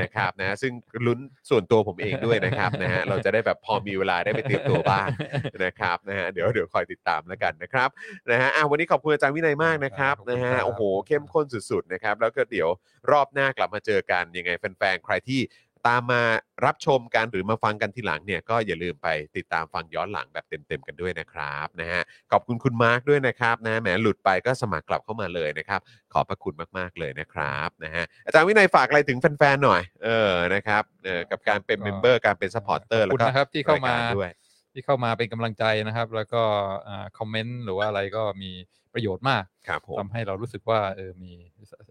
นะครับนะซึ่งลุ้นส่วนตัวผมเองด้วยนะครับนะฮะเราจะได้แบบพอมีเวลาได้ไปเตรียมตัวบ้างนะครับนะฮะเดี๋ยวเดี๋ยวคอยติดตามแล้วกันนะครับนะฮะอะวันนี้ขอบคุณอาจารย์วินัยมากนะครับขอบคุณนะฮะครับโอ้โหเข้มข้นสุดๆนะครับแล้วก็เดี๋ยวรอบหน้ากลับมาเจอกันยังไงแฟนๆใครที่ ตามมารับชมกันหรือมาฟังกันทีหลังเนี่ยก็อย่าลืมไปติดตามฟังย้อนหลังแบบเต็มๆกันด้วยนะครับนะฮะขอบคุณคุณมาร์คด้วยนะครับนะแหมหลุดไปก็สมัครกลับเข้ามาเลยนะครับ ขอบพระคุณมากๆเลยนะครับนะฮะอาจารย์วินัยฝากอะไรถึงแฟนๆหน่อย เออนะครับเออกับการเป็น member การเป็น supporter แล้วก็ขอบวคุณนะครับที่เข้ามารยกรด้วย ที่เข้ามาเป็นกำลังใจนะครับ แล้วก็คอมเมนต์หรือว่าอะไรก็มี ประโยชน์มากครับผม ทำให้เรารู้สึกว่าเออมี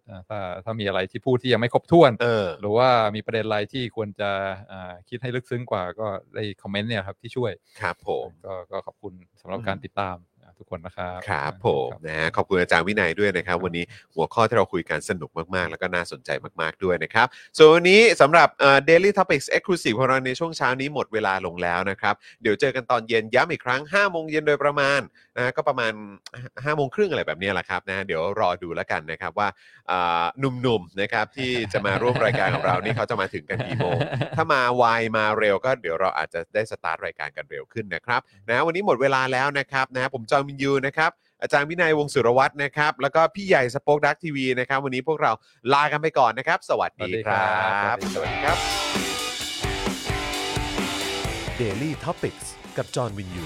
เอ่อถ้าถ้ามีอะไรที่พูดที่ยังไม่ครบถ้วน เออ หรือว่ามีประเด็นอะไรที่ควรจะอ่าคิดให้ลึกซึ้งกว่าก็ได้คอมเมนต์เนี่ยครับที่ช่วยครับผม ก็ก็ขอบคุณสำหรับอืมการติดตามอ่า ทุกคนนะครับครับผมครับนะฮะขอบคุณอาจารย์วินัยด้วยนะครับ วันนี้หัวข้อที่เราคุยกันสนุกมากๆ แล้วก็น่าสนใจมากๆด้วยนะครับ ส่วนวันนี้สำหรับเอ่อ Daily Topics Exclusive ของเราในช่วงเช้านี้หมดเวลาลงแล้วนะครับ เดี๋ยวเจอกันตอนเย็นย้ำอีกครั้ง5โมงเย็นโดยประมาณนะก็ประมาณ5โมงครึ่งอะไรแบบนี้แหละครับนะเดี๋ยวรอดูแล้วกันนะครับว่าอ่าหนุ่มๆนะครับที่จะมาร่วมรายการของเรานี่เขาจะมาถึงกันกี่โมงถ้ามาไวมาเร็วก็เดี๋ยวเราอาจจะได้สตาร์ทรายการกันเร็วขึ้นนะครับนะวันนี้หมดเวลาแล้วนะครับนะผมจอมินยูนะครับอาจารย์วินัยวงศ์สุรวัตรนะครับ แล้วก็พี่ใหญ่สป็อคดักทีวีนะครับ วันนี้พวกเราลากันไปก่อนนะครับ สวัสดีครับ สวัสดีครับสวัสดีครับ Daily Topic กับจอห์นวิญญู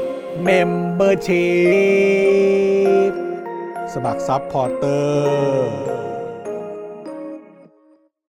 membership สมัคร supporter